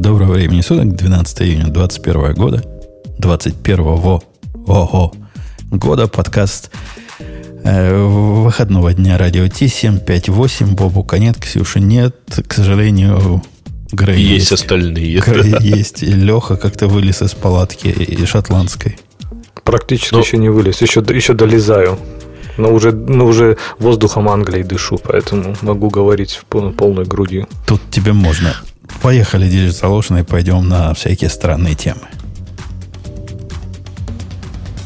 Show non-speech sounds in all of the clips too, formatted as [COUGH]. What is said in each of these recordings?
Доброго времени суток, 12 июня 2021 года, 21 ого, года, подкаст э, выходного дня радио Ти-758, Бобу нет, Ксюши нет, к сожалению, Грей есть. Есть остальные. Грей да. есть, и Леха как-то вылез из палатки и шотландской. Практически Но... еще не вылез, еще, еще долезаю. Но уже, но уже воздухом Англии дышу, поэтому могу говорить в полной, полной грудью. Тут тебе можно. Поехали, Digital и пойдем на всякие странные темы.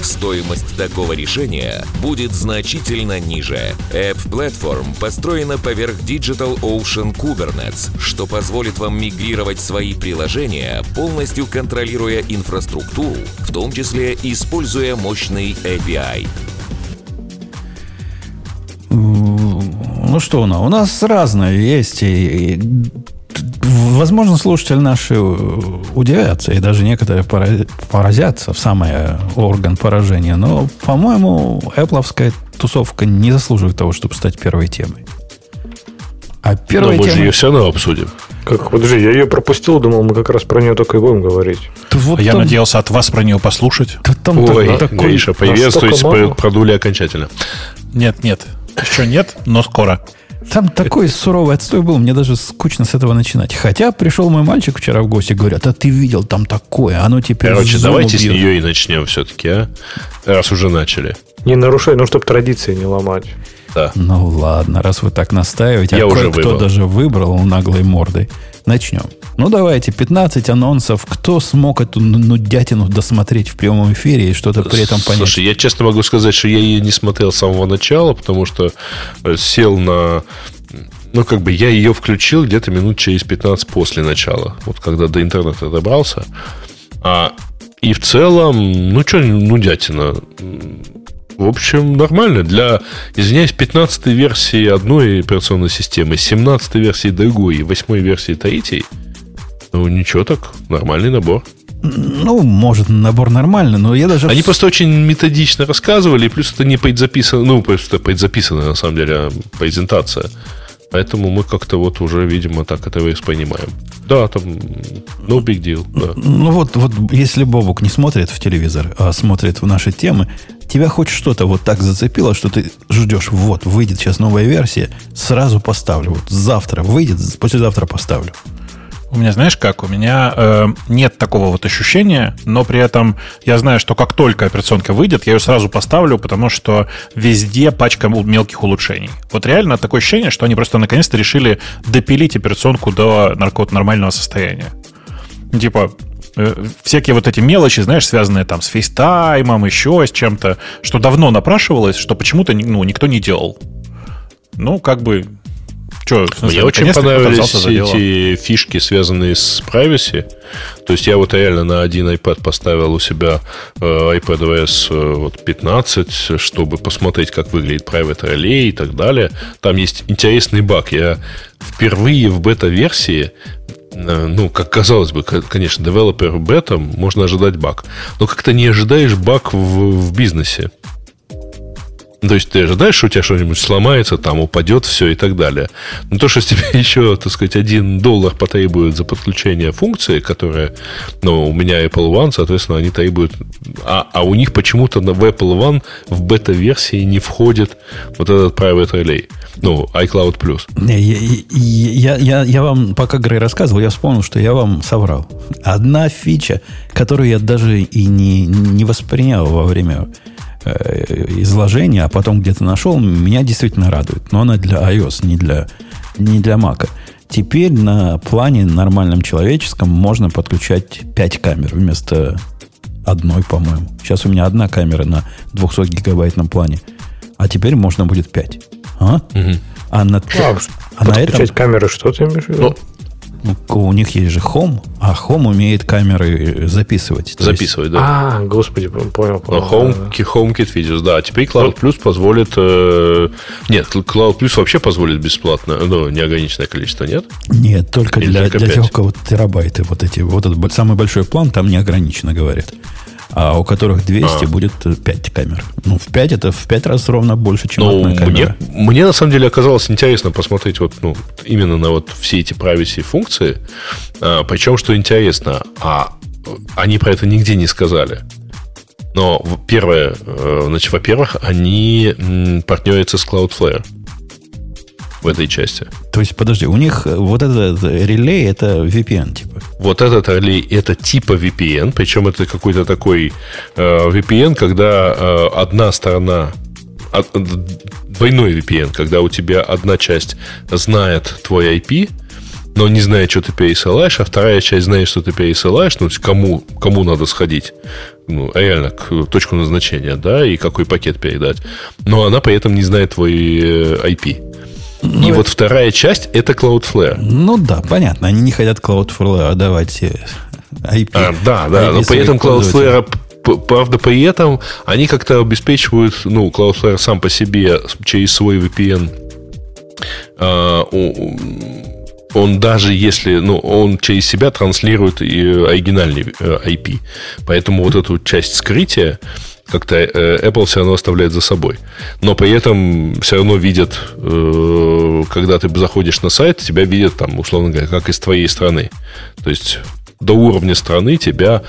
стоимость такого решения будет значительно ниже. App Platform построена поверх Digital Ocean Kubernetes, что позволит вам мигрировать свои приложения, полностью контролируя инфраструктуру, в том числе используя мощный API. Ну что у нас? Разные есть и Возможно, слушатели наши удивятся, и даже некоторые поразятся в самый орган поражения. Но, по-моему, Apple тусовка не заслуживает того, чтобы стать первой темой. А первая Но мы тема... же ее все равно обсудим. Как, подожди, я ее пропустил, думал, мы как раз про нее только и будем говорить. вот а там... Я надеялся от вас про нее послушать. Да там Ой, такой... Гриша, приветствуйте, продули окончательно. Нет, нет, еще нет, но скоро. Там такой суровый отстой был, мне даже скучно с этого начинать. Хотя пришел мой мальчик вчера в гости, говорят, а ты видел там такое, оно теперь Короче, давайте бьет. с нее и начнем все-таки, а? Раз уже начали. Не нарушай, ну, чтобы традиции не ломать. Да. Ну, ладно, раз вы так настаиваете, Я а уже кто даже выбрал наглой мордой. Начнем. Ну, давайте, 15 анонсов. Кто смог эту нудятину досмотреть в прямом эфире и что-то при этом понять? Слушай, я честно могу сказать, что я ее не смотрел с самого начала, потому что э, сел на... Ну, как бы я ее включил где-то минут через 15 после начала. Вот когда до интернета добрался. А, и в целом, ну, что нудятина? В общем, нормально. Для, извиняюсь, 15 версии одной операционной системы, 17 версии другой и 8 версии третьей, ну, ничего так, нормальный набор. Ну, может, набор нормальный, но я даже... Они просто очень методично рассказывали, и плюс это не предзаписано, ну, просто предзаписанная, на самом деле, презентация. Поэтому мы как-то вот уже, видимо, так это воспринимаем. Да, там no big deal. Да. Ну вот, вот если Бобук не смотрит в телевизор, а смотрит в наши темы, тебя хоть что-то вот так зацепило, что ты ждешь, вот, выйдет сейчас новая версия, сразу поставлю. Вот завтра выйдет, послезавтра поставлю. У меня, знаешь как, у меня э, нет такого вот ощущения, но при этом я знаю, что как только операционка выйдет, я ее сразу поставлю, потому что везде пачка мелких улучшений. Вот реально такое ощущение, что они просто наконец-то решили допилить операционку до нормального состояния. Типа, всякие вот эти мелочи, знаешь, связанные там с FaceTime'ом, еще с чем-то, что давно напрашивалось, что почему-то ну, никто не делал. Ну, как бы Че, смысле, Мне очень понравились эти фишки, связанные с privacy. То есть я вот реально на один iPad поставил у себя э, iPadOS э, вот 15, чтобы посмотреть, как выглядит Private Relay и так далее. Там есть интересный баг. Я впервые в бета-версии э, ну, как казалось бы, конечно, девелопер бета можно ожидать баг. Но как-то не ожидаешь баг в, в бизнесе. То есть ты ожидаешь, что у тебя что-нибудь сломается, там упадет все и так далее. Но то, что с [LAUGHS] еще, так сказать, один доллар потребует за подключение функции, которая, ну, у меня Apple One, соответственно, они требуют... А, а у них почему-то в Apple One в бета-версии не входит вот этот Private Relay. Ну, iCloud Plus. Я, я, я, я вам, пока Грей рассказывал, я вспомнил, что я вам соврал. Одна фича, которую я даже и не, не воспринял во время изложение, а потом где-то нашел, меня действительно радует. Но она для iOS, не для, не для Mac. Теперь на плане нормальном человеческом можно подключать 5 камер вместо одной, по-моему. Сейчас у меня одна камера на 200 гигабайтном плане. А теперь можно будет 5. А? Угу. А на, а, а на этом... камеры что ты имеешь в виду? Ну, Ну, у них есть же Home, а Home умеет камеры записывать. Записывать, есть... да. А, господи, понял. понял Home, да. HomeKit Videos, да. Теперь Cloud Plus позволит... Э... Нет, Cloud Plus вообще позволит бесплатно, ну, неограниченное количество, нет? Нет, только для, для тех, у кого терабайты вот эти. Вот этот самый большой план там неограниченно, говорят а у которых 200 а. будет 5 камер. Ну, в 5 это в 5 раз ровно больше, чем ну, одна камера. Мне, мне на самом деле оказалось интересно посмотреть вот, ну, именно на вот все эти privacy функции. А, причем, что интересно, а они про это нигде не сказали. Но первое, э, значит, во-первых, они партнерятся с Cloudflare в этой части. То есть, подожди, у них э, вот этот релей это VPN типа? Вот этот релей это типа VPN, причем это какой-то такой э, VPN, когда э, одна сторона двойной VPN, когда у тебя одна часть знает твой IP, но не знает, что ты пересылаешь, а вторая часть знает, что ты пересылаешь, ну, кому, кому надо сходить, ну, реально, к точку назначения, да, и какой пакет передать. Но она при этом не знает твой э, IP. Ну, и вот вторая часть это Cloudflare. Ну да, понятно. Они не хотят Cloudflare отдавать IP. А, да, да, IP но при этом Cloudflare Правда, при этом они как-то обеспечивают, ну, Cloudflare сам по себе через свой VPN а, он даже если, ну, он через себя транслирует и оригинальный э, IP. Поэтому вот эту часть скрытия как-то э, Apple все равно оставляет за собой. Но при этом все равно видят, э, когда ты заходишь на сайт, тебя видят там, условно говоря, как из твоей страны. То есть до уровня страны тебя...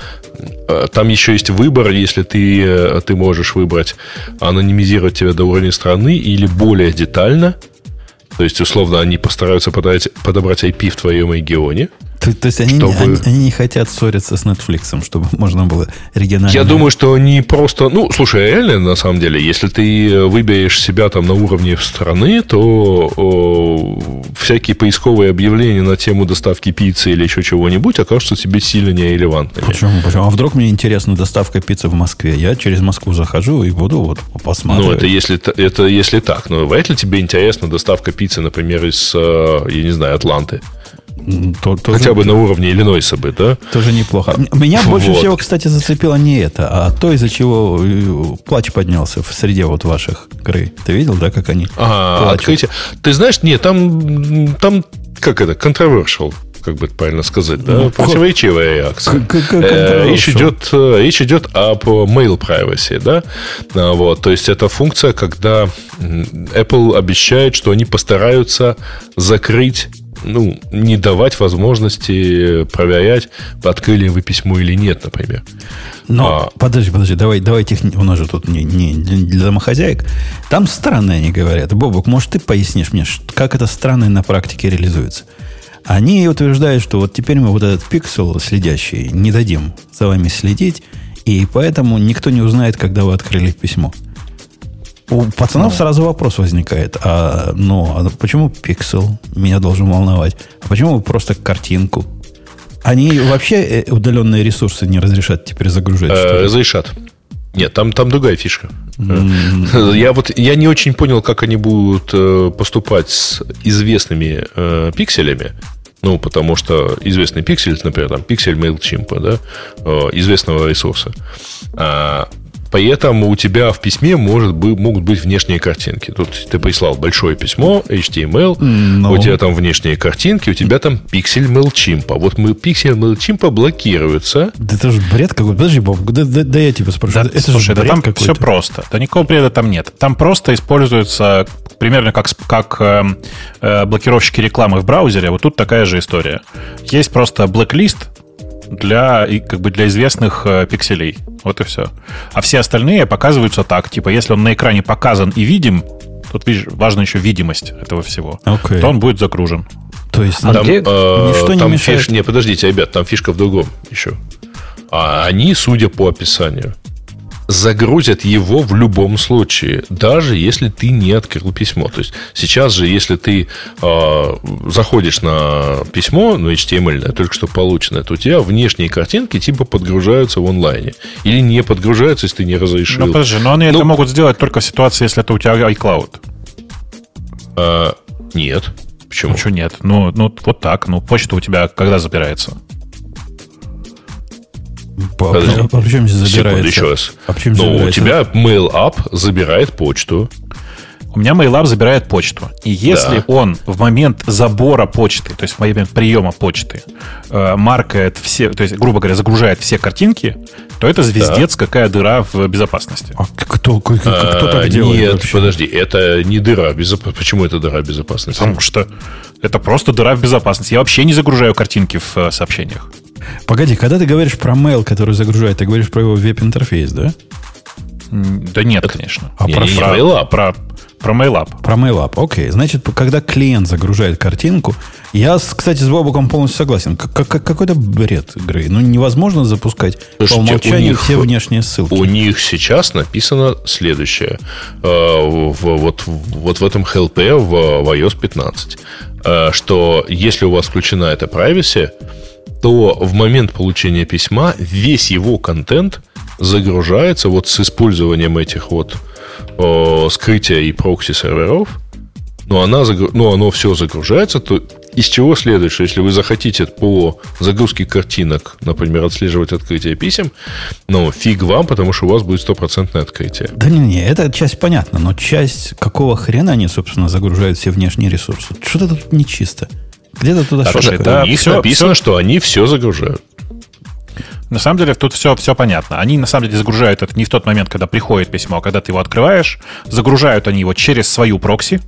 Э, там еще есть выбор, если ты, ты можешь выбрать анонимизировать тебя до уровня страны или более детально. То есть, условно, они постараются подобрать, подобрать IP в твоем регионе – то, то есть они, чтобы... они, они не хотят ссориться с Netflix, чтобы можно было регионально... Я думаю, что они просто... Ну, слушай, реально, на самом деле, если ты выберешь себя там на уровне страны, то о, всякие поисковые объявления на тему доставки пиццы или еще чего-нибудь окажутся тебе сильно нерелевантными. Почему? Почему? А вдруг мне интересна доставка пиццы в Москве? Я через Москву захожу и буду вот посмотреть. Ну, это если, это если так. Но вряд ли тебе интересна доставка пиццы, например, из, э, я не знаю, Атланты? То, тоже, Хотя бы на уровне Иллинойса бы, да? Тоже неплохо. Меня вот. больше всего, кстати, зацепило не это, а то, из-за чего э, плач поднялся в среде вот ваших игры. Ты видел, да, как они а, плачут? Открытие. Ты знаешь, нет, там, там как это, controversial как бы это правильно сказать, да, ну, противоречивая реакция. Э, речь идет, э, речь идет об mail privacy, да, а, вот, то есть это функция, когда Apple обещает, что они постараются закрыть ну, не давать возможности проверять, открыли вы письмо или нет, например. Но, а, подожди, подожди, давай, давай техни... у нас же тут не, не для домохозяек. Там странно они говорят. Бобок, может, ты пояснишь мне, как это странно на практике реализуется? Они утверждают, что вот теперь мы вот этот пиксел следящий не дадим за вами следить, и поэтому никто не узнает, когда вы открыли письмо. У пацанов ну. сразу вопрос возникает. А, ну, а почему пиксел меня должен волновать? А почему просто картинку? Они вообще э, удаленные ресурсы не разрешат теперь загружать? Э, разрешат. Нет, там, там другая фишка. Mm-hmm. Я вот я не очень понял, как они будут э, поступать с известными э, пикселями. Ну, потому что известный пиксель, например, там пиксель MailChimp, да, э, известного ресурса. А, Поэтому у тебя в письме может быть, могут быть внешние картинки. Тут ты прислал большое письмо, HTML, Но... у тебя там внешние картинки, у тебя там пиксель MailChimp. Вот мы пиксель MailChimp блокируется. Да это же бред какой-то. Подожди, Боб, да, да, да я тебя спрошу. Да, это слушай, же бред да там какой-то. все просто. Да никакого бреда там нет. Там просто используется примерно как, как э, э, блокировщики рекламы в браузере. Вот тут такая же история. Есть просто blacklist, для, как бы для известных э, пикселей. Вот и все. А все остальные показываются так. Типа, если он на экране показан и видим, тут видишь, важна еще видимость этого всего, okay. то он будет загружен. То есть там, где, э, ничто там не мешает. Фиш... Не, подождите, ребят, там фишка в другом еще. А они, судя по описанию, загрузят его в любом случае, даже если ты не открыл письмо. То есть сейчас же, если ты э, заходишь на письмо, ну, HTML, только что полученное, то у тебя внешние картинки типа подгружаются в онлайне. Или не подгружаются, если ты не разрешил. Ну, подожди, но они ну, это могут сделать только в ситуации, если это у тебя iCloud. Э, нет. Почему? Ну, что нет? Ну, ну, вот так. Ну, почта у тебя когда забирается? Подожди. А почему здесь забирается? Секунду, еще раз. А почему ну, у тебя Mail App забирает почту. У меня MailUp забирает почту. И если да. он в момент забора почты, то есть в момент приема почты, э, маркает все, то есть, грубо говоря, загружает все картинки, то это звездец, да. какая дыра в безопасности. А кто, кто, кто так а, делает? Нет, вообще? подожди, это не дыра безопасности. Почему это дыра безопасности? Потому что это просто дыра в безопасности. Я вообще не загружаю картинки в э, сообщениях. Погоди, когда ты говоришь про mail, который загружает, ты говоришь про его веб-интерфейс, да? Да нет, конечно. А не, про, не, про, про, про MailUp. Про MailUp, окей. Значит, когда клиент загружает картинку, я, кстати, с Бобуком полностью согласен. Как, как, какой-то бред игры. Ну, невозможно запускать Слушайте, по умолчанию них, все внешние ссылки. У них сейчас написано следующее. Э, в, вот, вот в этом help в, в iOS 15, э, что если у вас включена эта privacy, то в момент получения письма весь его контент загружается вот с использованием этих вот о, скрытия и прокси серверов, но, она, ну, оно все загружается, то из чего следует, что если вы захотите по загрузке картинок, например, отслеживать открытие писем, ну, фиг вам, потому что у вас будет стопроцентное открытие. Да не-не, эта часть понятна, но часть какого хрена они, собственно, загружают все внешние ресурсы? Что-то тут нечисто. Где-то туда Слушай, них все, написано, все... что они все загружают. На самом деле тут все, все понятно. Они на самом деле загружают это не в тот момент, когда приходит письмо, а когда ты его открываешь. Загружают они его через свою прокси.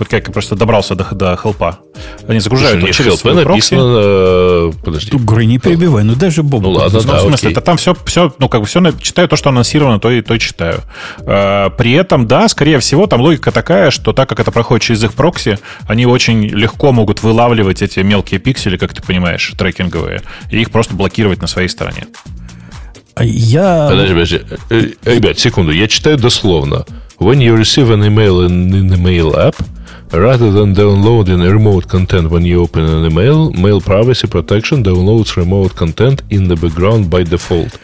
Вот как я просто добрался до, до хелпа. Они загружают Слушай, через свой написано... Э, подожди. Грей, не перебивай, ну даже Боб. Ну, ладно, да, в смысле, окей. это там все, все, ну, как бы все читаю то, что анонсировано, то и то и читаю. Э, при этом, да, скорее всего, там логика такая, что так как это проходит через их прокси, они очень легко могут вылавливать эти мелкие пиксели, как ты понимаешь, трекинговые, и их просто блокировать на своей стороне. А я... Подожди, подожди. Э, ребят, секунду, я читаю дословно. When you receive an email in, in the mail app, Rather than downloading remote content when you open an email, Mail Privacy Protection downloads remote content in the background by default.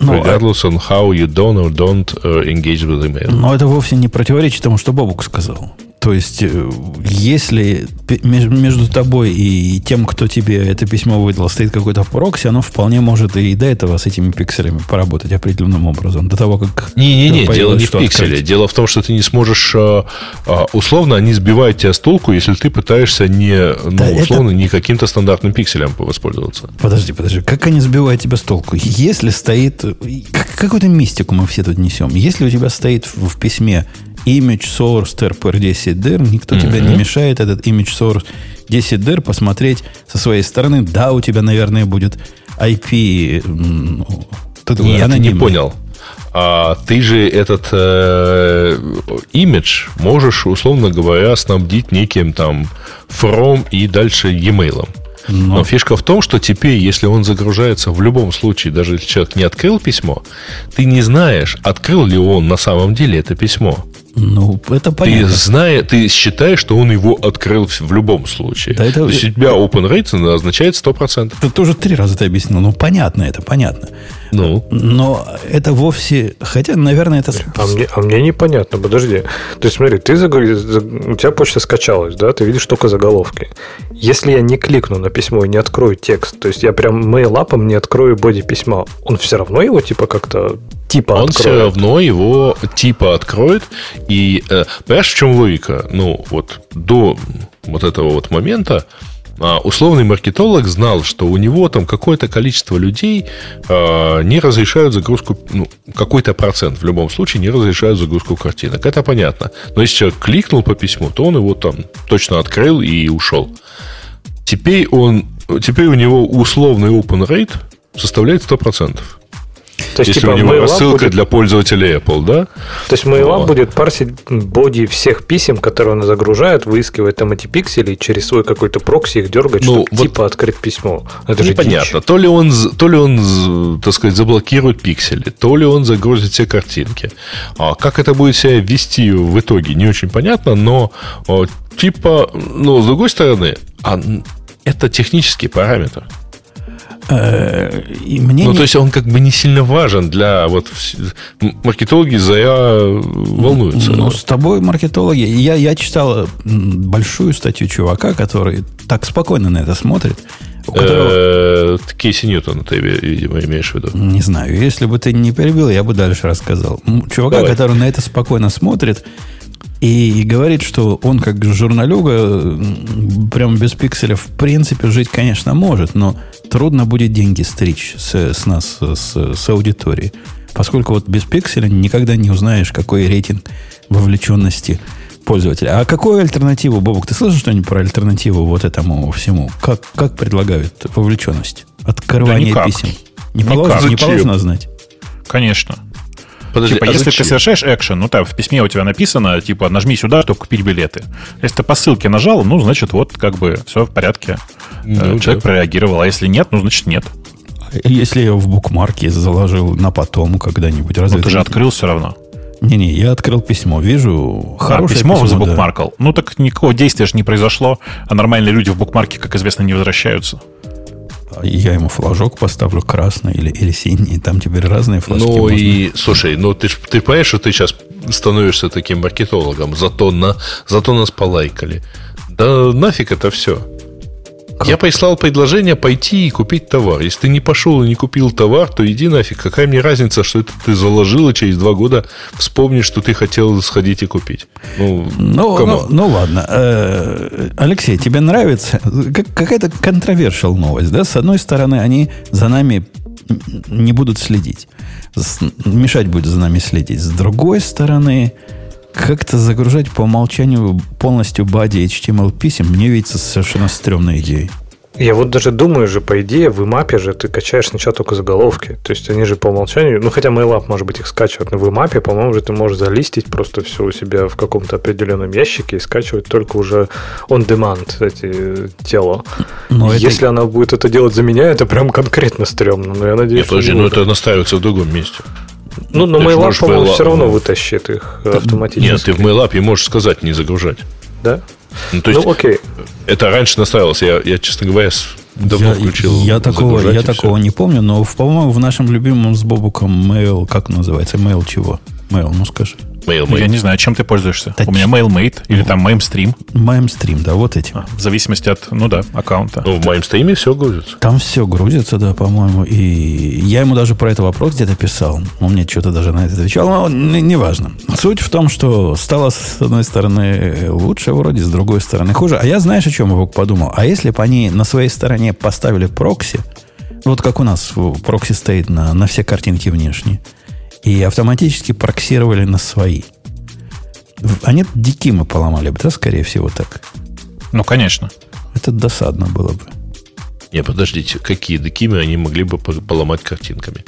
Но, regardless on how you don't or don't uh, engage with email. Но это вовсе не противоречит тому, что Бобук сказал. То есть, э, если между тобой и тем, кто тебе это письмо выдал, стоит какой-то прокси, оно вполне может и до этого с этими пикселями поработать определенным образом. До того, как... Не-не-не, дело не в пикселе. Открыть. Дело в том, что ты не сможешь... А, а, условно, они сбивают тебя с толку, если ты пытаешься не, ну, да условно, это... не каким-то стандартным пикселем воспользоваться. Подожди, подожди. Как они сбивают тебя с толку? Если стоит... Какую-то мистику мы все тут несем. Если у тебя стоит в письме image source trpr 10 dir, никто mm-hmm. тебе не мешает этот image source 10 dir посмотреть со своей стороны. Да, у тебя, наверное, будет IP. Ну, Нет, я не понял. А ты же этот э, имидж можешь, условно говоря, снабдить неким там from и дальше e-mail. Но... Но фишка в том, что теперь, если он загружается в любом случае, даже если человек не открыл письмо, ты не знаешь, открыл ли он на самом деле это письмо. Ну, это понятно. Ты, зная, ты считаешь, что он его открыл в любом случае. Да, это... То есть у тебя open rate означает 100%. Ты тоже три раза ты объяснил. Ну, понятно это, понятно. Ну. Но это вовсе... Хотя, наверное, это... А мне, а мне непонятно, подожди. То есть, смотри, ты загруз... у тебя почта скачалась, да? Ты видишь только заголовки. Если я не кликну на письмо и не открою текст, то есть я прям мейл-апом не открою боди письма, он все равно его типа как-то типа Он откроет. все равно его типа откроет. И э, понимаешь, в чем логика? Ну, вот до вот этого вот момента условный маркетолог знал, что у него там какое-то количество людей э, не разрешают загрузку, ну, какой-то процент в любом случае не разрешают загрузку картинок. Это понятно. Но если человек кликнул по письму, то он его там точно открыл и ушел. Теперь он, теперь у него условный open rate составляет 100%. То есть, Если типа, у него рассылка будет... для пользователей Apple, да? То есть Mail вот. будет парсить боди всех писем, которые он загружает, выискивать там эти пиксели, через свой какой-то прокси их дергать, ну, чтобы вот типа открыть письмо. Это же понятно. То ли он, то ли он, так сказать, заблокирует пиксели, то ли он загрузит все картинки. А как это будет себя вести в итоге, не очень понятно, но типа, ну, с другой стороны, а это технический параметр. Э, и мне ну, то есть он как бы не сильно важен для вот маркетологи за волнуются. Ну, с тобой маркетологи. Я, я читал большую статью чувака, который так спокойно на это смотрит. Которого... Э, Кейси Ньютон, ты, видимо, имеешь в виду. Не знаю. Если бы ты не перебил, я бы дальше рассказал. Чувака, Давай. который на это спокойно смотрит, и говорит, что он как журналюга прям без пикселя в принципе жить, конечно, может, но трудно будет деньги стричь с, с нас, с, с аудитории. Поскольку вот без пикселя никогда не узнаешь, какой рейтинг вовлеченности пользователя. А какую альтернативу, Бобок, ты слышал что-нибудь про альтернативу вот этому всему? Как, как предлагают вовлеченность? Открывание да писем. Не положено, не положено знать. Конечно. Подожди, типа, а если зачем? ты совершаешь экшен, ну там в письме у тебя написано, типа, нажми сюда, чтобы купить билеты. Если ты по ссылке нажал, ну, значит, вот как бы все в порядке. Ну, Человек да. прореагировал, а если нет, ну, значит, нет. Если я в букмарке заложил на потом когда-нибудь, разве ну, ты же открыл все равно. Не-не, я открыл письмо, вижу хорошее а, письмо. письмо забукмаркал. Да. Ну так никакого действия же не произошло, а нормальные люди в букмарке, как известно, не возвращаются. Я ему флажок поставлю красный или, или синий. Там теперь разные флажки. Ну можно. и, слушай, ну ты, ты понимаешь, что ты сейчас становишься таким маркетологом, зато, на, зато нас полайкали. Да нафиг это все. Я прислал предложение пойти и купить товар. Если ты не пошел и не купил товар, то иди нафиг. Какая мне разница, что это ты заложил, и через два года вспомнишь, что ты хотел сходить и купить. Ну, ну, ну, ну ладно. Э, Алексей, тебе нравится? Какая-то controversial новость, да? С одной стороны, они за нами не будут следить. Мешать будет за нами следить. С другой стороны, как-то загружать по умолчанию полностью бади HTML писем мне видится совершенно стрёмной идеей. Я вот даже думаю же, по идее, в имапе же ты качаешь сначала только заголовки. То есть они же по умолчанию, ну хотя MailUp, может быть, их скачивать, но в имапе, по-моему, же ты можешь залистить просто все у себя в каком-то определенном ящике и скачивать только уже on demand эти тело. Но Если это... она будет это делать за меня, это прям конкретно стрёмно. Но я надеюсь, Нет, подожди, но это настаивается в другом месте. Ну, но MailUp, по-моему, все равно вытащит их автоматически. Нет, ты в MailUp можешь сказать не загружать. Да? Ну, то есть, ну, окей. Это раньше настраивалось. Я, я честно говоря, давно я, включил. Я такого, я такого не помню, но, по-моему, в нашем любимом с Бобуком Mail, как называется, Mail чего? Mail, ну скажи. MailMate. Я не знаю, чем ты пользуешься. Тач... У меня MailMate или там MailStream. MailStream, да, вот эти. А, в зависимости от, ну да, аккаунта. Ну, в MailStream все грузится. Там все грузится, да, по-моему. И я ему даже про это вопрос где-то писал. Он мне что-то даже на это отвечал, но неважно. Не Суть в том, что стало, с одной стороны, лучше вроде, с другой стороны хуже. А я, знаешь, о чем я подумал? А если бы они на своей стороне поставили прокси, вот как у нас прокси стоит на, на все картинки внешние, и автоматически проксировали на свои. Они дикимы поломали бы, да, скорее всего, так? Ну, конечно. Это досадно было бы. Не, подождите, какие дикимы они могли бы поломать картинками?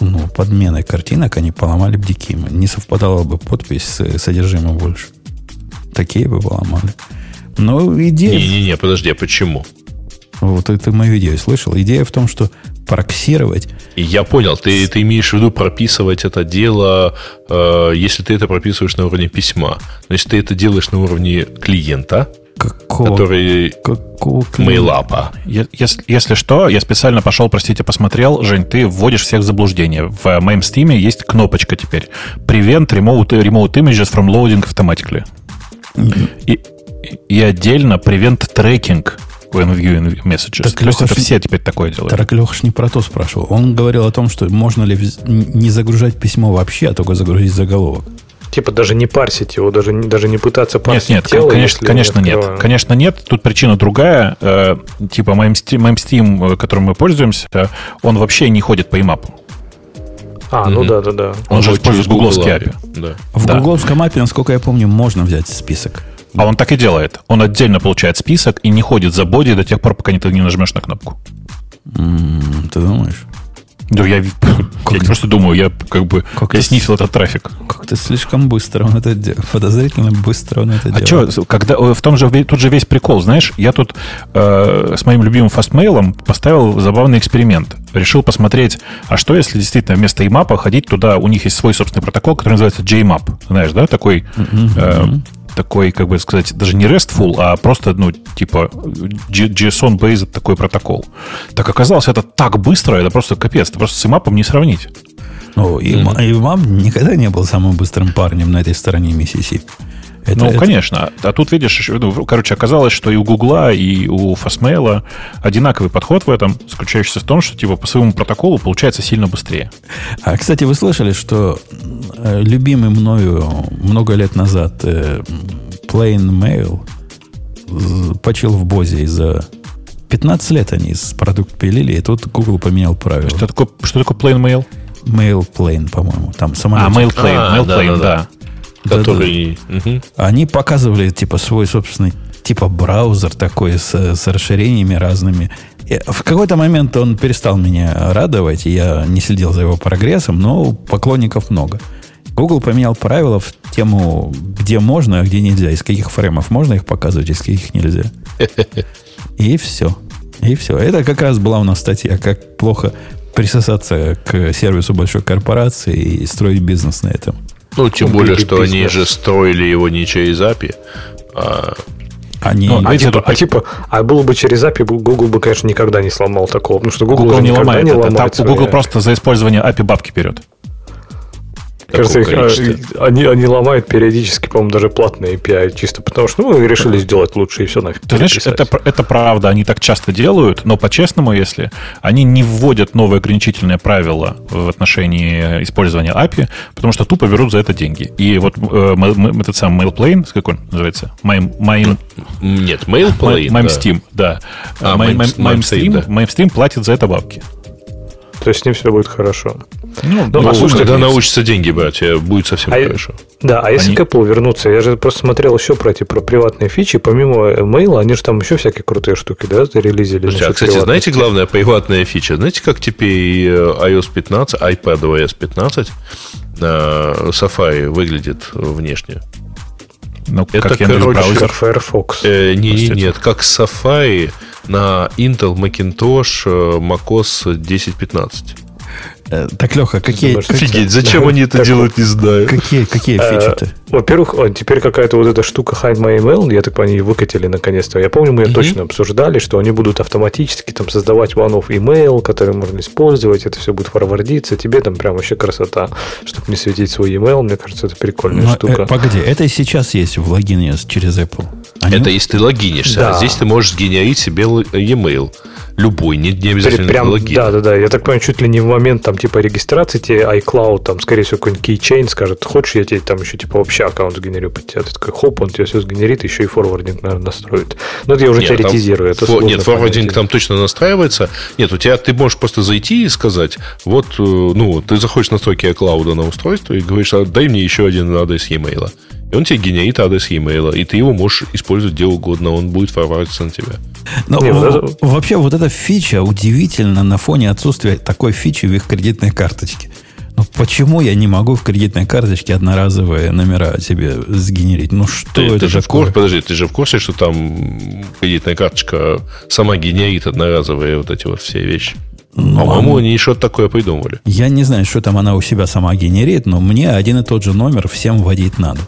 Ну, подменой картинок они поломали бы дикимы. Не совпадала бы подпись с содержимым больше. Такие бы поломали. Но идея... Не-не-не, подожди, а почему? Вот это мою идею слышал. Идея в том, что проксировать. Я понял, ты, ты имеешь в виду прописывать это дело, э, если ты это прописываешь на уровне письма. Но если ты это делаешь на уровне клиента, Какого, который какого мейлапа. Если, если что, я специально пошел, простите, посмотрел. Жень, ты вводишь всех в заблуждение. В MameSteam есть кнопочка теперь. Prevent remote, remote images from loading automatically. Mm-hmm. И, и отдельно prevent tracking when viewing messages. Так, Леха, это все теперь такое делают. Так Леха не про то спрашивал. Он говорил о том, что можно ли не загружать письмо вообще, а только загрузить заголовок. Типа даже не парсить его, даже, даже не пытаться парсить нет, нет, тело. Конечно, конечно не нет. Конечно нет. Тут причина другая. Э, типа MemSteam, MemSteam, которым мы пользуемся, он вообще не ходит по имапу. А, mm-hmm. ну да, да, да. Он, он же использует гугловский API. Да. В да. гугловском API, насколько я помню, можно взять список. А он так и делает. Он отдельно получает список и не ходит за боди до тех пор, пока ты не нажмешь на кнопку. Mm, ты думаешь? Да, я, как я просто думаю, я как бы как я снизил этот трафик. Как-то слишком быстро он это делает. Подозрительно быстро он это а делает. А что, когда, в том же, тут же весь прикол, знаешь, я тут э, с моим любимым фастмейлом поставил забавный эксперимент. Решил посмотреть, а что если действительно вместо IMAP ходить туда, у них есть свой собственный протокол, который называется JMAP. Знаешь, да, такой... Uh-huh такой, как бы сказать, даже не RESTful, а просто, ну, типа JSON-based такой протокол. Так оказалось, это так быстро, это просто капец. Это просто с имапом не сравнить. Ну, и, mm-hmm. и мам никогда не был самым быстрым парнем на этой стороне Миссисипи. Это, ну, это... конечно. А тут, видишь, ну, короче, оказалось, что и у Гугла, и у Fastmail одинаковый подход в этом, заключающийся в том, что типа по своему протоколу получается сильно быстрее. А, кстати, вы слышали, что э, любимый мною много лет назад э, Plain Mail почил в Бозе из-за 15 лет они с продукт пилили, и тут Google поменял правила. Что такое, что такое Plain Mail? Mail Plane, по-моему. Там самолет. А, Mail Plane, а, Mail да, Plane, да. да. да. Который... Да, да. Угу. Они показывали, типа, свой собственный типа браузер такой с, с расширениями разными. И в какой-то момент он перестал меня радовать, и я не следил за его прогрессом, но поклонников много. Google поменял правила в тему, где можно, а где нельзя, из каких фреймов можно их показывать, из каких нельзя. [LAUGHS] И все. И все. Это как раз была у нас статья, как плохо присосаться к сервису большой корпорации и строить бизнес на этом. Ну, тем более, что бизнес. они же строили его не через API, а они, ну, а, типа, а типа, а было бы через API, Google бы, конечно, никогда не сломал такого, потому что Google, Google не ломает. Не ломает это, Google просто за использование API бабки берет. Кажется, их, а, они, они ломают периодически, по-моему, даже платные API, чисто потому что ну, решили сделать лучше и все нафиг. Ты знаешь, это, это правда, они так часто делают, но по-честному, если они не вводят новые ограничительные правила в отношении использования API, потому что тупо берут за это деньги. И вот э, этот самый MailPlane, как он называется? Mime, Mime... Нет, MailPlane. MimeSteam, да. да. А, MimeStream, MimeStream платит за это бабки. То есть с ним все будет хорошо. Ну, ну а слушай, когда научится деньги брать, будет совсем а хорошо. Да, а если они... к Apple вернуться, я же просто смотрел еще про эти про приватные фичи, помимо mail, они же там еще всякие крутые штуки, да, релизили. Слушайте, а, кстати, знаете, главная приватная фича? Знаете, как теперь э, iOS 15, iPad OS 15 на Safari выглядит внешне? Ну, это, как короче, браузер. как Firefox. Э, не, не, нет, как Safari на Intel Macintosh э, macOS 10.15. Э, так, Леха, какие... Офигеть, зачем они это делают, не знаю. Какие, какие фичи-то? Во-первых, теперь какая-то вот эта штука Hide My Email, я так понимаю, они выкатили наконец-то. Я помню, мы ее точно обсуждали, что они будут автоматически там создавать one-off email, который можно использовать, это все будет форвардиться, тебе там прям вообще красота, чтобы не светить свой email, мне кажется, это прикольная Но, штука. Э, погоди, это и сейчас есть в логине через Apple. Они... Это если ты логинишься, а да. а здесь ты можешь сгенерить себе e-mail. Любой, не, не обязательно Прям, логин. Да, да, да. Я так понимаю, чуть ли не в момент там типа регистрации тебе iCloud, там, скорее всего, какой-нибудь keychain скажет, хочешь, я тебе там еще типа вообще аккаунт сгенерю под тебя. Ты такой, хоп, он тебе все сгенерит, еще и форвардинг, наверное, настроит. Но это я уже нет, теоретизирую. Там, это нет, форвардинг там точно настраивается. Нет, у тебя ты можешь просто зайти и сказать, вот, э, ну, ты заходишь в настройки iCloud на устройство и говоришь, «А, дай мне еще один адрес e-mail. И он тебе генерит адрес e-mail, и ты его можешь использовать где угодно, он будет форвардиться на тебя. Но Нет, в, вообще вот эта фича удивительно на фоне отсутствия такой фичи в их кредитной карточке. Ну почему я не могу в кредитной карточке одноразовые номера себе сгенерить? Ну что ты, это ты же такое? В курсе, подожди, ты же в курсе, что там кредитная карточка сама генерит одноразовые вот эти вот все вещи? Ну, По-моему, они что-то такое придумали. Я не знаю, что там она у себя сама генерит, но мне один и тот же номер всем вводить надо.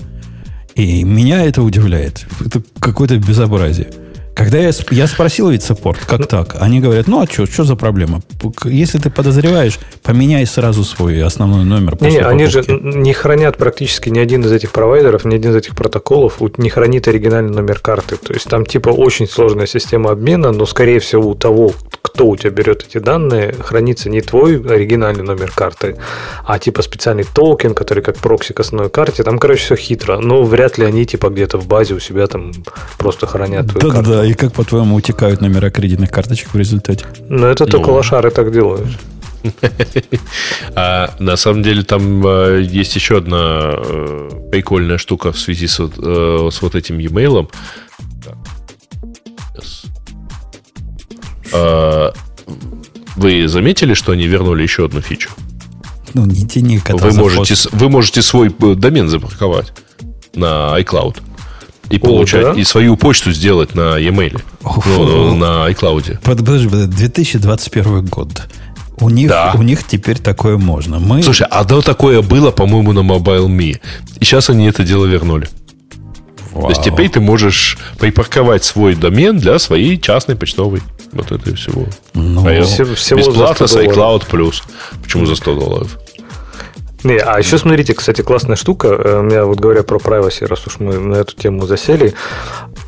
И меня это удивляет. Это какое-то безобразие. Когда я, я спросил ведь саппорт, как ну, так, они говорят, ну а что, что за проблема? Если ты подозреваешь, поменяй сразу свой основной номер. Не, они же не хранят практически ни один из этих провайдеров, ни один из этих протоколов не хранит оригинальный номер карты. То есть там типа очень сложная система обмена, но скорее всего у того, кто у тебя берет эти данные, хранится не твой оригинальный номер карты, а типа специальный токен, который как прокси к основной карте. Там, короче, все хитро. Но вряд ли они типа где-то в базе у себя там просто хранят твою да, карту. Да, и как, по-твоему, утекают номера кредитных карточек в результате? Ну, это только ну. лошары так делают. [LAUGHS] А на самом деле там а, есть еще одна э, прикольная штука в связи с, э, с вот этим e-mail. А, вы заметили, что они вернули еще одну фичу? Ну, не тяни вы можете, вы можете свой э, домен запарковать на iCloud и получать, О, да? и свою почту сделать на e-mail, ну, на iCloud. Подожди, 2021 год. У них, да. у них теперь такое можно. Мы... Слушай, а да такое было, по-моему, на Mobile.me. И сейчас они это дело вернули. Вау. То есть теперь ты можешь припарковать свой домен для своей частной почтовой. Вот это и всего. Ну, а всего, бесплатно с iCloud Plus. Почему за 100 долларов? Не, а еще смотрите, кстати, классная штука. Э, у меня вот говоря про privacy, раз уж мы на эту тему засели,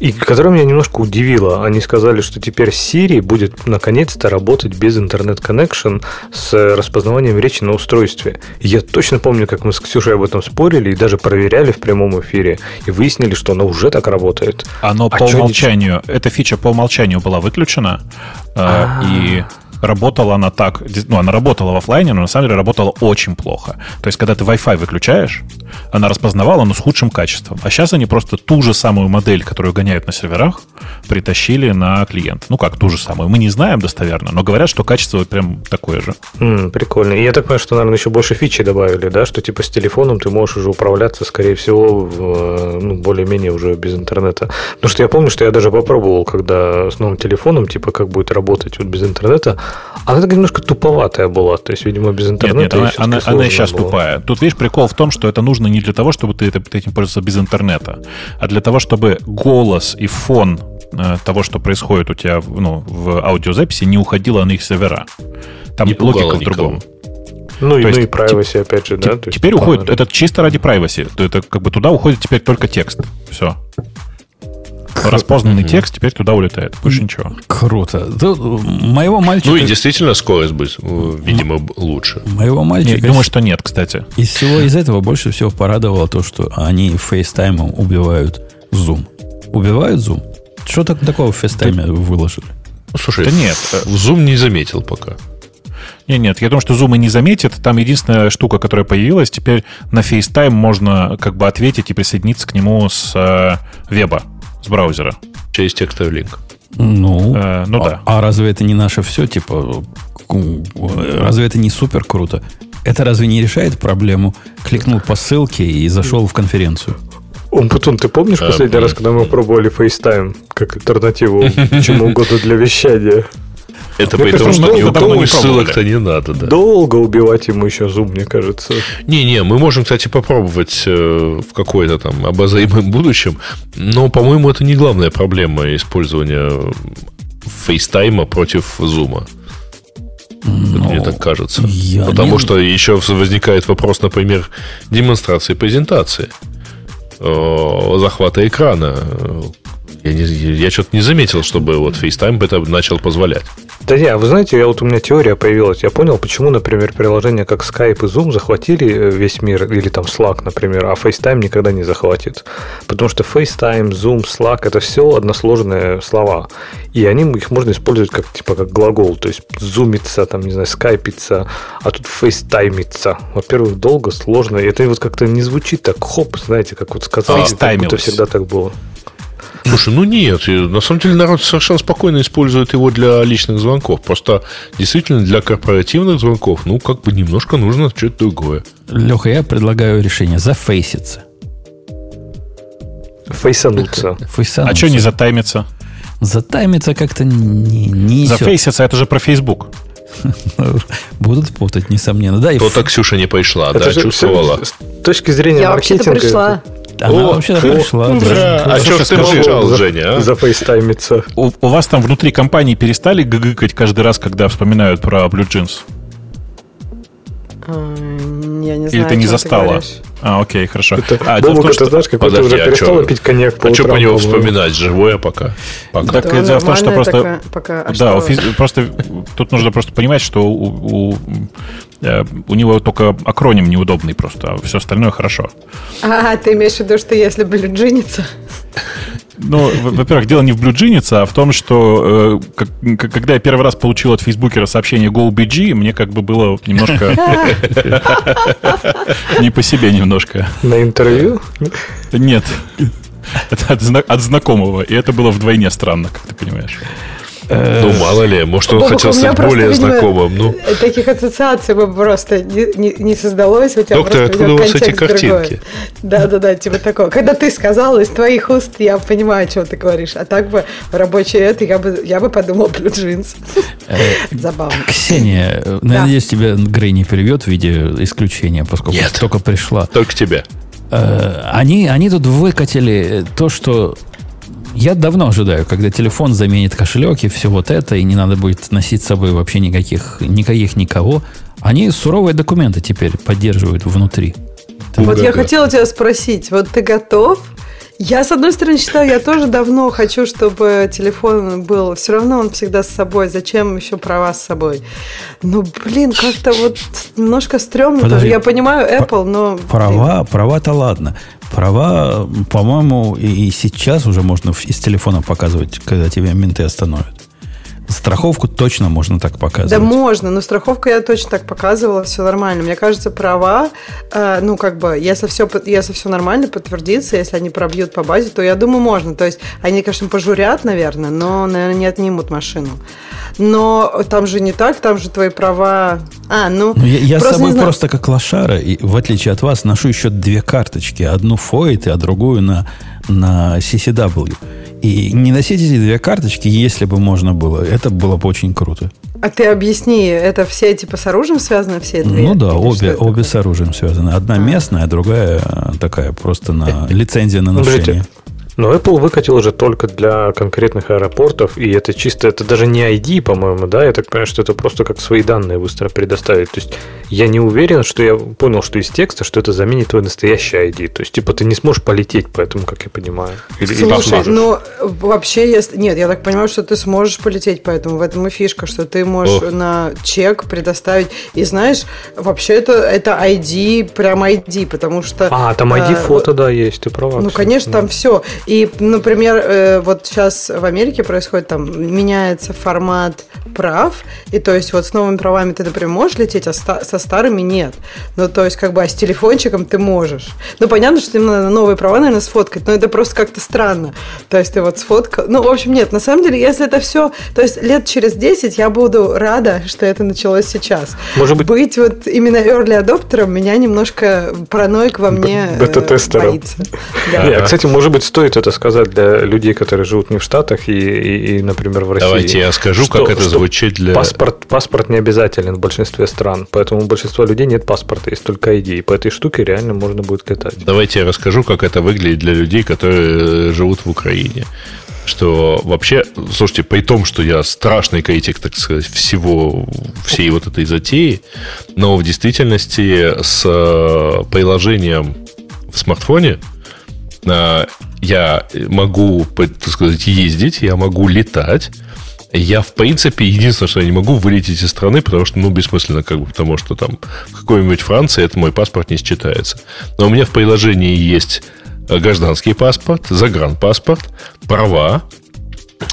и которая меня немножко удивила. Они сказали, что теперь Siri будет наконец-то работать без интернет-коннекшн с распознаванием речи на устройстве. я точно помню, как мы с Ксюшей об этом спорили и даже проверяли в прямом эфире. И выяснили, что она уже так работает. Оно а по умолчанию, не... эта фича по умолчанию была выключена. А -а -а. И работала она так, ну, она работала в офлайне, но на самом деле работала очень плохо. То есть, когда ты Wi-Fi выключаешь, она распознавала, но с худшим качеством. А сейчас они просто ту же самую модель, которую гоняют на серверах, притащили на клиент. Ну как, ту же самую. Мы не знаем достоверно, но говорят, что качество прям такое же. Mm, прикольно. И я так понимаю, что, наверное, еще больше фичи добавили, да, что типа с телефоном ты можешь уже управляться, скорее всего, в, ну, более-менее уже без интернета. Потому что я помню, что я даже попробовал, когда с новым телефоном, типа, как будет работать вот без интернета, она такая немножко туповатая была, то есть, видимо, без интернета. Нет, нет она, она, она и сейчас было. тупая. Тут, видишь, прикол в том, что это нужно не для того, чтобы ты, ты этим пользовался без интернета, а для того, чтобы голос и фон э, того, что происходит у тебя ну, в аудиозаписи, не уходило на их сервера. Там не логика в другом. Ну, и, ну есть, и privacy, опять же, да? То теперь есть, уходит, это чисто ради privacy. Это как бы туда уходит теперь только текст. Все. Распознанный текст теперь туда улетает. Больше ничего. Круто. моего мальчика... Ну и действительно скорость будет, видимо, лучше. Моего мальчика... Я думаю, что нет, кстати. Из всего из этого больше всего порадовало то, что они FaceTime убивают Zoom. Убивают Zoom? Что так, такого в FaceTime выложили? Ну, слушай, да нет. Zoom не заметил пока. Нет, нет, я думаю, что Zoom и не заметит. Там единственная штука, которая появилась, теперь на FaceTime можно как бы ответить и присоединиться к нему с э, веба с браузера. Через текстовый линк. Ну, э, ну а, да. А разве это не наше все? Типа, разве это не супер круто? Это разве не решает проблему? Кликнул по ссылке и зашел в конференцию. Умпутун, ты помнишь последний раз, когда мы пробовали FaceTime как альтернативу чему угодно для вещания? Это при том, что никому ссылок-то не надо, да. Долго убивать ему еще зуб, мне кажется. Не-не, мы можем, кстати, попробовать э, в какой-то там обозримом будущем, но, по-моему, это не главная проблема использования FaceTime'а против Zoom'а. Но мне так кажется. Потому не... что еще возникает вопрос, например, демонстрации презентации, захвата экрана. Я, не, я что-то не заметил, чтобы вот FaceTime это начал позволять. Да не, а вы знаете, я вот у меня теория появилась. Я понял, почему, например, приложения как Skype и Zoom захватили э, весь мир, или там Slack, например, а FaceTime никогда не захватит. Потому что FaceTime, Zoom, Slack это все односложные слова. И они, их можно использовать как типа как глагол. То есть зумиться, там, не знаю, скайпиться, а тут фейстаймиться. Во-первых, долго, сложно. И это вот как-то не звучит так хоп, знаете, как вот сказать, как будто всегда так было. Слушай, ну нет, на самом деле народ совершенно спокойно использует его для личных звонков. Просто действительно для корпоративных звонков, ну, как бы немножко нужно что-то другое. Леха, я предлагаю решение зафейситься. Фейсануться. Фейсануться. А что не затаймиться? Затаймиться как-то не, не Зафейситься, это же про Facebook. [LAUGHS] Будут путать, несомненно. Да, То-то Ксюша не пришла, да, чувствовала. С точки зрения Я вообще-то пришла. Она вообще пришла. А что ты молчал, Женя? А? Зафейстаймиться. У, у вас там внутри компании перестали гыгыкать каждый раз, когда вспоминают про Blue Jeans? Я не знаю, Или ты не застала? А, окей, хорошо. Это, а, Бобук, том, что... знаешь, как Подожди, ты уже а перестала что, пить коньяк по А что по нему вспоминать? Живое пока. пока. Так это дело в том, что просто... Такая, пока, а да, что? просто тут нужно просто понимать, что у, у, э, у него только акроним неудобный просто, а все остальное хорошо. А, ты имеешь в виду, что если блюджиниться? Ну, во-первых, дело не в блюджинице, а в том, что э, как, когда я первый раз получил от Фейсбукера сообщение GoBG, мне как бы было немножко [LAUGHS] не по себе немножко. На интервью? Нет. Это от, от знакомого. И это было вдвойне странно, как ты понимаешь. Э, ну, мало ли, может, он хотел стать более знакомым. Ну. Таких ассоциаций бы просто не, не, создалось. У тебя Доктор, откуда у вас эти картинки? Да-да-да, типа такого. Когда ты сказал из твоих уст, я понимаю, о чем ты говоришь. А так бы рабочее это я бы, я бы подумал про джинс. Э, Забавно. Ксения, надеюсь, тебя Грей не перевет в виде исключения, поскольку только пришла. Только тебя. Э, они, они тут выкатили то, что я давно ожидаю, когда телефон заменит кошелек и все вот это, и не надо будет носить с собой вообще никаких, никаких никого. Они суровые документы теперь поддерживают внутри. Вот я хотела тебя спросить, вот ты готов я, с одной стороны, считаю, я тоже давно хочу, чтобы телефон был. Все равно он всегда с собой. Зачем еще права с собой? Ну, блин, как-то вот немножко стрёмно Подожди. Я понимаю Apple, но... Права, права-то ладно. Права, по-моему, и сейчас уже можно из телефона показывать, когда тебя менты остановят. Страховку точно можно так показывать. Да, можно, но страховку я точно так показывала, все нормально. Мне кажется, права, э, ну, как бы, если все, если все нормально подтвердится, если они пробьют по базе, то я думаю, можно. То есть, они, конечно, пожурят, наверное, но, наверное, не отнимут машину. Но там же не так, там же твои права... А, ну... ну я я с собой просто как лошара, и в отличие от вас, ношу еще две карточки. Одну FOIT, а другую на, на CCW. И не носить эти две карточки, если бы можно было, это было бы очень круто. А ты объясни, это все типа с оружием связаны, все две? Ну да, обе, обе с оружием связаны. Одна а. местная, а другая такая просто на лицензия на ношение. Но Apple выкатил уже только для конкретных аэропортов, и это чисто, это даже не ID, по-моему, да, я так понимаю, что это просто как свои данные быстро предоставить. То есть я не уверен, что я понял, что из текста, что это заменит твой настоящий ID. То есть, типа, ты не сможешь полететь по этому, как я понимаю. Или, Слушай, или ну, вообще, если... Нет, я так понимаю, что ты сможешь полететь, поэтому в этом и фишка, что ты можешь Ох. на чек предоставить. И знаешь, вообще это, это ID, прям ID, потому что... А, там ID-фото, э, да, есть, ты права. Ну, конечно, там все. И, например, э, вот сейчас в Америке происходит там, меняется формат прав, и то есть вот с новыми правами ты, например, можешь лететь, а со старыми нет. Ну, то есть как бы, а с телефончиком ты можешь. Ну, понятно, что им надо новые права, наверное, сфоткать, но это просто как-то странно. То есть ты вот сфоткал... Ну, в общем, нет, на самом деле, если это все... То есть лет через 10 я буду рада, что это началось сейчас. Может быть... Быть вот именно early адоптером меня немножко параноик во мне э, Бета-тестером. боится. Да. Кстати, может быть, стоит это сказать для людей, которые живут не в Штатах и, и, и например, в России. Давайте я скажу, что, как это звучит для... Паспорт, паспорт не обязателен в большинстве стран, поэтому у большинства людей нет паспорта, есть только ID. И по этой штуке реально можно будет летать. Давайте я расскажу, как это выглядит для людей, которые живут в Украине что вообще, слушайте, при том, что я страшный критик, так сказать, всего, всей вот этой затеи, но в действительности с э, приложением в смартфоне я могу, так сказать, ездить, я могу летать. Я, в принципе, единственное, что я не могу вылететь из страны, потому что, ну, бессмысленно, как бы, потому что там в какой-нибудь Франции это мой паспорт не считается. Но у меня в приложении есть гражданский паспорт, загранпаспорт, права,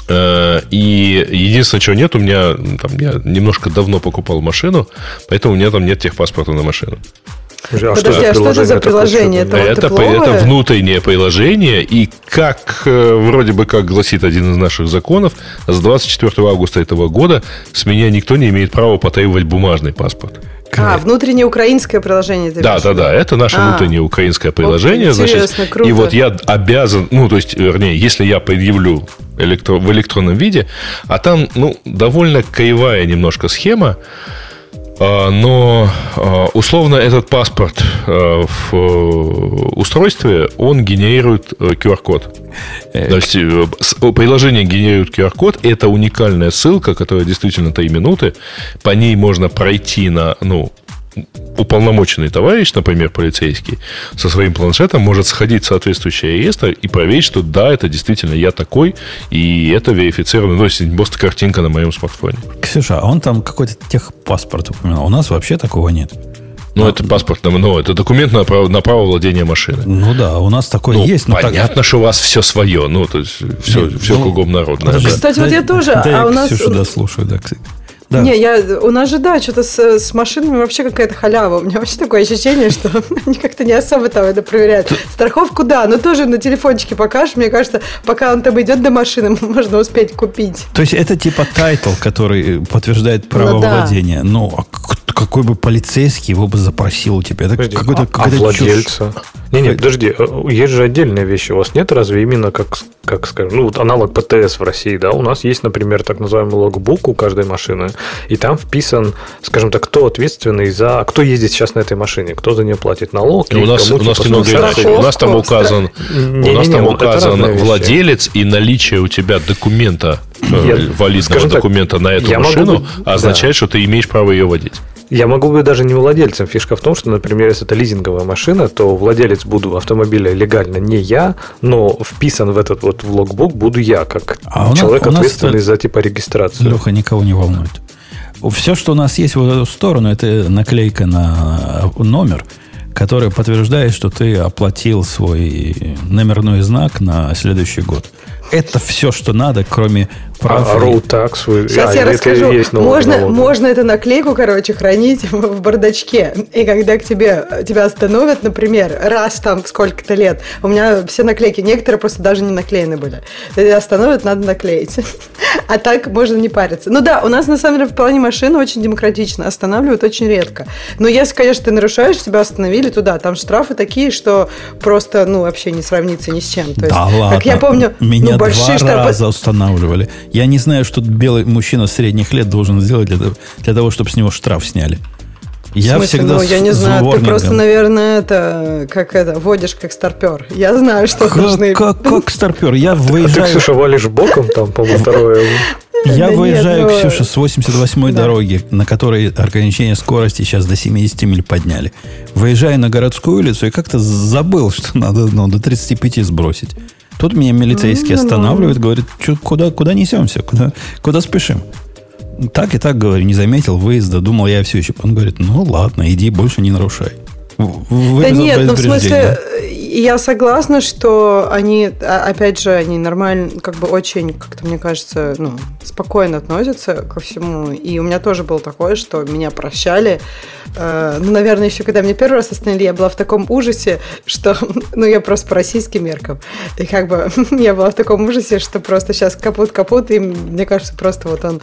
э, и единственное, чего нет, у меня там я немножко давно покупал машину, поэтому у меня там нет техпаспорта на машину. А Подожди, а что это за приложение? Это, это, вот это внутреннее приложение, и как э, вроде бы как гласит один из наших законов, с 24 августа этого года с меня никто не имеет права потребовать бумажный паспорт. А, внутреннее украинское приложение. Да, да, да, это наше а, внутреннее украинское приложение. Вот, значит, круто. И вот я обязан, ну, то есть, вернее, если я предъявлю электро, в электронном виде, а там, ну, довольно кривая немножко схема, но а, условно этот паспорт а, в э, устройстве, он генерирует QR-код. Э, То есть э, приложение генерирует QR-код, это уникальная ссылка, которая действительно 3 минуты. По ней можно пройти на, ну, уполномоченный товарищ, например, полицейский, со своим планшетом может сходить в соответствующий реестр и проверить, что да, это действительно я такой, и это верифицировано, ну, если просто картинка на моем смартфоне. Ксюша, а он там какой-то техпаспорт упоминал. У нас вообще такого нет. Ну, это паспорт, ну, это документ на право, на право владения машиной. Ну да, у нас такое ну, есть. Но понятно, так... что у вас все свое, ну, то есть все, Нет, все ну, кругом народное. Кстати, да. вот я тоже, да, а у нас... Ксюшу дослушаю, да, да. Не, я, у нас же, да, что-то с, с машинами вообще какая-то халява. У меня вообще такое ощущение, что [LAUGHS] они как-то не особо там это проверяют. Страховку, да, но тоже на телефончике покажешь. Мне кажется, пока он там идет до машины, [LAUGHS] можно успеть купить. То есть это типа title, который подтверждает право ну, да. владения. Ну, а какой бы полицейский его бы запросил у тебя? Это какой-то, а, а владельца? Не, не, подожди, э, есть же отдельные вещи. У вас нет разве именно как, как скажем, ну вот аналог ПТС в России, да? У нас есть, например, так называемый logbook у каждой машины, и там вписан, скажем так, кто ответственный за, кто ездит сейчас на этой машине, кто за нее платит налог. у нас, у нас немного иначе. У нас там указан, не, у нас не, там не, указан владелец и наличие у тебя документа, э, я, валидного документа так, на эту машину быть, означает, да. что ты имеешь право ее водить. Я могу быть даже не владельцем. Фишка в том, что, например, если это лизинговая машина, то владелец буду автомобиля легально не я, но вписан в этот вот в логбук буду я, как а человек, нас, ответственный нас за типа регистрацию. Леха никого не волнует. Все, что у нас есть в эту сторону, это наклейка на номер, которая подтверждает, что ты оплатил свой номерной знак на следующий год. Это все, что надо, кроме прав. А, road tax. Вы... Сейчас а, я расскажу. Есть можно, налог. можно эту наклейку, короче, хранить [LAUGHS] в бардачке. И когда к тебе тебя остановят, например, раз там сколько-то лет, у меня все наклейки, некоторые просто даже не наклеены были. Тебя остановят, надо наклеить. [LAUGHS] А так можно не париться. Ну да, у нас на самом деле в плане машины очень демократично. Останавливают очень редко. Но если, конечно, ты нарушаешь, тебя остановили туда. Там штрафы такие, что просто, ну, вообще не сравнится ни с чем. То есть, да ладно. Как я помню, Меня ну, большие два штрафы... раза устанавливали. Я не знаю, что белый мужчина средних лет должен сделать для, для того, чтобы с него штраф сняли. Я смысле, всегда ну, я не знаю, ты просто, наверное, это, как это, водишь как старпер. Я знаю, что как, должны... Как, как старпер? Я выезжаю... А ты, Ксюша, валишь боком там, по-моему, второе... Я да выезжаю, нет, но... Ксюша, с 88-й да. дороги, на которой ограничение скорости сейчас до 70 миль подняли. Выезжаю на городскую улицу и как-то забыл, что надо ну, до 35 сбросить. Тут меня милицейский ну, останавливает, говорит, куда, куда несемся, куда, куда спешим. Так и так, говорю, не заметил выезда, думал, я все еще. Он говорит, ну ладно, иди, больше не нарушай. да нет, ну в смысле, я согласна, что они, а, опять же, они нормально, как бы очень, как-то мне кажется, ну, спокойно относятся ко всему. И у меня тоже было такое, что меня прощали. Э, ну, наверное, еще когда меня первый раз остановили, я была в таком ужасе, что, [LAUGHS] ну, я просто по российским меркам. И как бы [LAUGHS] я была в таком ужасе, что просто сейчас капут-капут, и мне кажется, просто вот он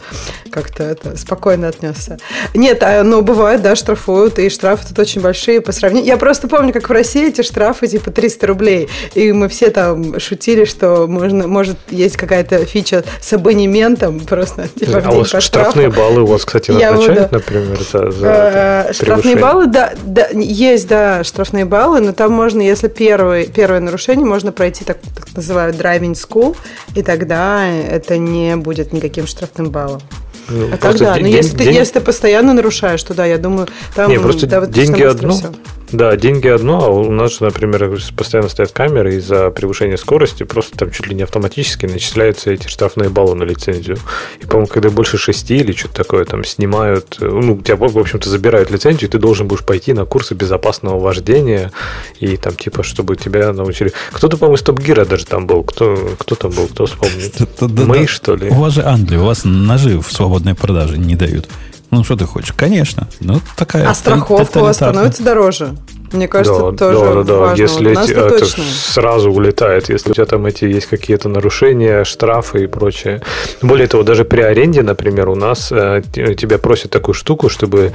как-то это спокойно отнесся. Нет, а, но бывает, да, штрафуют, и штрафы тут очень большие по сравнению. Я просто помню, как в России эти штрафы типа 300 рублей. И мы все там шутили, что можно, может, есть какая-то фича с абонементом просто. Типа, а у вас штрафные баллы у вас, кстати, назначают, например, за, за э, Штрафные баллы, да, да, есть, да, штрафные баллы, но там можно, если первое, первое нарушение, можно пройти так, так называют driving school, и тогда это не будет никаким штрафным баллом. Ну, а так да, но если, день... ты, если ты постоянно нарушаешь, то да, я думаю, там... Не, просто да, деньги одно, все. Да, деньги одно, а у нас же, например, постоянно стоят камеры из-за превышения скорости, просто там чуть ли не автоматически начисляются эти штрафные баллы на лицензию. И, по-моему, когда больше шести или что-то такое там снимают, э, ну, тебя, в общем-то, забирают лицензию, и ты должен будешь пойти на курсы безопасного вождения, и там, типа, чтобы тебя научили. Кто-то, по-моему, из Топ-Гира даже там был. Кто, кто там был, кто вспомнит? Мы, что ли? У вас же Англия, у вас ножи в свободной продаже не дают. Ну, что ты хочешь? Конечно. Ну, такая а страховка у вас становится дороже? Мне кажется, да, тоже да, да, да. важно. Если вот эти, это точно. сразу улетает, если у тебя там эти есть какие-то нарушения, штрафы и прочее. Более того, даже при аренде, например, у нас э, тебя просят такую штуку, чтобы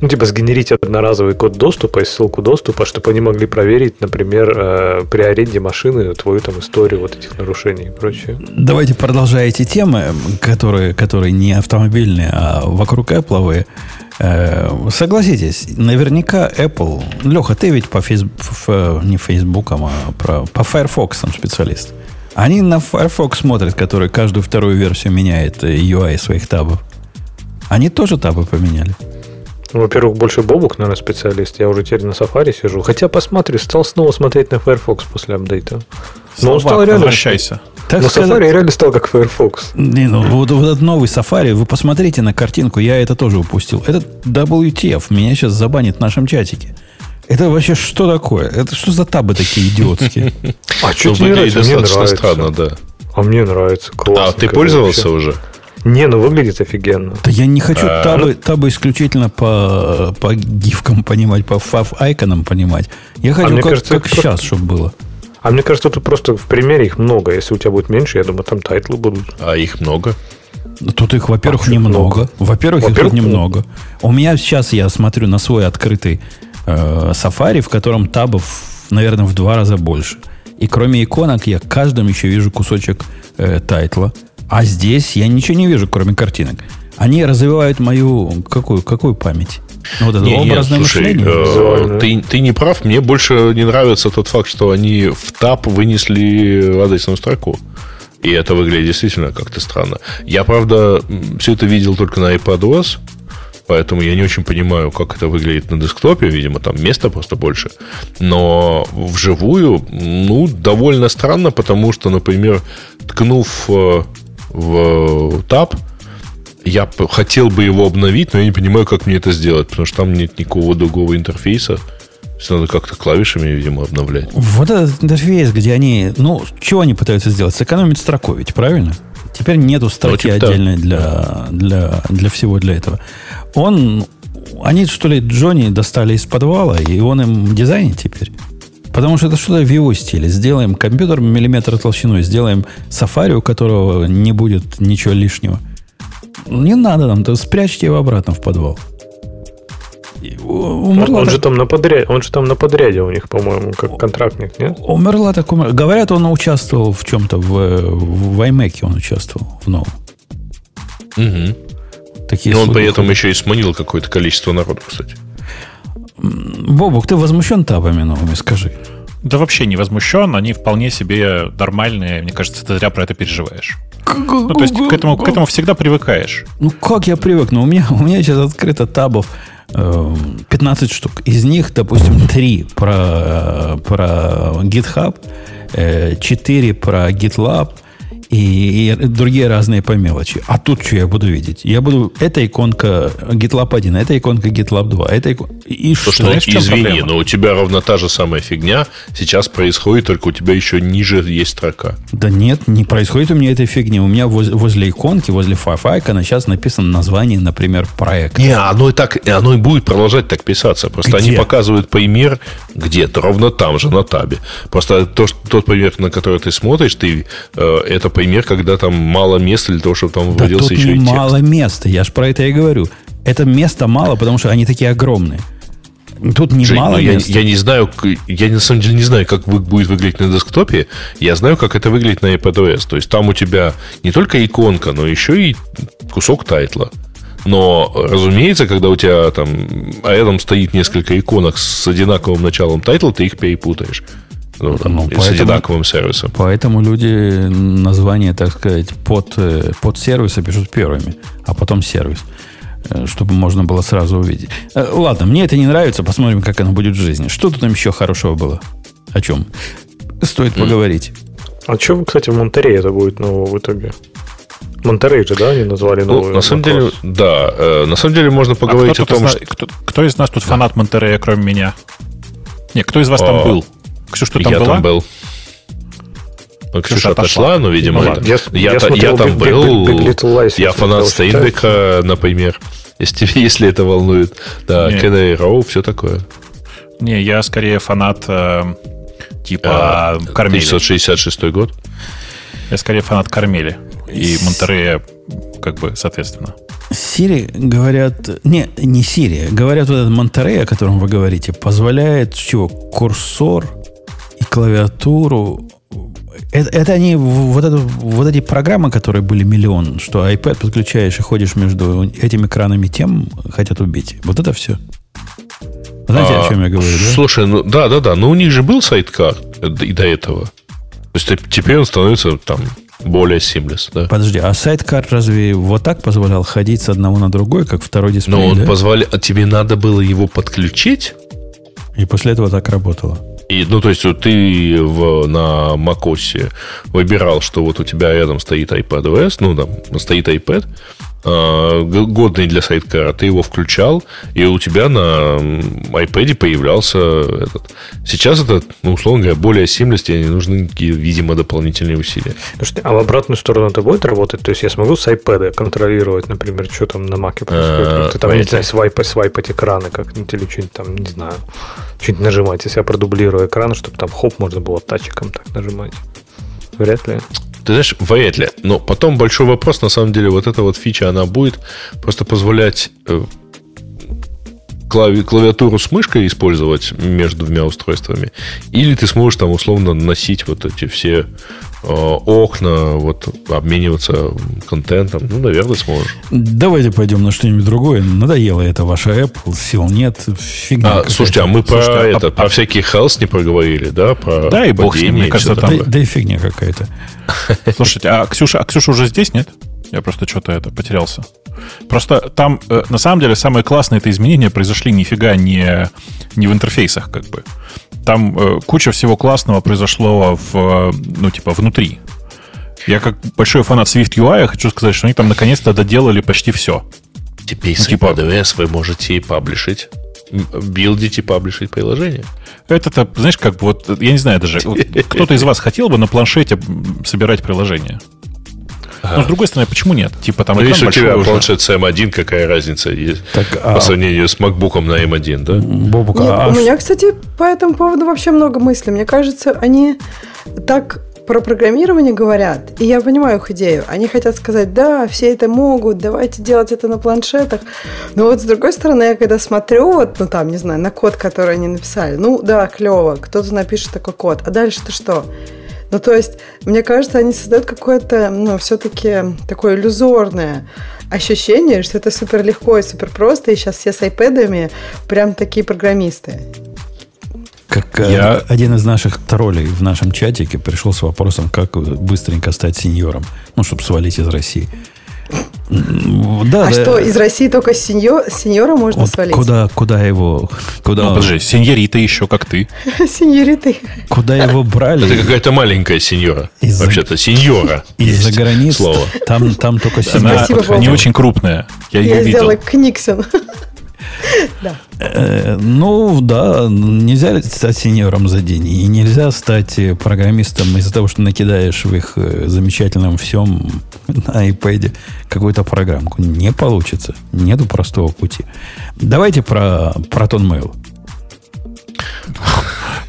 ну, типа сгенерить одноразовый код доступа и ссылку доступа, чтобы они могли проверить, например, э, при аренде машины твою там историю вот этих нарушений и прочее. Давайте продолжая эти темы, которые, которые не автомобильные, а вокруг Apple. Э, согласитесь, наверняка Apple... Леха, ты ведь по фейс, не Facebook, а по Firefox специалист. Они на Firefox смотрят, который каждую вторую версию меняет UI э, своих табов. Они тоже табы поменяли. Ну, во-первых, больше Бобук, наверное, специалист. Я уже теперь на Safari сижу. Хотя посмотрю, стал снова смотреть на Firefox после апдейта. Но он стал реально... Возвращайся. Так Но сказать, Safari реально стал как Firefox. Не, ну, вот, вот этот новый Safari, вы посмотрите на картинку, я это тоже упустил. Это WTF, меня сейчас забанит в нашем чатике. Это вообще что такое? Это что за табы такие идиотские? [LAUGHS] А что тебе нравится? Мне нравится. странно, да. А мне нравится. Классно. А ты пользовался уже? Не, ну выглядит офигенно. Да я не хочу а, табы, табы исключительно по, по гифкам понимать, по favicon'ам понимать. Я хочу, а как, кажется, как сейчас, просто... чтобы было. А мне кажется, тут просто в примере их много. Если у тебя будет меньше, я думаю, там title'ы будут. А их много? Тут их, во-первых, а немного. Во-первых, во их тут немного. У меня сейчас, я смотрю на свой открытый э, Safari, в котором табов наверное, в два раза больше. И кроме иконок я каждом еще вижу кусочек э, тайтла. А здесь я ничего не вижу, кроме картинок. Они развивают мою какую, какую память? Ну, вот это не, образное нет, слушай, э, ты, ты не прав. Мне больше не нравится тот факт, что они в тап вынесли адресную строку. И это выглядит действительно как-то странно. Я, правда, все это видел только на iPadOS, поэтому я не очень понимаю, как это выглядит на десктопе. Видимо, там места просто больше. Но вживую, ну, довольно странно, потому что, например, ткнув э, в таб, я хотел бы его обновить, но я не понимаю, как мне это сделать, потому что там нет никакого другого интерфейса. Все надо как-то клавишами, видимо, обновлять. Вот этот интерфейс, где они... Ну, чего они пытаются сделать? Сэкономить строку ведь, правильно? Теперь нету строки ну, типа отдельной для, для, для всего для этого. Он... Они, что ли, Джонни достали из подвала, и он им дизайнит теперь. Потому что это что-то в его стиле. Сделаем компьютер миллиметр толщиной, сделаем сафари, у которого не будет ничего лишнего. Не надо нам, то спрячьте его обратно в подвал. Умерла он, так... же там на подряде, он же там на подряде у них, по-моему, как контрактник, нет? Умерла так умерла. Говорят, он участвовал в чем-то, в, в iMac он участвовал в новом. Угу. Такие Но он при этом еще и сманил какое-то количество народу, кстати. Бобук, ты возмущен табами новыми, скажи. Да вообще не возмущен, они вполне себе нормальные. Мне кажется, ты зря про это переживаешь. Ну, то есть к этому, к этому всегда привыкаешь. Ну, как я привыкну? У меня, у меня сейчас открыто табов 15 э, штук. Из них, допустим, 3 про, про GitHub, 4 э, про GitLab – и, и другие разные по мелочи. А тут что я буду видеть? Я буду... Это иконка GitLab 1, это иконка GitLab 2, это иконка... И что? что? Знаешь, извини, проблема? но у тебя ровно та же самая фигня сейчас происходит, только у тебя еще ниже есть строка. Да нет, не происходит у меня этой фигни. У меня воз, возле иконки, возле файфайка сейчас написано название, например, проекта. Не, оно и так, оно и будет продолжать так писаться. Просто Где? они показывают пример где-то, ровно там же, на табе. Просто то, что, тот пример, на который ты смотришь, ты, э, это пример, когда там мало места для того, чтобы там вводился да тут еще не и текст. мало места, я же про это и говорю. Это места мало, потому что они такие огромные. Тут не Жень, мало ну, места. Я, я не знаю, я на самом деле не знаю, как будет выглядеть на десктопе. Я знаю, как это выглядит на iPadOS. То есть там у тебя не только иконка, но еще и кусок тайтла. Но, разумеется, когда у тебя там а рядом стоит несколько иконок с одинаковым началом тайтла, ты их перепутаешь. Ну, там, ну, с поэтому, одинаковым сервисом. Поэтому люди название, так сказать, под, э, под сервиса пишут первыми, а потом сервис, э, чтобы можно было сразу увидеть. Э, ладно, мне это не нравится, посмотрим, как оно будет в жизни. Что тут там еще хорошего было? О чем? Стоит mm. поговорить. А что, кстати, в Монтере это будет нового в итоге? Монтерей же, да, они назвали ну, новый На самом деле, да. Э, на самом деле можно а поговорить а о том, что... Кто, кто из нас тут фанат Монтерея, кроме меня? Не, кто из вас там был? Ксюша, ты там я была? там был. Ну, Ксюша отошла, но, видимо, ну, я, я, я, я там Big, был. Big, Big Lies, я фанат Стейнбека, например, если, [LAUGHS] если это волнует. Да, Canary Row, все такое. Не, я скорее фанат э, типа а, Кармели. 1966 год. Я скорее фанат Кармели. И Монтерея, как бы, соответственно. Сири, говорят... Не, не Сири. Говорят, вот этот Монтерей, о котором вы говорите, позволяет чего? Курсор и клавиатуру это, это они, вот, это, вот эти программы, которые были миллион, что iPad подключаешь и ходишь между этими экранами, тем хотят убить. Вот это все. Знаете, а, о чем я говорю, да? Слушай, ну да, да, да. Но у них же был сайткар и до этого. То есть теперь он становится там более seamless, да. Подожди, а сайткар разве вот так позволял ходить с одного на другой, как второй дисплей? Но он да? позволял... А тебе надо было его подключить? И после этого так работало. И, ну, то есть, вот ты в, на macOS выбирал, что вот у тебя рядом стоит iPadOS, ну, там стоит iPad, годный для сайткара, ты его включал, и у тебя на iPad появлялся этот. Сейчас это, ну, условно говоря, более seamless, не нужны, видимо, дополнительные усилия. Слушайте, а в обратную сторону это будет работать? То есть я смогу с iPad контролировать, например, что там на Mac происходит? А, ты там, не знаю, свайпать, свайпать экраны как-нибудь или что-нибудь там, не знаю, что-нибудь нажимать, если я продублирую экран, чтобы там хоп, можно было тачиком так нажимать. Вряд ли. Ты знаешь, вряд ли. Но потом большой вопрос, на самом деле, вот эта вот фича, она будет просто позволять э, клави- клавиатуру с мышкой использовать между двумя устройствами, или ты сможешь там условно носить вот эти все э, окна, вот обмениваться контентом. Ну, наверное, сможешь. Давайте пойдем на что-нибудь другое. Надоело это ваша Apple, сил нет, фигня. А, слушайте, а мы про слушайте, а это, а, про всякие health не проговорили, да? Про да, и бог с ним, мне кажется, там... Да, да и фигня какая-то. [LAUGHS] Слушайте, а Ксюша, а Ксюша уже здесь, нет? Я просто что-то это потерялся. Просто там, э, на самом деле, самое классное это изменения произошли нифига не, не в интерфейсах, как бы. Там э, куча всего классного произошло в, ну, типа, внутри. Я как большой фанат Swift UI хочу сказать, что они там наконец-то доделали почти все. Теперь ну, типа, AWS вы можете и паблишить билдить и паблишить приложение. Это-то, знаешь, как бы вот, я не знаю даже, [LAUGHS] кто-то из вас хотел бы на планшете собирать приложение? Ага. Но с другой стороны, почему нет? Типа там ну, видишь, у тебя уже. планшет с M1, какая разница есть так, а... по сравнению с MacBook на M1, да? Нет, а... У меня, кстати, по этому поводу вообще много мыслей. Мне кажется, они так про программирование говорят, и я понимаю их идею. Они хотят сказать, да, все это могут, давайте делать это на планшетах. Но вот с другой стороны, я когда смотрю, вот, ну там, не знаю, на код, который они написали, ну да, клево, кто-то напишет такой код, а дальше-то что? Ну, то есть, мне кажется, они создают какое-то, ну, все-таки такое иллюзорное ощущение, что это супер легко и супер просто, и сейчас все с айпэдами прям такие программисты. Как э, Я... один из наших троллей в нашем чатике пришел с вопросом, как быстренько стать сеньором, ну, чтобы свалить из России. Да, а да. что, из России только сеньор, сеньора можно вот свалить? Куда, куда его... Куда... Ну, подожди, сеньорита еще, как ты. [LAUGHS] Сеньориты. Куда его брали? Это какая-то маленькая сеньора. Из Вообще-то сеньора. Из-за границы. Слово. Там, там только сеньора. Она не очень крупная. Я, Я ее видел. Книксон. Да. Э, ну, да, нельзя стать сеньором за день. И нельзя стать программистом из-за того, что накидаешь в их э, замечательном всем на iPad какую-то программку. Не получится. Нету простого пути. Давайте про Proton Mail.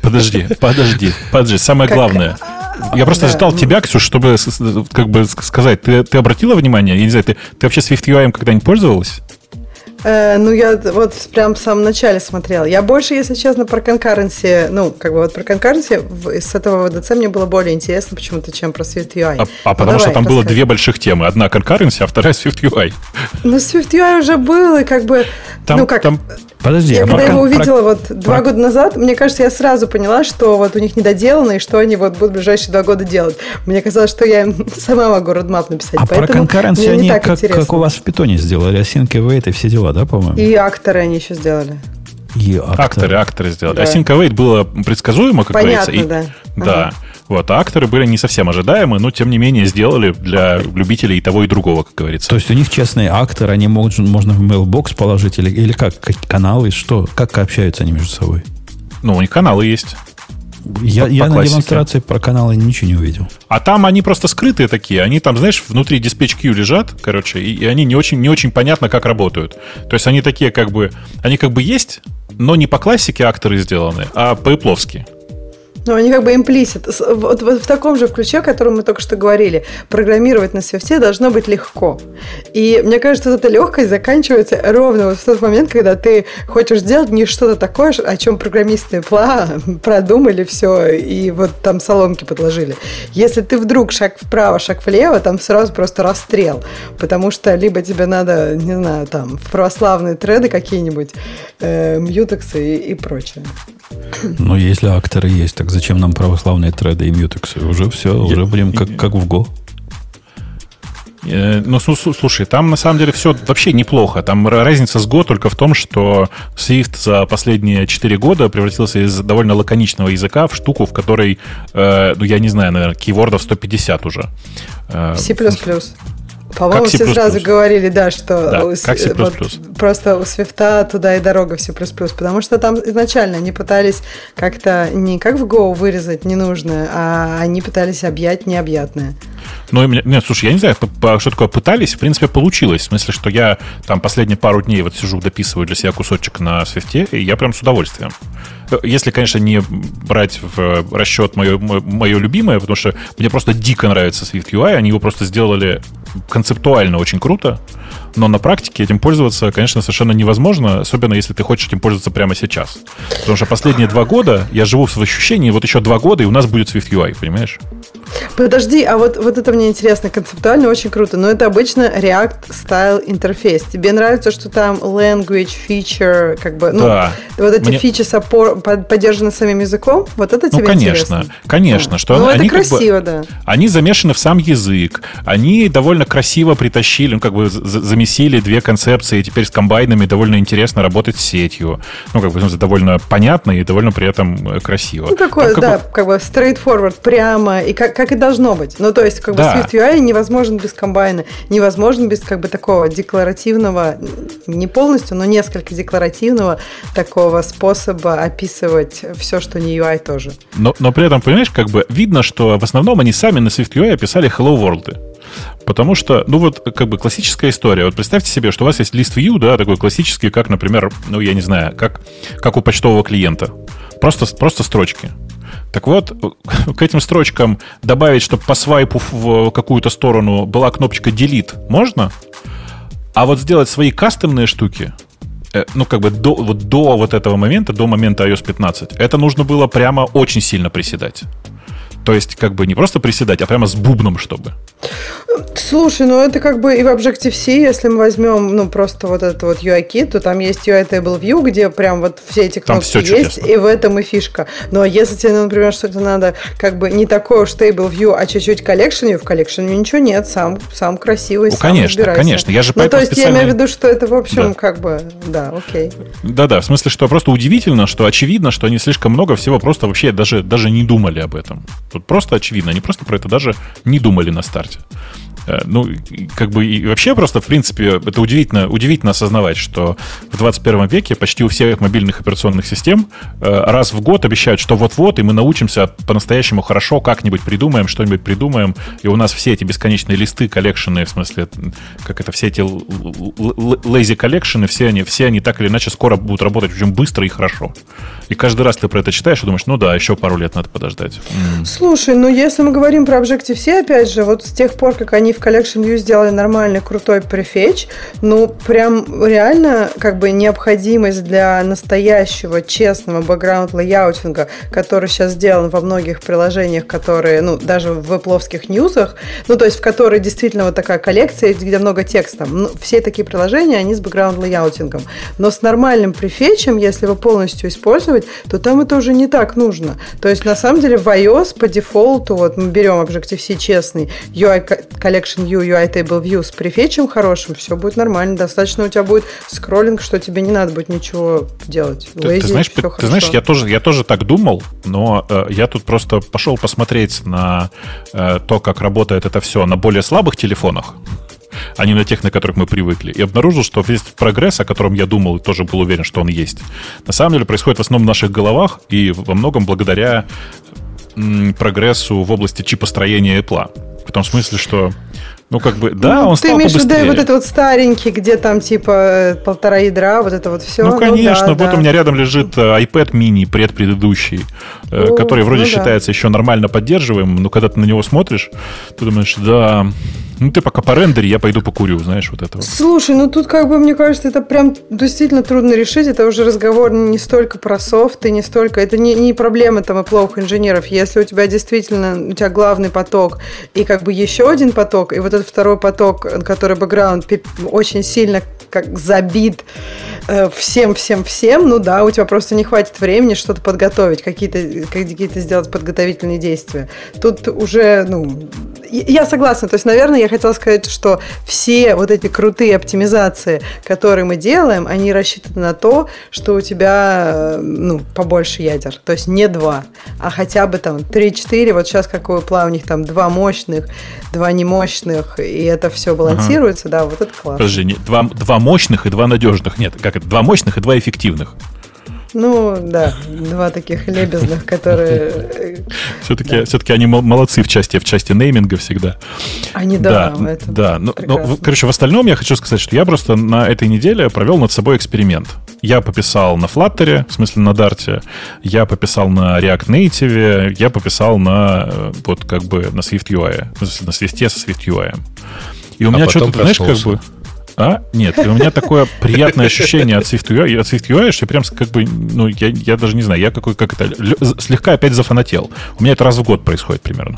Подожди, подожди, подожди. Самое главное. Я просто да. ждал тебя, Ксюш, чтобы как бы сказать, ты, ты обратила внимание? Я не знаю, ты, ты вообще Swift UI когда-нибудь пользовалась? Э, ну, я вот прям в самом начале смотрела. Я больше, если честно, про конкуренции, ну, как бы вот про конкуренции с этого ВДЦ мне было более интересно почему-то, чем про Swift UI. А, а потому давай, что там расскажи. было две больших темы. Одна конкуренция, а вторая Swift UI. Ну, Swift UI уже был, и как бы, там, ну, как... Там Подожди, я а когда его увидела про... вот два про... года назад, мне кажется, я сразу поняла, что вот у них недоделано, и что они вот будут в ближайшие два года делать. Мне казалось, что я [LAUGHS] сама могу родмап написать. А про конкуренцию они как, как у вас в питоне сделали, осинки, wait и все дела, да, по-моему? И акторы они еще сделали. И акторы. акторы, акторы сделали. Да. Async await было предсказуемо, как Понятно, говорится. И, да. Да. Ага. Вот, а акторы были не совсем ожидаемы, но тем не менее сделали для любителей и того, и другого, как говорится. То есть у них честные акторы, они могут, можно в mailbox положить или, или как, как каналы, что, как общаются они между собой? Ну, у них каналы есть. Я, по, я по на демонстрации про каналы ничего не увидел. А там они просто скрытые такие. Они там, знаешь, внутри диспетч Q лежат, короче, и, и они не очень, не очень понятно, как работают. То есть они такие как бы... Они как бы есть, но не по классике акторы сделаны, а по-эпловски. Ну, они как бы имплисит. Вот, вот в таком же ключе, о котором мы только что говорили, программировать на свифте должно быть легко. И мне кажется, эта легкость заканчивается ровно вот в тот момент, когда ты хочешь сделать не что-то такое, о чем программисты пла продумали все и вот там соломки подложили. Если ты вдруг шаг вправо, шаг влево, там сразу просто расстрел. Потому что либо тебе надо, не знаю, там, в православные треды какие-нибудь, э, мьютексы и, и прочее. Ну, если акторы есть, так зачем нам православные треды и мьютексы? Уже все, Я... уже будем как, как в Go. Э, ну, слушай, там на самом деле все вообще неплохо. Там разница с Go только в том, что Swift за последние 4 года превратился из довольно лаконичного языка в штуку, в которой, э, ну, я не знаю, наверное, кейвордов 150 уже. Э, C++. По-моему, все сразу говорили, да, что да, у, как C++. Вот, просто у Свифта туда и дорога в C++, потому что там изначально они пытались как-то не как в Go вырезать ненужное, а они пытались объять необъятное. Ну, нет, слушай, я не знаю, что такое пытались, в принципе, получилось. В смысле, что я там последние пару дней вот сижу, дописываю для себя кусочек на свифте, и я прям с удовольствием. Если, конечно, не брать в расчет мое, мое любимое, потому что мне просто дико нравится Swift UI, они его просто сделали концептуально очень круто, но на практике этим пользоваться, конечно, совершенно невозможно, особенно если ты хочешь этим пользоваться прямо сейчас. Потому что последние два года я живу в ощущении, вот еще два года, и у нас будет Swift UI, понимаешь? Подожди, а вот, вот это мне интересно, концептуально очень круто, но это обычно React Style интерфейс. Тебе нравится, что там language, feature, как бы, ну, да. вот эти мне... фичи саппор, поддержаны самим языком, вот это тебе ну, конечно, интересно? конечно, что ну, они это красиво, как бы, да. Они замешаны в сам язык, они довольно красиво притащили, ну, как бы замесили две концепции, и теперь с комбайнами довольно интересно работать с сетью. Ну, как бы, довольно понятно и довольно при этом э, красиво. Ну, такое, Там, да, бы... как бы straightforward, прямо, и как, как и должно быть. Ну, то есть, как бы да. Swift UI невозможен без комбайна, невозможен без как бы такого декларативного, не полностью, но несколько декларативного такого способа описывать все, что не UI тоже. Но, но при этом, понимаешь, как бы видно, что в основном они сами на Swift UI описали Hello World. Потому что, ну вот, как бы классическая история. Вот представьте себе, что у вас есть лист view, да, такой классический, как, например, ну, я не знаю, как, как у почтового клиента. Просто, просто строчки. Так вот, [LAUGHS] к этим строчкам добавить, чтобы по свайпу в какую-то сторону была кнопочка Delete, можно? А вот сделать свои кастомные штуки, э, ну, как бы до вот, до вот этого момента, до момента iOS 15, это нужно было прямо очень сильно приседать. То есть, как бы не просто приседать, а прямо с бубном, чтобы. Слушай, ну это как бы и в Objective-C, если мы возьмем, ну, просто вот этот вот UI-kit, то там есть UI Table View, где прям вот все эти кнопки есть, чудесно. и в этом и фишка. Но если тебе, например, что-то надо как бы не такой уж Table View, а чуть-чуть Collection View, в Collection View ничего нет, сам, сам красивый, ну, сам конечно, разбирайся. конечно. Я же ну, то есть специально... я имею в виду, что это, в общем, да. как бы, да, окей. Да-да, в смысле, что просто удивительно, что очевидно, что они слишком много всего просто вообще даже, даже не думали об этом. Тут просто очевидно, они просто про это даже не думали на старте. Э, ну, как бы и вообще просто, в принципе, это удивительно, удивительно осознавать, что в 21 веке почти у всех мобильных операционных систем э, раз в год обещают, что вот-вот, и мы научимся по-настоящему хорошо, как-нибудь придумаем, что-нибудь придумаем, и у нас все эти бесконечные листы, collection'ы, в смысле, как это, все эти lazy collection'ы, все они, все они так или иначе скоро будут работать очень быстро и хорошо. И каждый раз ты про это читаешь и думаешь, ну да, еще пару лет надо подождать. Слушай, ну если мы говорим про Objective-C, опять же, вот с тех пор, как они в Collection View сделали нормальный, крутой prefetch, ну прям реально как бы необходимость для настоящего, честного background layouting'а, который сейчас сделан во многих приложениях, которые, ну, даже в в Apple'овских News'ах, ну, то есть в которой действительно вот такая коллекция, где много текста. Ну, все такие приложения, они с background layouting'ом. Но с нормальным prefetch'ем, если его полностью использовать, то там это уже не так нужно. То есть, на самом деле, в iOS по дефолту, вот мы берем Objective-C честный, UI Collection View, UI Table View с prefetch'ем хорошим, все будет нормально. Достаточно у тебя будет скроллинг, что тебе не надо будет ничего делать. Ты, Lazy, ты, знаешь, ты знаешь, я тоже, я тоже так думал, но э, я тут просто пошел посмотреть на э, то, как работает это все на более слабых телефонах а не на тех, на которых мы привыкли. И обнаружил, что весь прогресс, о котором я думал и тоже был уверен, что он есть, на самом деле происходит в основном в наших головах и во многом благодаря прогрессу в области чипостроения Apple. В том смысле, что ну, как бы, да, ну, он Ты имеешь в виду вот этот вот старенький, где там типа полтора ядра, вот это вот все? Ну, конечно, ну, да, вот да. у меня рядом лежит э, iPad mini предпредыдущий, ну, который вроде ну, считается да. еще нормально поддерживаемым, но когда ты на него смотришь, ты думаешь, да, ну, ты пока по рендере, я пойду покурю, знаешь, вот это вот. Слушай, ну тут как бы, мне кажется, это прям действительно трудно решить. Это уже разговор не столько про софт и не столько... Это не, не проблема там и плохо инженеров. Если у тебя действительно, у тебя главный поток и как бы еще один поток, и вот этот второй поток, который бэкграунд очень сильно как забит всем-всем-всем, э, ну да, у тебя просто не хватит времени что-то подготовить, какие-то какие сделать подготовительные действия. Тут уже, ну, я согласна. То есть, наверное, я хотела сказать, что все вот эти крутые оптимизации, которые мы делаем, они рассчитаны на то, что у тебя, э, ну, побольше ядер. То есть не два, а хотя бы там 3-4. Вот сейчас какой план у них там два мощных, два немощных, и это все балансируется, ага. да, вот это классно. Подожди, не, два, два мощных и два надежных. Нет, как это? Два мощных и два эффективных. Ну, да, два таких лебезных, которые... Все-таки, да. все-таки они молодцы в части, в части нейминга всегда. Они, да, да. Это да. Ну, ну, короче, в остальном я хочу сказать, что я просто на этой неделе провел над собой эксперимент. Я пописал на Flutter, в смысле на Dart, я пописал на React Native, я пописал на э, вот как бы на Swift UI, на Swift со Swift UI. И у а меня что-то, знаешь, как бы... А? Нет, и у меня такое приятное ощущение от SwiftUI, от SwiftUI, что прям как бы, ну, я, я даже не знаю, я какой, как это, слегка опять зафанател. У меня это раз в год происходит примерно.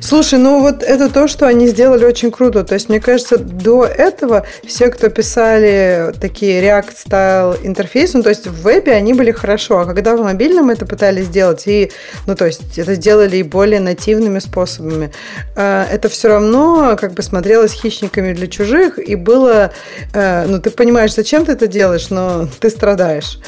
Слушай, ну вот это то, что они сделали очень круто. То есть, мне кажется, до этого все, кто писали такие React-стайл интерфейсы, ну, то есть в вебе они были хорошо, а когда в мобильном это пытались сделать, и, ну, то есть это сделали и более нативными способами, э, это все равно как бы смотрелось хищниками для чужих, и было, э, ну, ты понимаешь, зачем ты это делаешь, но ты страдаешь.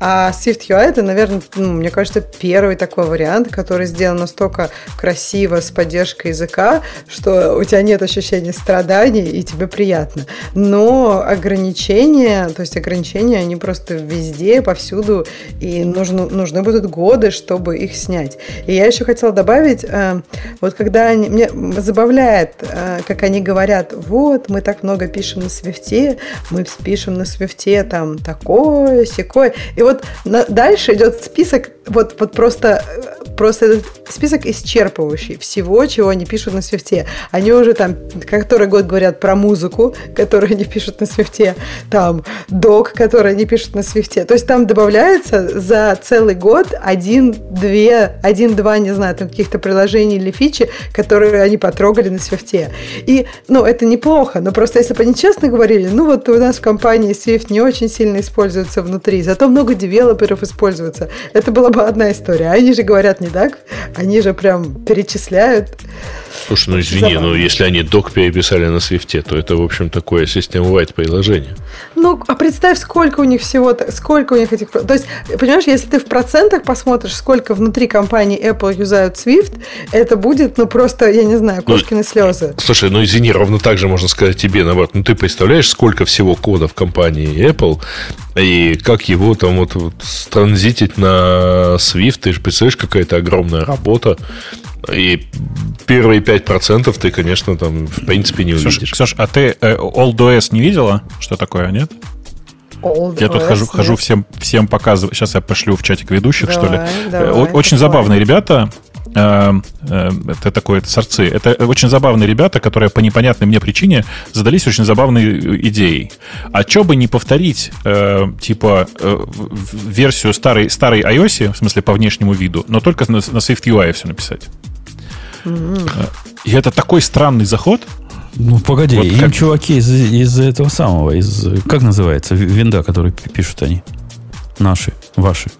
А Swift UI это, наверное, ну, мне кажется, первый такой вариант, который сделан настолько красиво, с поддержкой языка, что у тебя нет ощущения страданий, и тебе приятно. Но ограничения, то есть ограничения, они просто везде, повсюду, и нужно, нужны будут годы, чтобы их снять. И я еще хотела добавить, э, вот когда они, мне забавляет, э, как они говорят, вот, мы так много пишем на свифте, мы пишем на свифте там такое, секое. И вот на, дальше идет список, вот, вот просто, просто этот список исчерпывающий всего, чего они пишут на свифте. Они уже там который год говорят про музыку, которую они пишут на свифте, там док, который они пишут на свифте. То есть там добавляется за целый год один, две, один-два, не знаю, там каких-то приложений или фичи, которые они потрогали на свифте. И, ну, это неплохо, но просто если бы они честно говорили, ну, вот у нас в компании Swift не очень сильно используется внутри, зато много девелоперов используется. Это была бы одна история. Они же говорят не так, они же прям перечисляют. Слушай, ну извини, но если они док переписали на свифте, то это, в общем, такое систем-вайд приложение. Ну, а представь, сколько у них всего, сколько у них этих... То есть, понимаешь, если ты в процентах посмотришь, сколько внутри компании Apple юзают Swift, это будет, ну, просто, я не знаю, ну, кошкины ну, слезы. Слушай, ну, извини, ровно так же можно сказать тебе, наоборот. Ну, ты представляешь, сколько всего кода в компании Apple, и как его там вот, вот транзитить на Swift, ты же представляешь, какая это огромная работа. И первые 5% ты, конечно, там, в принципе, не увидишь. Ксюш, а ты э, OldOS не видела? Что такое, нет? Old я тут хожу, хожу всем, всем показываю. Сейчас я пошлю в чатик ведущих, давай, что ли. Давай, очень забавные ребята. Э, э, это такое это сорцы. Это очень забавные ребята, которые по непонятной мне причине задались очень забавной идеей. А что бы не повторить, э, типа, версию старой, старой iOS, в смысле по внешнему виду, но только на, на Swift UI все написать. И это такой странный заход. Ну, погоди, вот им как... чуваки из, из этого самого, из, как называется, винда, который пишут они? Наши, ваши.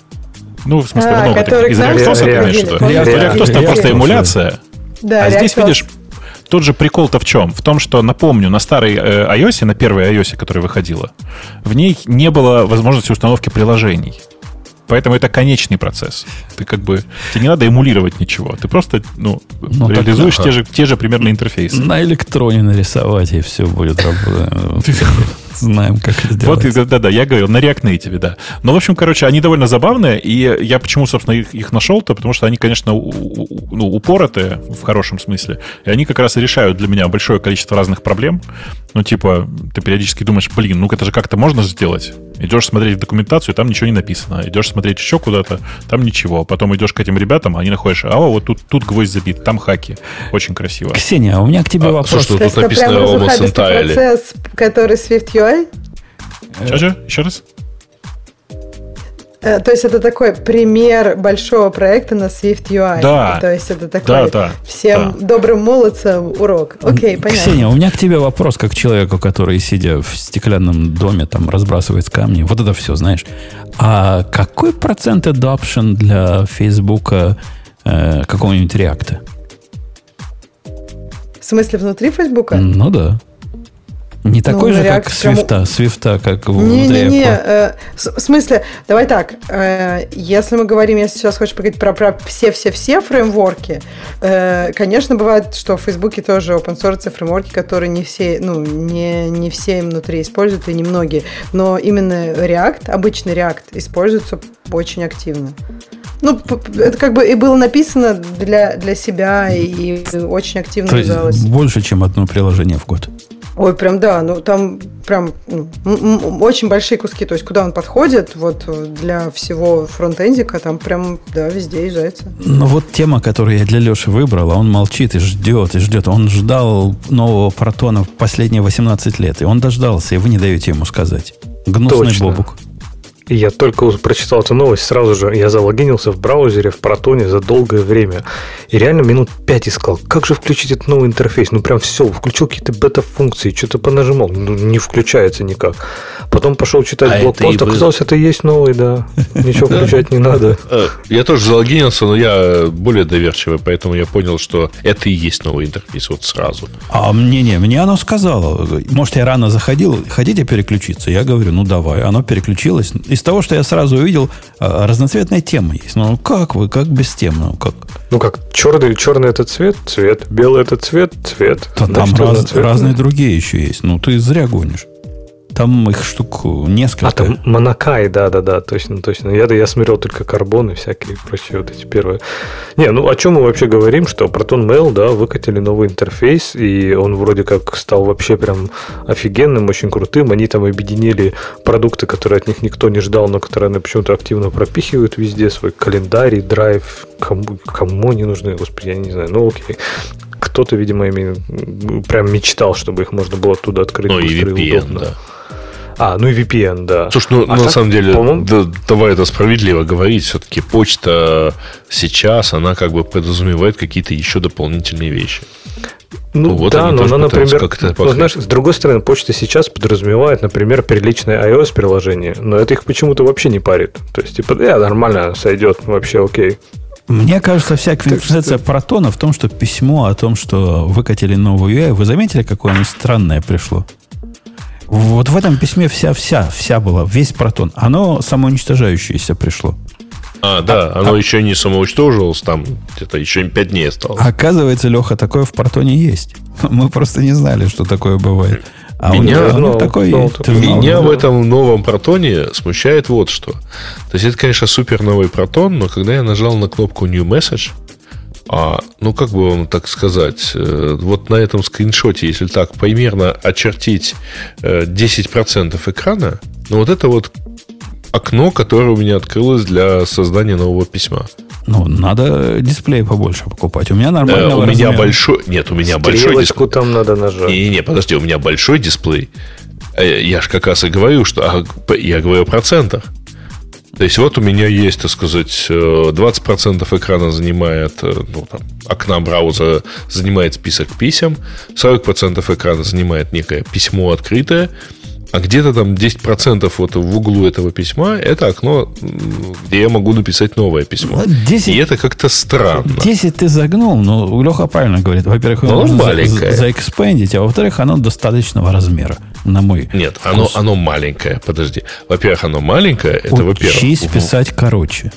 Ну, в смысле, а, ну, это, из реактоса виду? Реактос это просто эмуляция. Да, а здесь, видишь, тот же прикол-то в чем? В том, что, напомню, на старой э, iOS, на первой iOS, которая выходила, в ней не было возможности установки приложений. Поэтому это конечный процесс. Ты как бы тебе не надо эмулировать ничего. Ты просто ну, ну реализуешь так, те, же, те же примерно интерфейсы. На электроне нарисовать, и все будет работать. [LAUGHS] знаем, как это делать. Вот, да-да, я говорил, на React Native, да. Но, в общем, короче, они довольно забавные, и я почему, собственно, их, их нашел-то, потому что они, конечно, у, у, ну, упоротые в хорошем смысле, и они как раз и решают для меня большое количество разных проблем. Ну, типа, ты периодически думаешь, блин, ну это же как-то можно сделать. Идешь смотреть документацию, там ничего не написано. Идешь смотреть еще куда-то, там ничего. Потом идешь к этим ребятам, они находишь, а вот тут, тут гвоздь забит, там хаки. Очень красиво. Ксения, у меня к тебе а, вопрос. Что, тут написано Almost процесс, который Swift UI? Что-что? Еще раз? Э, то есть это такой пример большого проекта на Swift UI. Да. То есть это такой да, да, всем да. добрым молодцам урок. Окей, понятно. Ксения, у меня к тебе вопрос, как человеку, который, сидя в стеклянном доме, там разбрасывает камни. Вот это все, знаешь. А какой процент adoption для Фейсбука э, какого-нибудь реакта? В смысле, внутри Фейсбука? Ну да. Не ну, такой же, как Свифта, Свифта, как в Не-не-не, э, в смысле, давай так, э, если мы говорим, если сейчас хочешь поговорить про, про все-все-все фреймворки, э, конечно, бывает, что в Фейсбуке тоже open source фреймворки, которые не все, ну, не, не все внутри используют, и немногие, но именно React, обычный React, используется очень активно. Ну, это как бы и было написано для, для себя, и очень активно То есть больше, чем одно приложение в год. Ой, прям да, ну там прям ну, очень большие куски, то есть куда он подходит, вот для всего фронтендика, там прям, да, везде езжается. Ну вот тема, которую я для Леши выбрал, а он молчит и ждет, и ждет. Он ждал нового протона последние 18 лет, и он дождался, и вы не даете ему сказать. Гнусный Точно. бобук. И я только прочитал эту новость, сразу же я залогинился в браузере, в протоне за долгое время. И реально минут пять искал, как же включить этот новый интерфейс. Ну, прям все, включил какие-то бета-функции, что-то понажимал. Ну, не включается никак. Потом пошел читать а блокпост, это оказалось, был... это и есть новый, да. Ничего включать не надо. Э, я тоже залогинился, но я более доверчивый, поэтому я понял, что это и есть новый интерфейс вот сразу. А мне не, мне оно сказало. Может, я рано заходил, хотите переключиться? Я говорю, ну давай. Оно переключилось из того, что я сразу увидел, а, разноцветная тема есть. Ну, как вы, как без тем? Ну, как? Ну, как, черный, черный это цвет, цвет, белый это цвет, цвет. Да, там раз, разные другие еще есть. Ну, ты зря гонишь. Там их штук несколько. А, там Монакай, да-да-да, точно, точно. Я, я смотрел только карбоны всякие прочие вот эти первые. Не, ну о чем мы вообще говорим, что Proton Mail, да, выкатили новый интерфейс, и он вроде как стал вообще прям офигенным, очень крутым. Они там объединили продукты, которые от них никто не ждал, но которые они почему-то активно пропихивают везде, свой календарь, драйв, кому, кому они нужны, господи, я не знаю, ну окей кто-то, видимо, ими прям мечтал, чтобы их можно было оттуда открыть. Ну и VPN, удобно. да. А, ну и VPN, да. Слушай, ну а на так, самом деле, да, давай это справедливо говорить, все-таки почта сейчас, она как бы подразумевает какие-то еще дополнительные вещи. Ну, ну вот да, но она, например, ну, знаешь, с другой стороны, почта сейчас подразумевает, например, приличное iOS-приложение, но это их почему-то вообще не парит. То есть, типа, да, нормально сойдет, вообще окей. Мне кажется, вся квинтэссенция что... протона в том, что письмо о том, что выкатили новую UI, вы заметили, какое оно странное пришло? Вот в этом письме вся, вся, была, весь протон. Оно самоуничтожающееся пришло. А, да, а, оно а, еще не самоуничтожилось, там где-то еще 5 дней осталось. Оказывается, Леха, такое в протоне есть. [LAUGHS] Мы просто не знали, что такое бывает. А меня, он, он такой, знал, меня в этом новом протоне смущает вот что. То есть это, конечно, супер новый протон, но когда я нажал на кнопку New Message, а, ну, как бы вам так сказать, э, вот на этом скриншоте, если так примерно очертить 10% э, экрана, ну, вот это вот окно, которое у меня открылось для создания нового письма. Ну, надо дисплей побольше покупать. У меня нормально. Да, у меня размера. большой. Нет, у меня большой дисплей. там надо нажать. Не, не, подожди, у меня большой дисплей. Э, я же как раз и говорю, что а, я говорю о процентах. То есть вот у меня есть, так сказать, 20% э, экрана занимает, э, ну, там, окна браузера занимает список писем, 40% экрана занимает некое письмо открытое, а где-то там 10% вот в углу этого письма это окно, где я могу написать новое письмо. 10, ну, И это как-то странно. 10 ты загнул, но Леха правильно говорит. Во-первых, его можно маленькое. заэкспендить, а во-вторых, оно достаточного размера, на мой Нет, оно, оно маленькое. Подожди. Во-первых, оно маленькое. Это во-первых. Учись писать короче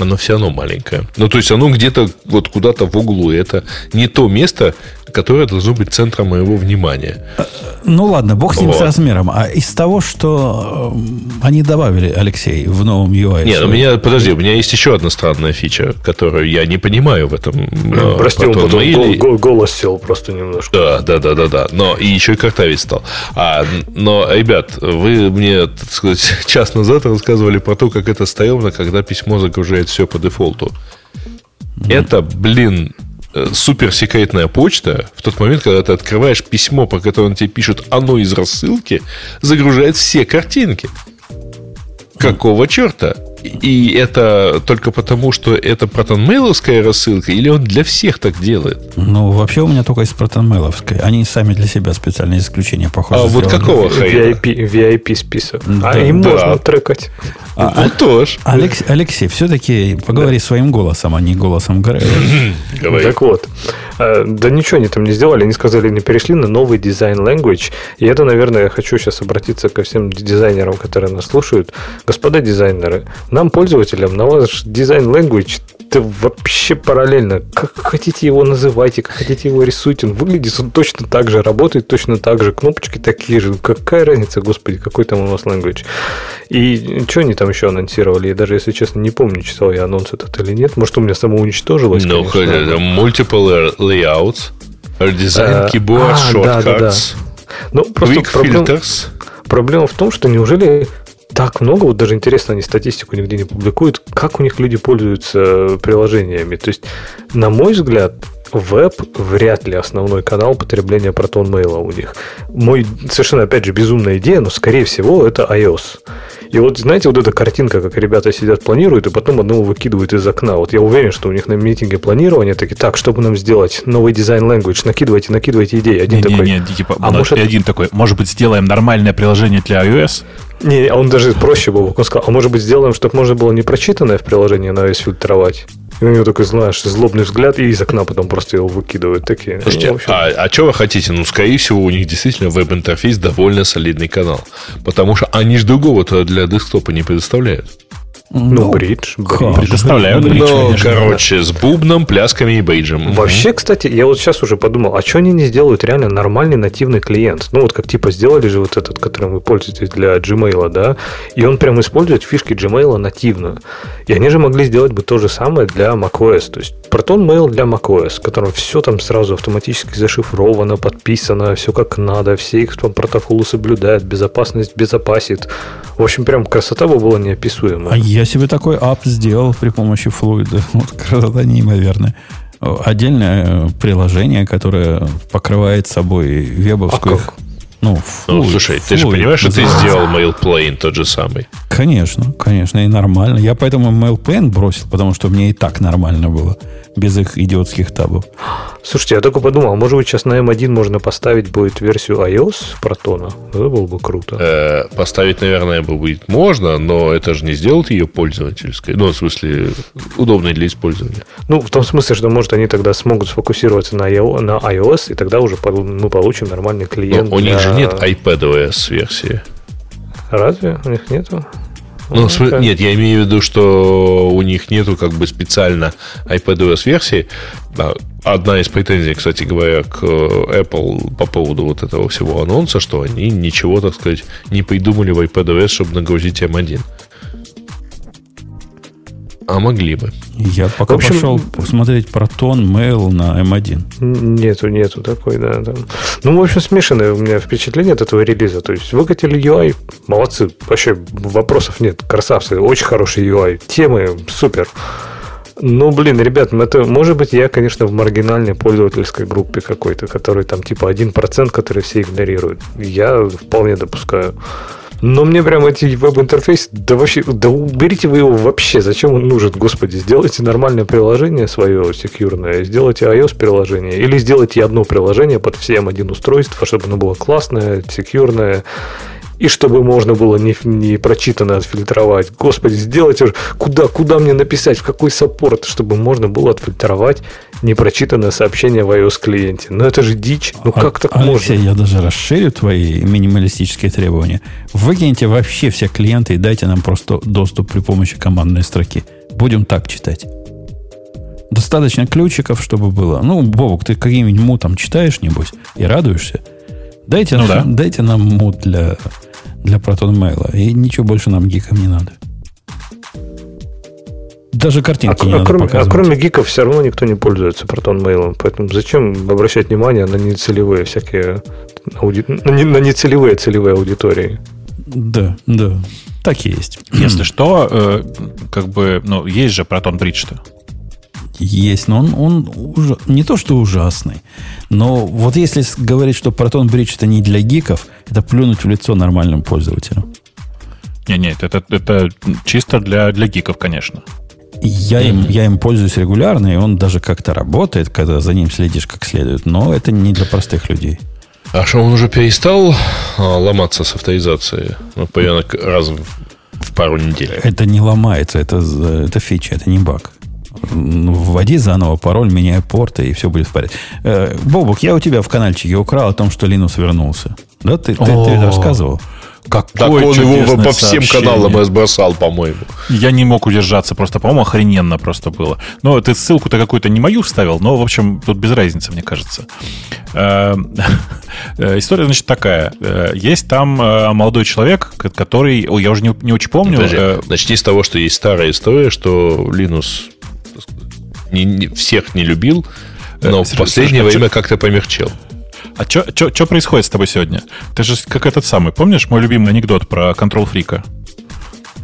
оно все равно маленькое. Ну, то есть оно где-то вот куда-то в углу. Это не то место, которое должно быть центром моего внимания. Ну ладно, бог с ним вот. с размером. А из того, что э, они добавили, Алексей, в новом UI... Нет, у меня, подожди, у меня есть еще одна странная фича, которую я не понимаю в этом. Э, Прости, он потом или... голос сел просто немножко. Да, да, да, да, да. Но и еще и картавить стал. А, но, ребят, вы мне, так сказать, [LAUGHS] час назад рассказывали про то, как это стрёмно, когда письмо загружает все по дефолту. Это, блин, Э, суперсекретная почта, в тот момент, когда ты открываешь письмо, по которому тебе пишут оно из рассылки, загружает все картинки. Какого черта? И это только потому, что это протонмейловская рассылка, или он для всех так делает? Ну, вообще у меня только из протонмейловской. Они сами для себя специальные исключения, похоже. А вот какого? VIP, VIP список. Да, а им да. можно трекать. А, ну, а, тоже. Алекс, Алексей, все-таки поговори да. своим голосом, а не голосом Грея. [LAUGHS] Так вот. Э, да ничего они там не сделали. Они сказали, не перешли на новый дизайн language. И это, наверное, я хочу сейчас обратиться ко всем дизайнерам, которые нас слушают. Господа дизайнеры, нам, пользователям, на ваш дизайн language это вообще параллельно. Как хотите его называйте, как хотите его рисуйте. Он выглядит он точно так же, работает точно так же, кнопочки такие же. Какая разница, господи, какой там у нас language. И что они там еще анонсировали? Я даже, если честно, не помню, читал я анонс этот или нет. Может, у меня само уничтожилось, Ну, multiple layouts, design keyboard, а, shortcuts, да, да, да. Ну, просто quick проблем... filters. Проблема в том, что неужели так много, вот даже интересно, они статистику нигде не публикуют, как у них люди пользуются приложениями. То есть, на мой взгляд, веб вряд ли основной канал потребления Proton Mail у них. Мой совершенно, опять же, безумная идея, но, скорее всего, это iOS. И вот, знаете, вот эта картинка, как ребята сидят, планируют, и потом одного выкидывают из окна. Вот я уверен, что у них на митинге планирования такие, так, чтобы нам сделать новый дизайн language, накидывайте, накидывайте идеи. Один не, такой. Не, не, типа, а может... один такой, может быть, сделаем нормальное приложение для iOS? Не, а он даже проще был. Он сказал, а может быть, сделаем, чтобы можно было не прочитанное в приложении на iOS фильтровать? И у него такой, знаешь, злобный взгляд, и из окна потом просто его выкидывают. Такие. Слушайте, ну, а, а что вы хотите? Ну, скорее всего, у них действительно веб-интерфейс довольно солидный канал. Потому что они же другого-то для десктопа не предоставляют. Ну, бридж. бридж. Предоставляю бридж, Ну, конечно, короче, да. с бубном, плясками и бейджем. Вообще, кстати, я вот сейчас уже подумал, а что они не сделают реально нормальный нативный клиент? Ну, вот как типа сделали же вот этот, которым вы пользуетесь для Gmail, да, и он прям использует фишки Gmail нативно. И они же могли сделать бы то же самое для macOS. То есть Proton Mail для macOS, в котором все там сразу автоматически зашифровано, подписано, все как надо, все их там протоколы соблюдают, безопасность безопасит. В общем, прям красота бы была неописуемая. А я себе такой ап сделал при помощи флуида. [LAUGHS] Вот красота неимоверная. Отдельное приложение, которое покрывает собой вебовскую... А как? Ну, флуид, ну, слушай, флуид, ты же понимаешь, что ты сделал MailPlane тот же самый. Конечно, конечно, и нормально. Я поэтому MailPlane бросил, потому что мне и так нормально было без их идиотских табов. Слушайте, я только подумал, может быть, сейчас на M1 можно поставить будет версию iOS Протона? Это было бы круто. Э, поставить, наверное, будет можно, но это же не сделает ее пользовательской. Ну, в смысле, удобной для использования. Ну, в том смысле, что, может, они тогда смогут сфокусироваться на iOS, и тогда уже мы получим нормальный клиент. Но у них же нет iPadOS версии. Разве? У них нету? Ну, okay. Нет, я имею в виду, что у них нету как бы специально iPadOS версии. Одна из претензий, кстати говоря, к Apple по поводу вот этого всего анонса, что они ничего, так сказать, не придумали в iPadOS, чтобы нагрузить M1. А могли бы. Я пока общем, пошел посмотреть Proton Mail на M1. Нету, нету такой, да. да. Ну, в общем, смешанное у меня впечатление от этого релиза. То есть выкатили UI, молодцы, вообще вопросов нет, красавцы, очень хороший UI, темы супер. Ну, блин, ребят, это может быть я, конечно, в маргинальной пользовательской группе какой-то, который там типа 1%, который все игнорируют. Я вполне допускаю. Но мне прям эти веб-интерфейсы, да вообще, да уберите вы его вообще, зачем он нужен, господи, сделайте нормальное приложение свое, секьюрное, сделайте iOS-приложение, или сделайте одно приложение под всем один устройство, чтобы оно было классное, секьюрное, и чтобы можно было не, не прочитанно отфильтровать. Господи, сделайте уже, куда, куда мне написать, в какой саппорт, чтобы можно было отфильтровать непрочитанное сообщение в iOS-клиенте. Ну это же дичь. Ну а, как так Алексей, можно? я даже расширю твои минималистические требования. Выкиньте вообще все клиенты и дайте нам просто доступ при помощи командной строки. Будем так читать. Достаточно ключиков, чтобы было. Ну, Бобок, ты каким-нибудь мутом читаешь, небось, и радуешься. Дайте, ну, нам, да. дайте нам мут для для Proton Mail. И ничего больше нам гикам не надо. Даже картинки а, не а, надо кроме, показывать. А кроме гиков все равно никто не пользуется Proton Mail. Поэтому зачем обращать внимание на нецелевые всякие ауди... на, не, на нецелевые целевые аудитории? Да, да. Так и есть. Если [CLEARS THROAT] что, э, как бы, ну, есть же Proton Bridge-то. Есть, но он, он уже, не то что ужасный, но вот если говорить, что Proton Bridge это не для гиков, это плюнуть в лицо нормальным пользователям. Нет, нет, это, это чисто для, для гиков, конечно. Я им, я им пользуюсь регулярно, и он даже как-то работает, когда за ним следишь как следует, но это не для простых людей. А что, он уже перестал а, ломаться с авторизацией? Ну, примерно раз в, в пару недель. Это не ломается, это, это фича, это не баг. Вводи заново пароль, меняй порты, и все будет в порядке. Э, Бобук, я у тебя в каналчике украл о том, что Linux вернулся. Да, ты, ты, ты рассказывал? Какое так он его по всем каналам разбросал, по-моему. Я не мог удержаться, просто, по-моему, охрененно просто было. Но ты ссылку-то какую-то не мою вставил, но, в общем, тут без разницы, мне кажется. Э, [LAUGHS] э, история, значит, такая. Э, есть там молодой человек, который... Ой, я уже не, не очень помню. Подожди, начни с того, что есть старая история, что Linux не, не, всех не любил, но в последнее время как-то помягчел. А что происходит с тобой сегодня? Ты же как этот самый, помнишь мой любимый анекдот про контрол фрика?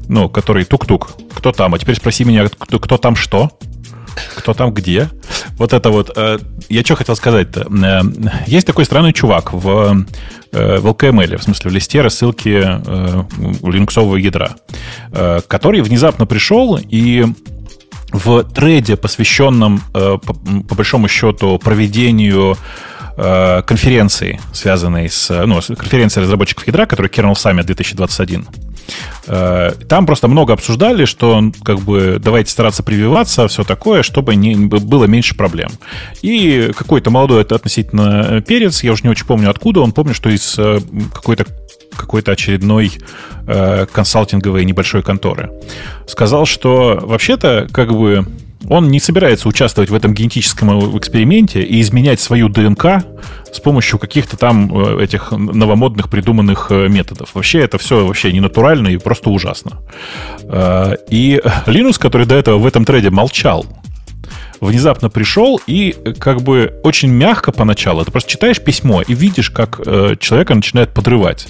Ну, который тук-тук. Кто там? А теперь спроси меня, кто, кто там что? Кто там где? Вот это вот. Э, я что хотел сказать-то? Э, есть такой странный чувак в, э, в LKML, в смысле в листе рассылки линуксового ядра, который внезапно пришел и в треде, посвященном, по, по большому счету, проведению э, конференции, связанной с, ну, конференцией разработчиков ядра, которая Kernel Summit 2021. Э, там просто много обсуждали, что как бы давайте стараться прививаться, все такое, чтобы не, было меньше проблем. И какой-то молодой это относительно перец, я уже не очень помню откуда, он помнит, что из э, какой-то какой-то очередной э, консалтинговой небольшой конторы. Сказал, что вообще-то как бы он не собирается участвовать в этом генетическом эксперименте и изменять свою ДНК с помощью каких-то там э, этих новомодных придуманных э, методов. Вообще это все вообще не натурально и просто ужасно. Э, и Линус, который до этого в этом треде молчал, внезапно пришел и как бы очень мягко поначалу, ты просто читаешь письмо и видишь, как человека начинает подрывать.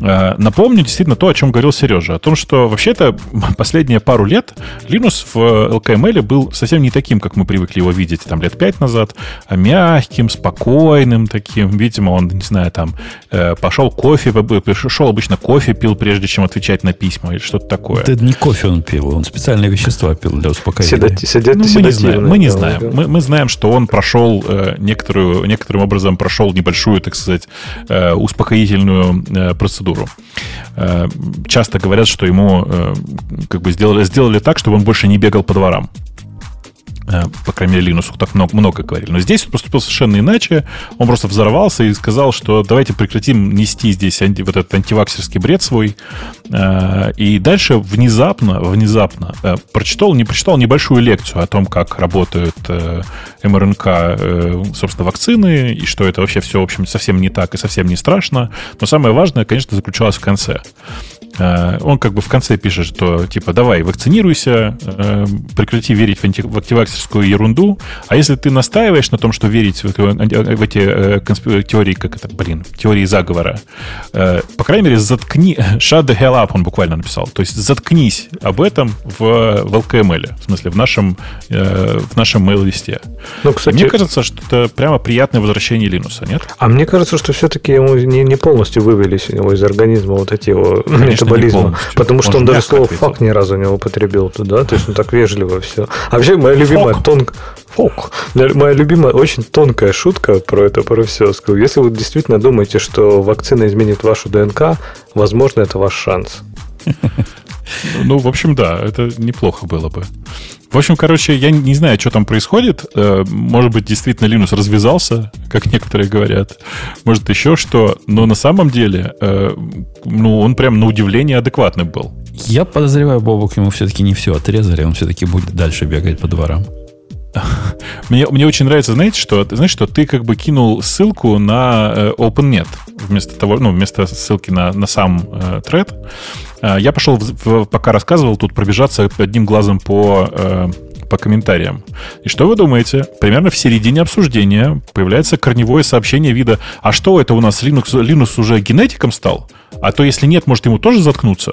Э, напомню действительно то, о чем говорил Сережа, о том, что вообще-то [LAUGHS] последние пару лет Linux в LKML был совсем не таким, как мы привыкли его видеть там лет пять назад, а мягким, спокойным таким. Видимо, он, не знаю, там э, пошел кофе, пришел обычно кофе пил, прежде чем отвечать на письма или что-то такое. Это не кофе он пил, он специальные вещества пил для успокоения. Седати, седати, ну, мы не знаем, мы не знаем. Мы, мы знаем, что он прошел э, некоторую, некоторым образом прошел небольшую, так сказать, успокоительную процедуру процедуру. Э, часто говорят, что ему э, как бы сделали, сделали так, чтобы он больше не бегал по дворам. Э, по крайней мере, Linux так много, много говорили. Но здесь он поступил совершенно иначе. Он просто взорвался и сказал, что давайте прекратим нести здесь анти, вот этот антиваксерский бред свой. Э, и дальше внезапно, внезапно э, прочитал, не прочитал небольшую лекцию о том, как работают МРНК, собственно, вакцины, и что это вообще все, в общем, совсем не так и совсем не страшно. Но самое важное, конечно, заключалось в конце. Э, он как бы в конце пишет, что типа давай, вакцинируйся, э, прекрати верить в, анти, в активаксерскую ерунду, а если ты настаиваешь на том, что верить в, в эти э, консп... теории, как это, блин, теории заговора, по крайней мере, заткни, [LAUGHS] shut the hell up, он буквально написал, то есть заткнись об этом в, в LKML, в смысле в нашем, в нашем mail-листе. Ну, кстати... Мне кажется, что это прямо приятное возвращение Линуса, нет? А мне кажется, что все-таки ему не, не полностью вывелись у него из организма вот эти его метаболизма. Потому что он, он даже слово фак ни разу не употребил туда, то есть он так вежливо все. А вообще моя любимая тонкая... Фок. Моя любимая, очень тонкая шутка про это, про все. Если вы действительно думаете, что вакцина изменит вашу ДНК, возможно, это ваш шанс. Ну, в общем, да, это неплохо было бы. В общем, короче, я не знаю, что там происходит. Э, может быть, действительно Linux развязался, как некоторые говорят. Может, еще что. Но на самом деле, э, ну, он прям на удивление адекватный был. Я подозреваю, Бобок ему все-таки не все отрезали, он все-таки будет дальше бегать по дворам. [LAUGHS] Мне, мне очень нравится, знаете, что, знаешь, что ты как бы кинул ссылку на э, OpenNet вместо того, ну, вместо ссылки на, на сам э, тред. Э, я пошел, в, в, пока рассказывал, тут пробежаться одним глазом по, э, по комментариям. И что вы думаете? Примерно в середине обсуждения появляется корневое сообщение вида «А что это у нас, Linux, Linux уже генетиком стал? А то если нет, может ему тоже заткнуться?»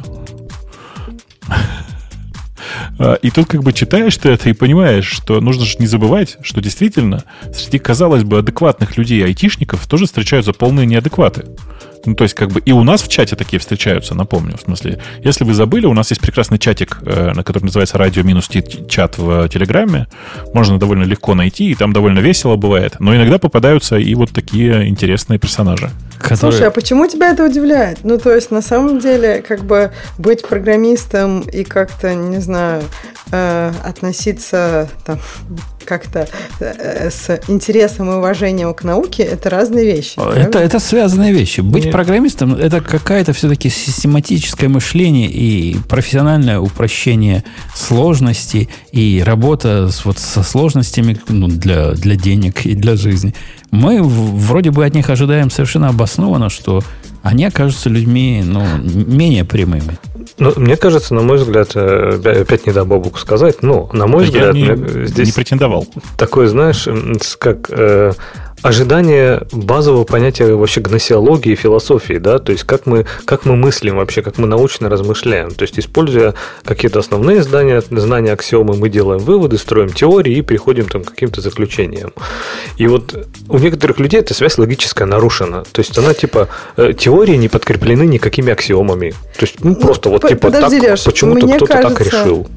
А, и тут как бы читаешь ты это и понимаешь, что нужно же не забывать, что действительно среди, казалось бы, адекватных людей, айтишников, тоже встречаются полные неадекваты. Ну, то есть, как бы и у нас в чате такие встречаются, напомню. В смысле, если вы забыли, у нас есть прекрасный чатик, э, на который называется радио минус чат в Телеграме. Можно довольно легко найти, и там довольно весело бывает. Но иногда попадаются и вот такие интересные персонажи. Которые... Слушай, а почему тебя это удивляет? Ну, то есть, на самом деле, как бы быть программистом и как-то, не знаю, э, относиться там как-то э, с интересом и уважением к науке, это разные вещи. Это, это связанные вещи. Быть Нет. программистом – это какая-то все-таки систематическое мышление и профессиональное упрощение сложностей и работа с, вот, со сложностями ну, для, для денег и для жизни. Мы вроде бы от них ожидаем совершенно обоснованно, что они окажутся людьми ну, менее прямыми. Ну, мне кажется, на мой взгляд, э, опять не дам Бобуку сказать, но, на мой да взгляд, я не, здесь не претендовал. Такое, знаешь, как э, ожидание базового понятия вообще гносеологии и философии, да, то есть как мы, как мы мыслим вообще, как мы научно размышляем. То есть, используя какие-то основные знания, знания аксиомы, мы делаем выводы, строим теории и приходим там, к каким-то заключениям. И вот у некоторых людей эта связь логическая нарушена. То есть, она типа, э, теории не подкреплены никакими аксиомами. То есть, ну, просто ну, вот типа так, Леш, почему-то кто-то кажется... так решил.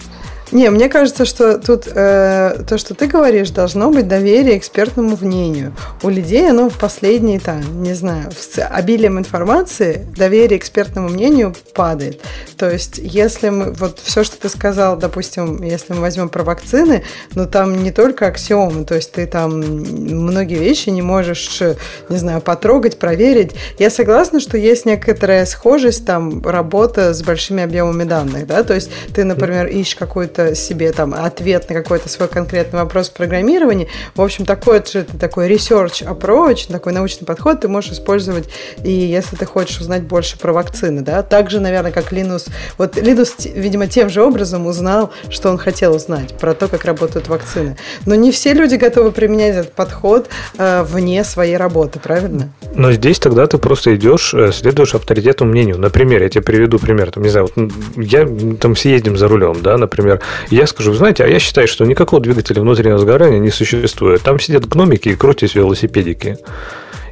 Не, мне кажется, что тут э, то, что ты говоришь, должно быть доверие экспертному мнению. У людей оно в последние, там, не знаю, с обилием информации доверие экспертному мнению падает. То есть, если мы, вот все, что ты сказал, допустим, если мы возьмем про вакцины, ну там не только аксиомы, то есть ты там многие вещи не можешь, не знаю, потрогать, проверить. Я согласна, что есть некоторая схожесть, там, работа с большими объемами данных, да, то есть ты, например, ищешь какую-то себе там ответ на какой-то свой конкретный вопрос в программировании. В общем, такой же такой research approach, такой научный подход ты можешь использовать и если ты хочешь узнать больше про вакцины, да. Также, наверное, как Линус. Вот Линус, видимо, тем же образом узнал, что он хотел узнать про то, как работают вакцины. Но не все люди готовы применять этот подход э, вне своей работы, правильно? Но здесь тогда ты просто идешь, э, следуешь авторитету мнению. Например, я тебе приведу пример. Там, не знаю, вот я там съездим за рулем, да, например, я скажу, знаете, а я считаю, что никакого двигателя внутреннего сгорания не существует. Там сидят гномики и крутятся велосипедики.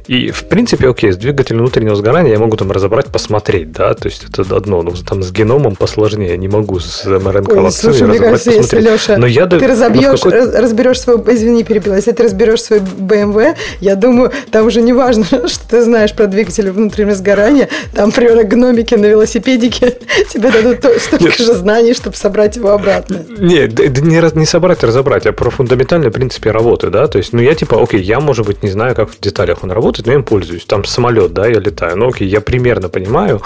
И, в принципе, окей, с двигателем внутреннего сгорания я могу там разобрать, посмотреть, да, то есть это одно, но там с геномом посложнее, я не могу с МРНК Ой, слушай, разобрать, кажется, посмотреть. Если, Леша, но я ты разобьешь, какой... разберешь свой, извини, перебила, если ты разберешь свой BMW, я думаю, там уже не важно, [LAUGHS] что ты знаешь про двигатель внутреннего сгорания, там, примерно, гномики на велосипедике [LAUGHS] тебе дадут столько Нет. же знаний, чтобы собрать его обратно. Нет, не, не собрать, а разобрать, а про фундаментальные принципы работы, да, то есть, ну, я типа, окей, я, может быть, не знаю, как в деталях он работает, работает, но я им пользуюсь. Там самолет, да, я летаю. Ну, окей, я примерно понимаю.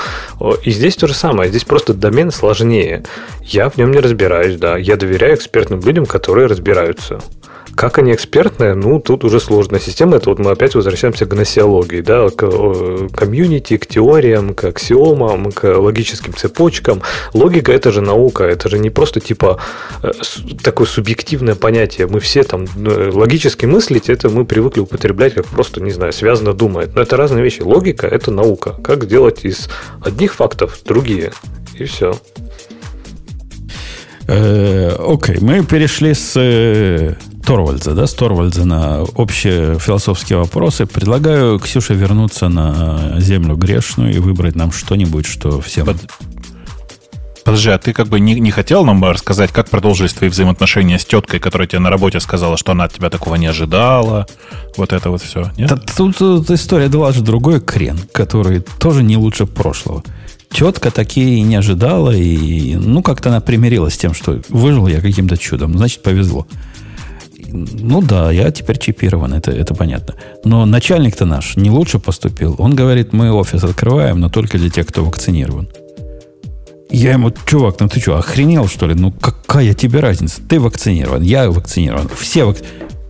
И здесь то же самое. Здесь просто домен сложнее. Я в нем не разбираюсь, да. Я доверяю экспертным людям, которые разбираются. Как они экспертные, ну, тут уже сложная система. Это вот мы опять возвращаемся к гносеологии, да, к комьюнити, к теориям, к аксиомам, к логическим цепочкам. Логика – это же наука, это же не просто типа э, такое субъективное понятие. Мы все там ну, логически мыслить, это мы привыкли употреблять как просто, не знаю, связано думает. Но это разные вещи. Логика – это наука. Как сделать из одних фактов другие. И все. Э, окей, мы перешли с э, Торвальдза, да, с Торвальдза на общие философские вопросы. Предлагаю Ксюше вернуться на землю грешную и выбрать нам что-нибудь, что всем... Под... Подожди, а ты как бы не, не хотел нам рассказать, как продолжились твои взаимоотношения с теткой, которая тебе на работе сказала, что она от тебя такого не ожидала? Вот это вот все, нет? Тут, тут история же другой крен, который тоже не лучше прошлого тетка такие не ожидала, и ну как-то она примирилась с тем, что выжил я каким-то чудом, значит, повезло. Ну да, я теперь чипирован, это, это понятно. Но начальник-то наш не лучше поступил. Он говорит, мы офис открываем, но только для тех, кто вакцинирован. Я ему, чувак, ну ты что, охренел, что ли? Ну какая тебе разница? Ты вакцинирован, я вакцинирован. Все вак...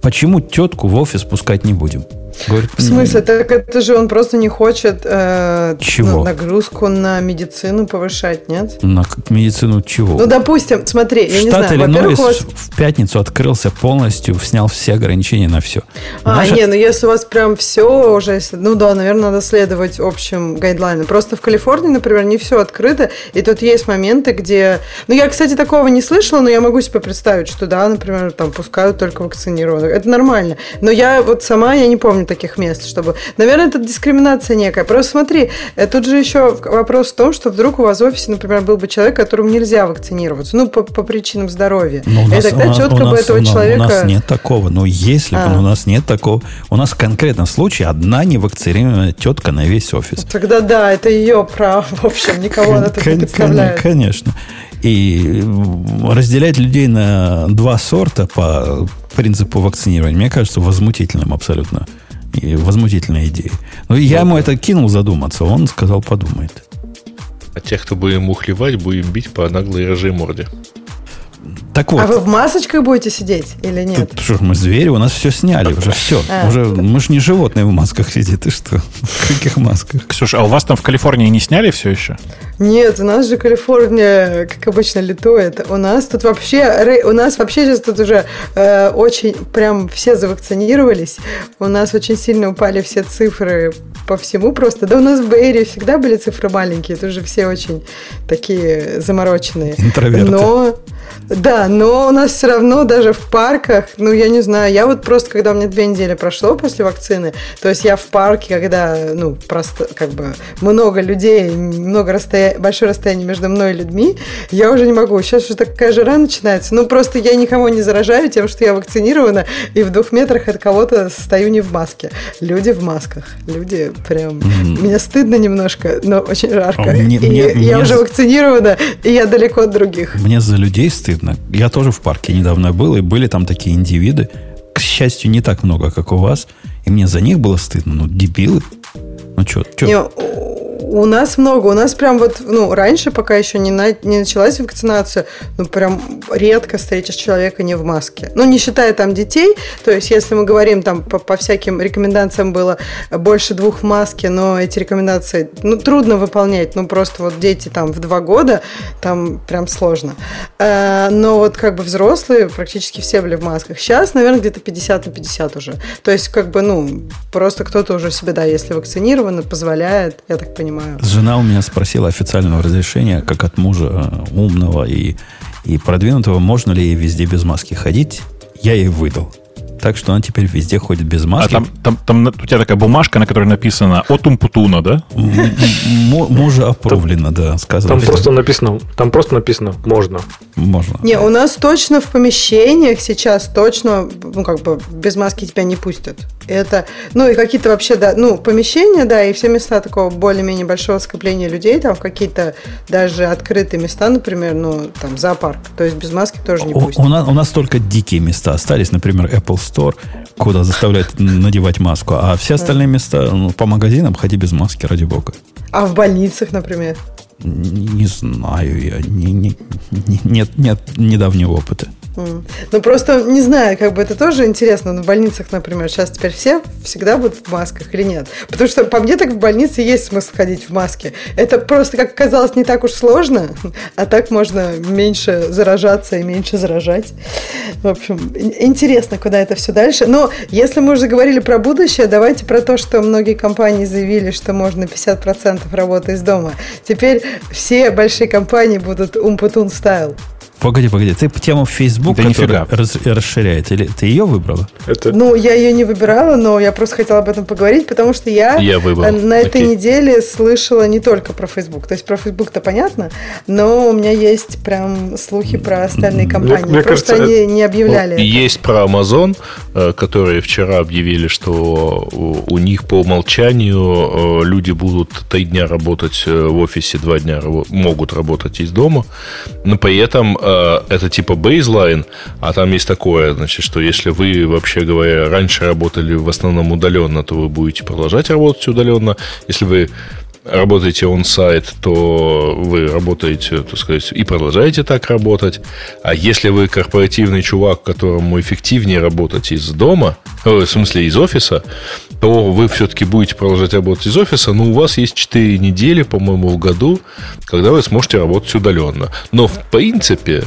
Почему тетку в офис пускать не будем? Говорит, в смысле? Так это же он просто не хочет э, чего? нагрузку на медицину повышать, нет? На медицину чего? Ну, допустим, смотри, я Штат не знаю. Иллинойс вас... в пятницу открылся полностью, снял все ограничения на все. А, Наша... не, ну если у вас прям все уже, ну да, наверное, надо следовать общим гайдлайнам. Просто в Калифорнии, например, не все открыто, и тут есть моменты, где... Ну, я, кстати, такого не слышала, но я могу себе представить, что да, например, там пускают только вакцинированных. Это нормально. Но я вот сама, я не помню таких мест, чтобы... Наверное, это дискриминация некая. Просто смотри, э, тут же еще вопрос в том, что вдруг у вас в офисе, например, был бы человек, которому нельзя вакцинироваться, ну, по, по причинам здоровья. Но у нас, и тогда у нас, четко у нас, бы этого у нас, человека... У нас нет такого. Но если а. бы у нас нет такого... У нас в конкретном случае одна невакцинированная тетка на весь офис. Тогда да, это ее право. В общем, никого она тут не представляет. Конечно. И разделять людей на два сорта по принципу вакцинирования, мне кажется, возмутительным абсолютно. И возмутительной идеей. Но я ему это кинул задуматься, он сказал, подумает. А тех, кто будем мухлевать, будем бить по наглой рожей морде. Так вот. А вы в масочках будете сидеть или нет? Тут, что, мы звери, у нас все сняли уже, все. А. Уже, мы же не животные в масках сидит, ты что? В каких масках? Ксюша, а у вас там в Калифорнии не сняли все еще? Нет, у нас же Калифорния, как обычно, летует. У нас тут вообще, у нас вообще сейчас тут уже э, очень, прям все завакцинировались. У нас очень сильно упали все цифры по всему просто. Да у нас в Бэйре всегда были цифры маленькие, тут же все очень такие замороченные. Интроверты. Но да, но у нас все равно даже в парках, ну, я не знаю, я вот просто, когда у меня две недели прошло после вакцины, то есть я в парке, когда, ну, просто, как бы, много людей, много расстоя... большое расстояние между мной и людьми, я уже не могу. Сейчас уже такая жара начинается. Ну, просто я никого не заражаю тем, что я вакцинирована, и в двух метрах от кого-то стою не в маске. Люди в масках. Люди прям... Mm-hmm. Мне стыдно немножко, но очень жарко. А мне, и мне, я мне... уже вакцинирована, и я далеко от других. Мне за людей стыдно. Я тоже в парке недавно был, и были там такие индивиды. К счастью, не так много, как у вас. И мне за них было стыдно. Ну, дебилы. Ну, что? У нас много. У нас прям вот, ну, раньше, пока еще не, на, не началась вакцинация, ну, прям редко встретишь человека не в маске. Ну, не считая там детей, то есть, если мы говорим там по, по всяким рекомендациям было больше двух в маске, но эти рекомендации, ну, трудно выполнять, ну, просто вот дети там в два года, там прям сложно. Э, но вот как бы взрослые практически все были в масках. Сейчас, наверное, где-то 50 на 50 уже. То есть, как бы, ну, просто кто-то уже себе, да, если вакцинирован, позволяет, я так понимаю, понимаю. Жена у меня спросила официального разрешения, как от мужа э, умного и, и продвинутого, можно ли ей везде без маски ходить. Я ей выдал. Так что она теперь везде ходит без а маски. А там, там, там у тебя такая бумажка, на которой написано «Отум Путуна», да? Мужа опровлено, да, сказано. Там просто написано, там просто написано «можно». Можно. Не, у нас точно в помещениях сейчас точно, ну, как бы, без маски тебя не пустят. Это, ну, и какие-то вообще, да, ну, помещения, да, и все места такого более-менее большого скопления людей, там, какие-то даже открытые места, например, ну, там, зоопарк. То есть без маски тоже не пустят. У, у, нас, у нас только дикие места остались, например, Apple Store, куда заставляют надевать маску, а все остальные места ну, по магазинам ходи без маски, ради бога. А в больницах, например? Не, не знаю я. Не, не, нет, нет недавнего опыта. Ну, просто не знаю, как бы это тоже интересно. Но в больницах, например, сейчас теперь все всегда будут в масках или нет. Потому что по мне так в больнице есть смысл ходить в маске. Это просто, как казалось, не так уж сложно, а так можно меньше заражаться и меньше заражать. В общем, интересно, куда это все дальше. Но если мы уже говорили про будущее, давайте про то, что многие компании заявили, что можно 50% работы из дома. Теперь все большие компании будут умпутун стайл. Погоди, погоди, ты тему Facebook, да которая раз, расширяет, или ты ее выбрала? Это... Ну, я ее не выбирала, но я просто хотела об этом поговорить, потому что я, я выбрал. на этой Окей. неделе слышала не только про Facebook. То есть про Facebook-то понятно, но у меня есть прям слухи про остальные компании. Мне, мне просто кажется, они не объявляли. Ну, есть про Amazon, э, которые вчера объявили, что у них по умолчанию э, люди будут три дня работать э, в офисе, два дня могут работать из дома, но при этом Э, это типа бейзлайн, а там есть такое, значит, что если вы, вообще говоря, раньше работали в основном удаленно, то вы будете продолжать работать удаленно. Если вы работаете он-сайт, то вы работаете, так сказать, и продолжаете так работать. А если вы корпоративный чувак, которому эффективнее работать из дома, э, в смысле из офиса, то вы все-таки будете продолжать работать из офиса, но у вас есть 4 недели, по-моему, в году, когда вы сможете работать удаленно. Но в принципе,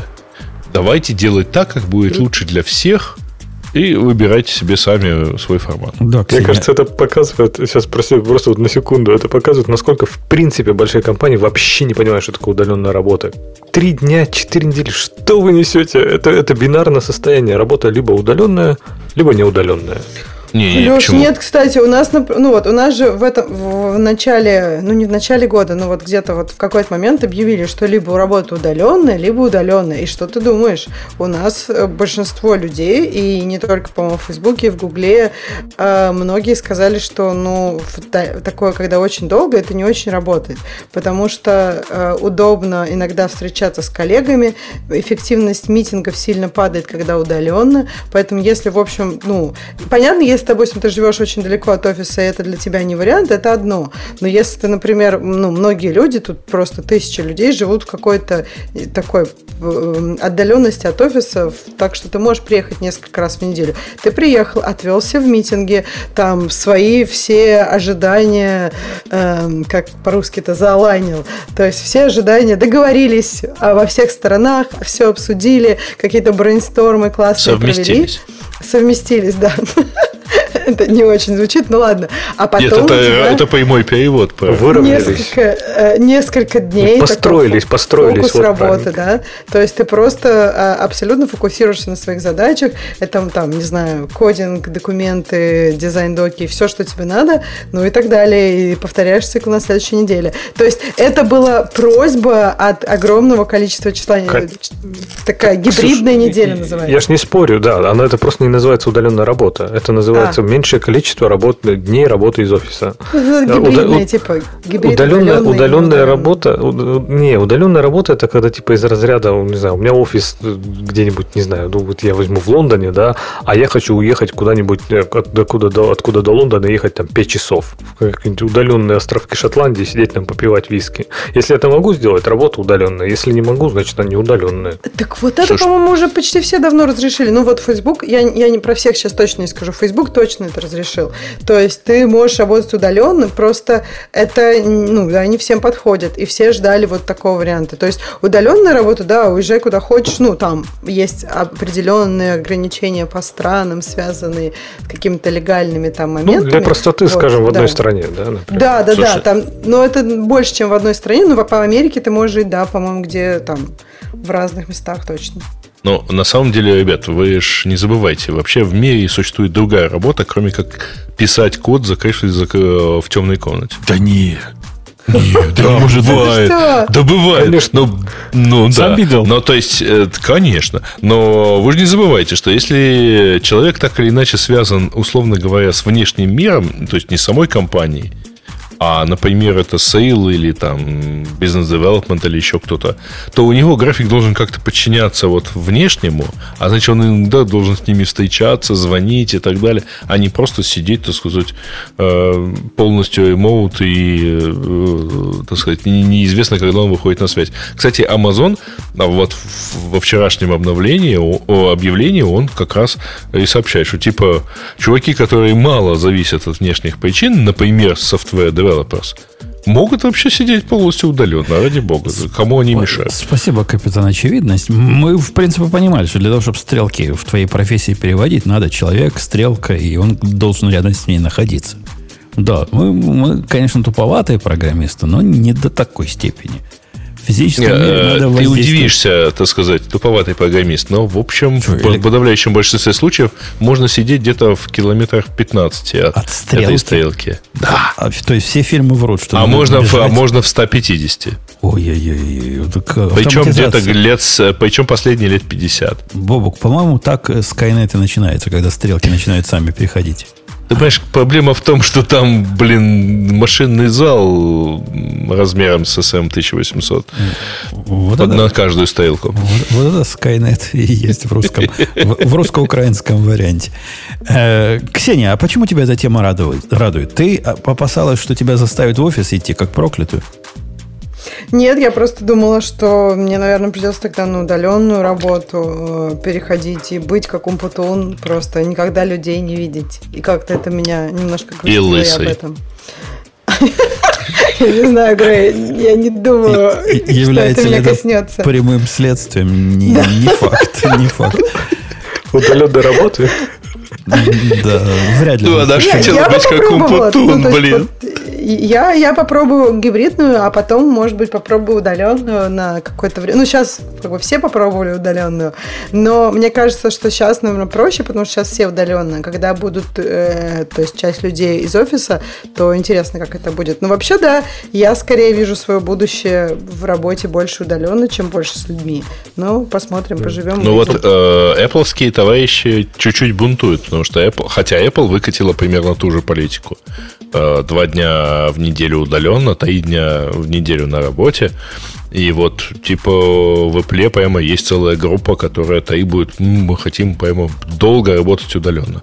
давайте делать так, как будет лучше для всех – и выбирайте себе сами свой формат. Да, Мне кажется, это показывает, сейчас прости, просто вот на секунду, это показывает, насколько в принципе большие компании вообще не понимают, что такое удаленная работа. Три дня, четыре недели, что вы несете? Это, это бинарное состояние. Работа либо удаленная, либо неудаленная. Не, не, Леш, нет, кстати, у нас, ну вот, у нас же в этом, в начале, ну не в начале года, но вот где-то вот в какой-то момент объявили, что либо работа удаленная, либо удаленная. И что ты думаешь? У нас э, большинство людей, и не только, по-моему, в Фейсбуке, в Гугле, э, многие сказали, что, ну, такое, когда очень долго, это не очень работает. Потому что э, удобно иногда встречаться с коллегами, эффективность митингов сильно падает, когда удаленно. Поэтому, если, в общем, ну, понятно, если если, допустим, ты живешь очень далеко от офиса, и это для тебя не вариант, это одно. Но если ты, например, ну, многие люди, тут просто тысячи людей живут в какой-то э, такой э, отдаленности от офиса, так что ты можешь приехать несколько раз в неделю. Ты приехал, отвелся в митинге, там свои все ожидания, э, как по-русски это заалайнил, то есть все ожидания договорились а во всех сторонах, все обсудили, какие-то брейнстормы классные провели. Совместились, да. [LAUGHS] [LAUGHS] Это не очень звучит, ну ладно. А потом Нет, это, это прямой перевод. Несколько, э, несколько дней. Построились, построились. Фокус вот работы, да. То есть ты просто а, абсолютно фокусируешься на своих задачах. Это там, не знаю, кодинг, документы, дизайн-доки, все, что тебе надо, ну и так далее. И повторяешь цикл на следующей неделе. То есть это была просьба от огромного количества числа. Как... Такая гибридная Слушай, неделя называется. Я ж не спорю, да. Она это просто не называется удаленная работа. Это называется а. Меньшее количество работ, дней работы из офиса. [LAUGHS] Гибридная, типа, удаленная, удаленная работа, не, удаленная работа это когда типа из разряда, не знаю, у меня офис где-нибудь, не знаю, ну вот я возьму в Лондоне, да, а я хочу уехать куда-нибудь, э, откуда до, откуда до Лондона ехать там 5 часов в какие-нибудь удаленные островки Шотландии, сидеть там попивать виски. Если это могу сделать, работа удаленная. Если не могу, значит она не удаленная. Так вот это, по-моему, уже почти все давно разрешили. Ну вот Facebook, я, я не про всех сейчас точно не скажу, Facebook точно это разрешил. То есть ты можешь работать удаленно, просто это, ну, да, не всем подходит, и все ждали вот такого варианта. То есть удаленная работа, да, уезжай куда хочешь, ну, там есть определенные ограничения по странам, связанные с какими-то легальными там моментами. Ну, для простоты, вот, скажем, в одной стране, да, например. Да, да, Слушай. да, там, но это больше, чем в одной стране, но по Америке ты можешь жить, да, по-моему, где там в разных местах точно. Но на самом деле, ребят, вы же не забывайте, вообще в мире существует другая работа, кроме как писать код, закрывшись в темной комнате. Да нет. Нет, да, может бывает. Да бывает. Конечно. Но, ну, Сам да. видел. Но, то есть, э, конечно. Но вы же не забывайте, что если человек так или иначе связан, условно говоря, с внешним миром, то есть не самой компанией, а, например, это sale или там business development или еще кто-то, то у него график должен как-то подчиняться вот внешнему, а значит, он иногда должен с ними встречаться, звонить и так далее, а не просто сидеть, так сказать, э, полностью ремоут и, э, так сказать, неизвестно, когда он выходит на связь. Кстати, Amazon а вот во вчерашнем обновлении, о объявлении, он как раз и сообщает, что типа чуваки, которые мало зависят от внешних причин, например, software developers, могут вообще сидеть полностью удаленно, ради бога. Кому они мешают? Спасибо, капитан Очевидность. Мы, в принципе, понимали, что для того, чтобы стрелки в твоей профессии переводить, надо человек, стрелка, и он должен рядом с ней находиться. Да, мы, мы конечно, туповатые программисты, но не до такой степени физическом мире надо Ты удивишься, так сказать, туповатый программист, но, в общем, Что, в или... подавляющем большинстве случаев можно сидеть где-то в километрах 15 от, от стрелки. этой стрелки. Да. А, то есть все фильмы врут, что а можно, в, а можно в 150. Ой-ой-ой. Причем где-то лет, причем последние лет 50. Бобук, по-моему, так Skynet и начинается, когда стрелки начинают сами переходить. Ты понимаешь, проблема в том, что там, блин, машинный зал размером с SM1800 вот под, это, на каждую стоилку. Вот, вот это Skynet и есть в русском, в, в русско-украинском варианте. Э, Ксения, а почему тебя эта тема радует? радует? Ты опасалась, что тебя заставят в офис идти как проклятую? Нет, я просто думала, что мне, наверное, придется тогда на удаленную работу э, переходить и быть как умпутун, просто никогда людей не видеть. И как-то это меня немножко грустило об этом. Я не знаю, Грей, я не думаю, Является что это меня коснется. прямым следствием? Не, не факт, не факт. Удаленной работы? Да, вряд ли. Ну, она же хотела быть как Умпутун, ну, блин. Я, я попробую гибридную, а потом, может быть, попробую удаленную на какое-то время. Ну, сейчас как бы все попробовали удаленную, но мне кажется, что сейчас, наверное, проще, потому что сейчас все удаленные. Когда будут, э, то есть часть людей из офиса, то интересно, как это будет. Но вообще, да, я скорее вижу свое будущее в работе больше удаленно, чем больше с людьми. Ну, посмотрим, поживем. Ну вот э, Apple товарищи чуть-чуть бунтуют, потому что Apple, хотя Apple выкатила примерно ту же политику. Э, два дня в неделю удаленно, три дня в неделю на работе. И вот, типа, в Apple прямо есть целая группа, которая требует, мы хотим прямо долго работать удаленно.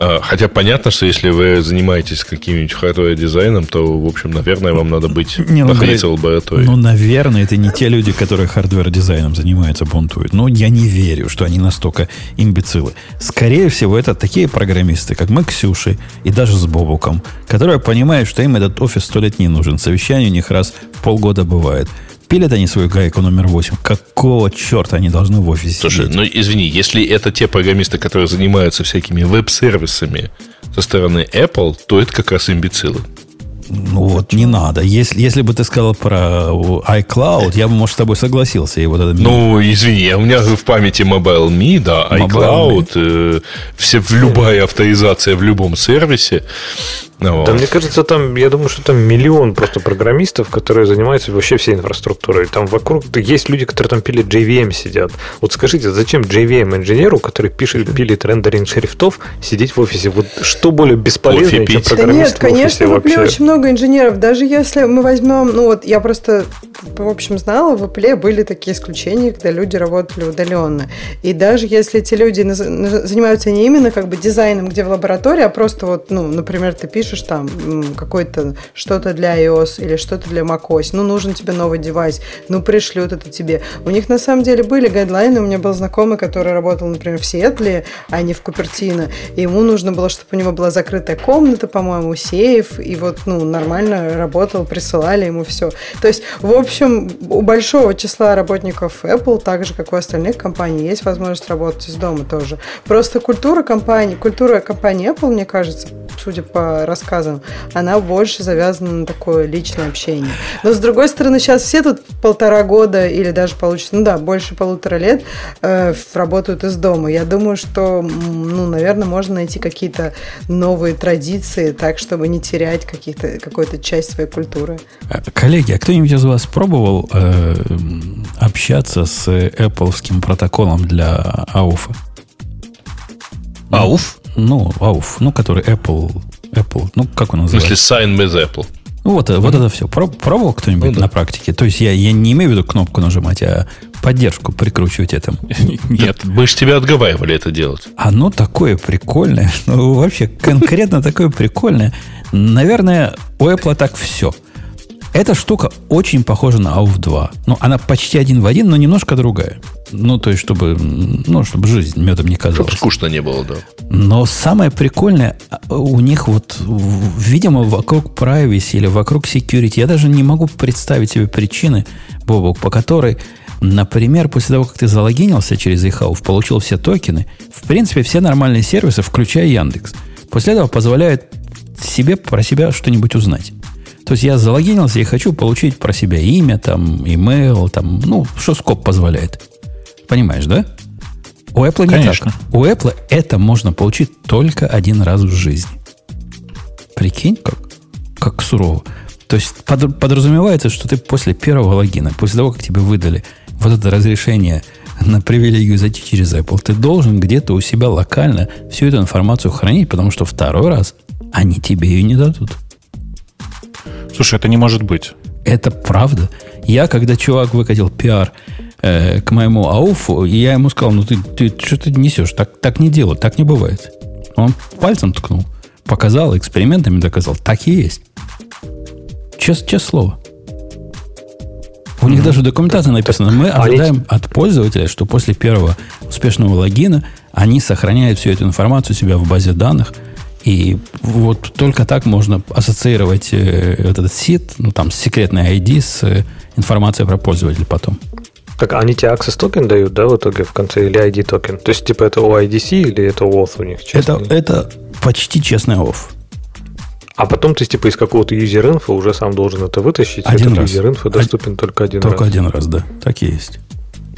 А, хотя понятно, что если вы занимаетесь каким-нибудь hardware дизайном, то, в общем, наверное, вам надо быть [LAUGHS] не, ну, находиться в лаборатории. Ну, наверное, это не те люди, которые hardware дизайном занимаются, бунтуют. Но я не верю, что они настолько имбецилы. Скорее всего, это такие программисты, как мы, Ксюши, и даже с Бобуком, которые понимают, что им этот офис сто лет не нужен. Совещание у них раз в полгода бывает пилят они свою гайку номер 8. Какого черта они должны в офисе Слушай, сидеть? ну извини, если это те программисты, которые занимаются всякими веб-сервисами со стороны Apple, то это как раз имбецилы. Ну вот не надо. Если, если бы ты сказал про iCloud, я бы, может, с тобой согласился. И вот это ну, извини, у меня в памяти Mobile.me, да, iCloud, э, все, любая авторизация в любом сервисе. Ну, да, мне кажется, там, я думаю, что там миллион просто программистов, которые занимаются вообще всей инфраструктурой. Там вокруг есть люди, которые там пилят JVM сидят. Вот скажите, зачем JVM-инженеру, который пишет, пилит рендеринг шрифтов, сидеть в офисе? Вот что более бесполезно, чем программист да нет, конечно, в Apple очень много инженеров. Даже если мы возьмем, ну вот я просто, в общем, знала, в Apple были такие исключения, когда люди работали удаленно. И даже если эти люди занимаются не именно как бы дизайном, где в лаборатории, а просто вот, ну, например, ты пишешь пишешь там какой-то что-то для iOS или что-то для macOS, ну, нужен тебе новый девайс, ну, пришлют это тебе. У них на самом деле были гайдлайны, у меня был знакомый, который работал, например, в Сиэтле, а не в Купертино, и ему нужно было, чтобы у него была закрытая комната, по-моему, сейф, и вот, ну, нормально работал, присылали ему все. То есть, в общем, у большого числа работников Apple, так же, как у остальных компаний, есть возможность работать из дома тоже. Просто культура компании, культура компании Apple, мне кажется, судя по рассказам, она больше завязана на такое личное общение. Но с другой стороны, сейчас все тут полтора года или даже получится, ну да, больше полутора лет э, работают из дома. Я думаю, что, ну, наверное, можно найти какие-то новые традиции, так, чтобы не терять каких-то, какую-то часть своей культуры. Э, коллеги, а кто-нибудь из вас пробовал э, общаться с Apple протоколом для AUF? AUF? Ну, AUF, ну, который Apple Apple. Ну, как он называется? В смысле, sign with Apple. Ну, вот, вот это все. Пробовал кто-нибудь ну, да. на практике? То есть я, я не имею в виду кнопку нажимать, а поддержку прикручивать этому. [LAUGHS] Нет, мы же тебя отговаривали это делать. Оно такое прикольное. [LAUGHS] Ну, вообще, конкретно такое прикольное. Наверное, у Apple так все – эта штука очень похожа на AUF 2. Ну, она почти один в один, но немножко другая. Ну, то есть, чтобы, ну, чтобы жизнь медом не казалась. Чтобы скучно не было, да. Но самое прикольное, у них вот, видимо, вокруг privacy или вокруг security, я даже не могу представить себе причины, Бобок, по которой, например, после того, как ты залогинился через eHealth, получил все токены, в принципе, все нормальные сервисы, включая Яндекс, после этого позволяют себе про себя что-нибудь узнать. То есть я залогинился и хочу получить про себя имя, там, имейл, там, ну, что скоп позволяет. Понимаешь, да? У Apple не Конечно. так. У Apple это можно получить только один раз в жизни. Прикинь, как, как сурово. То есть под, подразумевается, что ты после первого логина, после того, как тебе выдали вот это разрешение на привилегию зайти через Apple, ты должен где-то у себя локально всю эту информацию хранить, потому что второй раз они тебе ее не дадут. Слушай, это не может быть. Это правда. Я, когда чувак выкатил пиар э, к моему ауфу, я ему сказал, ну ты, ты что ты несешь? Так, так не делают, так не бывает. Он пальцем ткнул, показал, экспериментами доказал. Так и есть. Честное слово. У них даже документация написана. Мы ожидаем от пользователя, что после первого успешного логина они сохраняют всю эту информацию у себя в базе данных. И вот только так можно ассоциировать э, этот сит, ну там секретный ID с э, информацией про пользователя потом. Так они тебе access токен дают, да, в итоге в конце, или ID токен? То есть, типа, это OIDC или это OAuth у них? Это, это почти честный OAuth. А потом ты типа из какого-то user info уже сам должен это вытащить. Один Этот раз. user info доступен Од... только один только раз. Только один раз, да. Так и есть.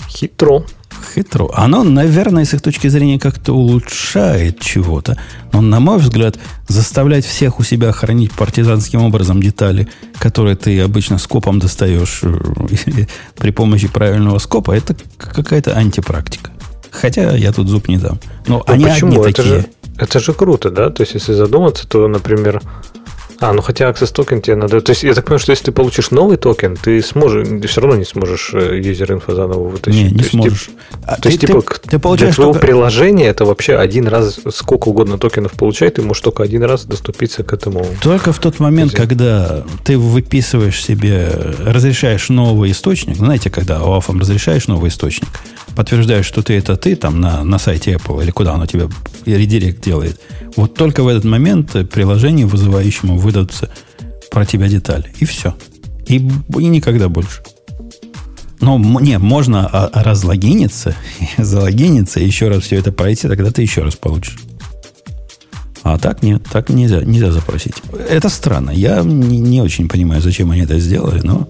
Хитро. Хитро. Оно, наверное, с их точки зрения как-то улучшает чего-то. Но, на мой взгляд, заставлять всех у себя хранить партизанским образом детали, которые ты обычно скопом достаешь э, [LAUGHS] при помощи правильного scope а, это какая-то антипрактика. Хотя я тут зуб не дам. Но, Но они почему? одни это такие. Же, это же круто, да? То есть, если задуматься, то, например, а, ну хотя Access токен тебе надо... То есть, я так понимаю, что если ты получишь новый токен, ты сможешь... Ты все равно не сможешь user info заново вытащить. Не, не то сможешь. Есть, а то ты, есть, типа, ты, ты получаешь для твоего только... приложения это вообще один раз, сколько угодно токенов получает, ты можешь только один раз доступиться к этому. Только в тот момент, когда ты выписываешь себе, разрешаешь новый источник, знаете, когда OAuth разрешаешь новый источник, подтверждаешь, что ты это ты, там на, на сайте Apple или куда оно тебе редирект делает, вот только в этот момент приложению, вызывающему, выдадутся про тебя детали. И все. И, и никогда больше. Но не, можно разлогиниться, [LAUGHS] залогиниться, еще раз все это пройти, тогда ты еще раз получишь. А так нет, так нельзя, нельзя запросить. Это странно. Я не, не очень понимаю, зачем они это сделали, но,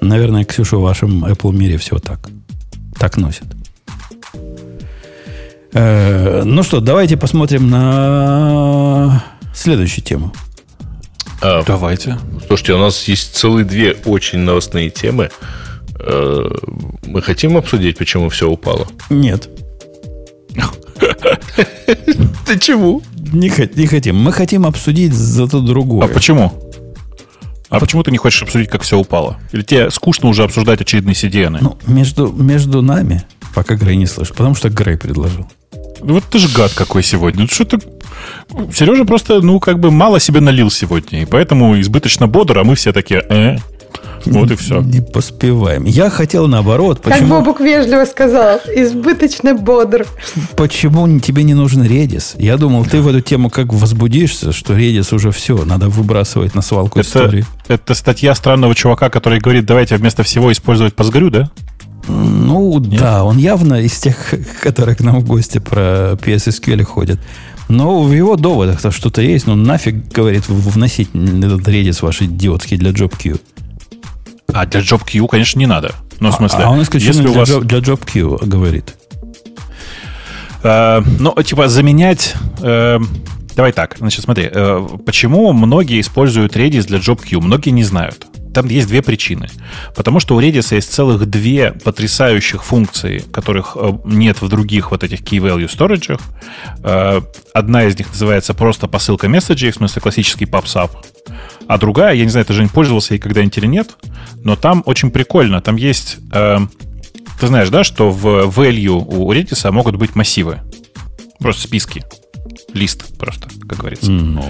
наверное, Ксюша, в вашем Apple мире все так. Так носит. Э, ну что, давайте посмотрим на следующую тему. А, Давайте. Слушайте, у нас есть целые две очень новостные темы. Э, мы хотим обсудить, почему все упало? Нет. [LAUGHS] Ты чему? Не, не хотим. Мы хотим обсудить зато другое. А почему? А почему ты не хочешь обсудить, как все упало? Или тебе скучно уже обсуждать очередные CDN? Ну, между, между нами, пока Грей не слышит, потому что Грей предложил. Ну, вот ты же гад какой сегодня. Ну, что ты... Сережа просто, ну, как бы мало себе налил сегодня, и поэтому избыточно бодр, а мы все такие, э, вот и все. Не поспеваем. Я хотел наоборот. Как Почему, Бобук вежливо сказал, избыточно бодр. почему тебе не нужен Redis? Я думал, ты в эту тему как возбудишься, что Redis уже все, надо выбрасывать на свалку Это, истории. это статья странного чувака, который говорит, давайте вместо всего использовать Postgre, да? Ну, да, он явно из тех, [LAUGHS] которые к нам в гости про PSSQL ходят. Но в его доводах-то что-то есть. Ну, нафиг, говорит, вносить этот Redis ваш идиотский для JobQ. А для JobQ, конечно, не надо. Ну, в смысле, а он исключительно если у для, вас... Job- для JobQ говорит. Э, ну, типа, заменять... э, давай так, значит, смотри. э, почему многие используют Redis для JobQ? Многие не знают. Там есть две причины. Потому что у Redis есть целых две потрясающих функции, которых э, нет в других вот этих key value storage. Э, одна из них называется просто посылка месседжей, в смысле классический PubSub. А другая, я не знаю, ты же не пользовался ей когда-нибудь или нет, но там очень прикольно. Там есть... э, ты знаешь, да, что в value у Redis могут быть массивы. Просто списки. Лист просто, как говорится. Ну,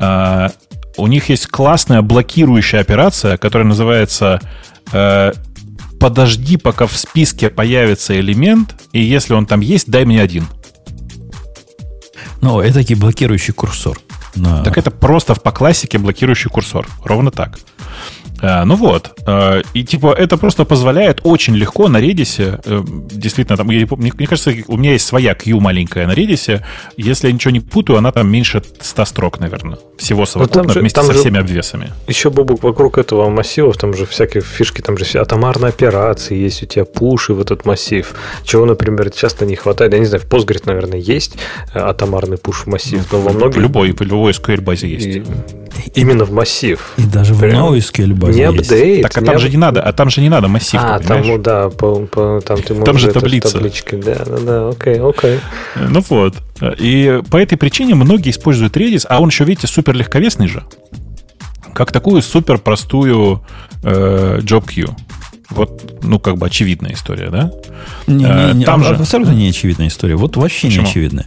А, у них есть классная блокирующая операция, которая называется э, «Подожди, пока в списке появится элемент, и если он там есть, дай мне один». ну это таки блокирующий курсор. На- Так это просто в по классике блокирующий курсор. Ровно так. А, ну вот. А, и типа это просто позволяет очень легко на Redis, э, действительно, там, мне, мне кажется, у меня есть своя Q маленькая на Redis. Если я ничего не путаю, она там меньше 100 строк, наверное. Всего совокупно, же- вместе там со же- всеми обвесами. Еще, Бобук, вокруг этого массива, там же всякие фишки, там же все атомарные операции, есть у тебя пуши в этот массив. Чего, например, часто не хватает. Я не знаю, в Postgres, наверное, есть э, атомарный пуш в массив, но во В многих... любой, в любой SQL базе есть. и- Именно в массив. И даже в Прям NoSQL базе Не есть. апдейт. Так, а не там ап- же не надо, а там же не надо массив, А, ты там, понимаешь? ну да, по- по- там ты можешь... Там же таблица. табличке. Да, да, да, окей, окей. Ну вот. И по этой причине многие используют Redis, а он еще, видите, супер легковесный же. Как такую супер простую э, job queue. Вот, ну, как бы очевидная история, да? Не, Э, не, не, там а- же- абсолютно не очевидная история. Вот вообще Почему? не очевидная.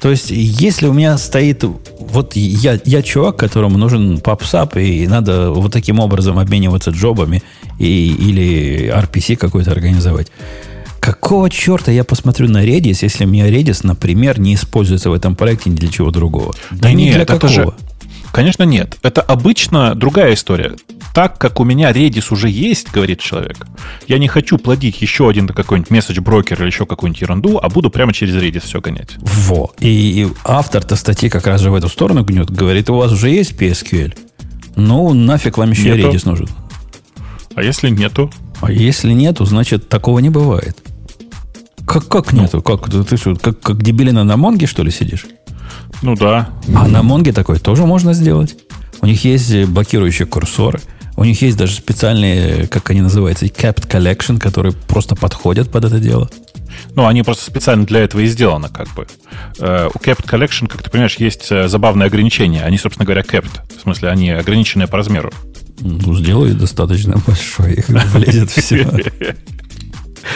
То есть, если у меня стоит... Вот я, я чувак, которому нужен попсап, и надо вот таким образом обмениваться джобами и, или RPC какой-то организовать. Какого черта я посмотрю на Redis, если у меня Redis, например, не используется в этом проекте ни для чего другого? Да, да нет, для это какого? же... Конечно, нет. Это обычно другая история. Так как у меня Redis уже есть, говорит человек, я не хочу плодить еще один какой-нибудь месседж брокер или еще какую-нибудь ерунду, а буду прямо через Redis все гонять. Во. И, и автор-то статьи как раз же в эту сторону гнет. Говорит, у вас уже есть PSQL? Ну, нафиг вам еще нету. Redis нужен. А если нету? А если нету, значит, такого не бывает. Как, как ну. нету? Как, ты что, как, как дебилина на Монге, что ли, сидишь? Ну да. А на Монге такое тоже можно сделать. У них есть блокирующие курсоры. У них есть даже специальные, как они называются, capped collection, которые просто подходят под это дело. Ну, они просто специально для этого и сделаны, как бы. Uh, у Capped Collection, как ты понимаешь, есть э, забавные ограничения. Они, собственно говоря, capped. В смысле, они ограниченные по размеру. Ну, сделай достаточно большой, их влезет все. [LAUGHS]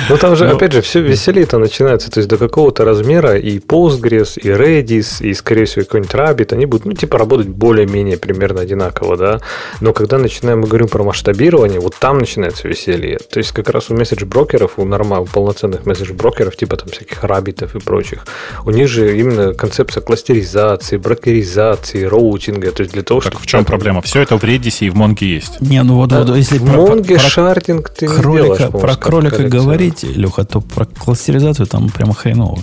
Ну, там же, Но... опять же, все веселее-то начинается. То есть, до какого-то размера и Postgres, и Redis, и, скорее всего, какой-нибудь Rabbit, они будут, ну, типа, работать более-менее примерно одинаково, да. Но когда начинаем, мы говорим про масштабирование, вот там начинается веселье. То есть, как раз у message-брокеров, у нормальных, полноценных message-брокеров, типа там всяких Rabbit ов и прочих, у них же именно концепция кластеризации, брокеризации, роутинга. То есть, для того, так чтобы... в чем проблема? Все это в Redis и в Mongo есть. Не, ну вот, да, вот если в Mongo шардинг ты кролика, не делаешь, Про кролика говорить говорить, Леха, то про кластеризацию там прямо хреново.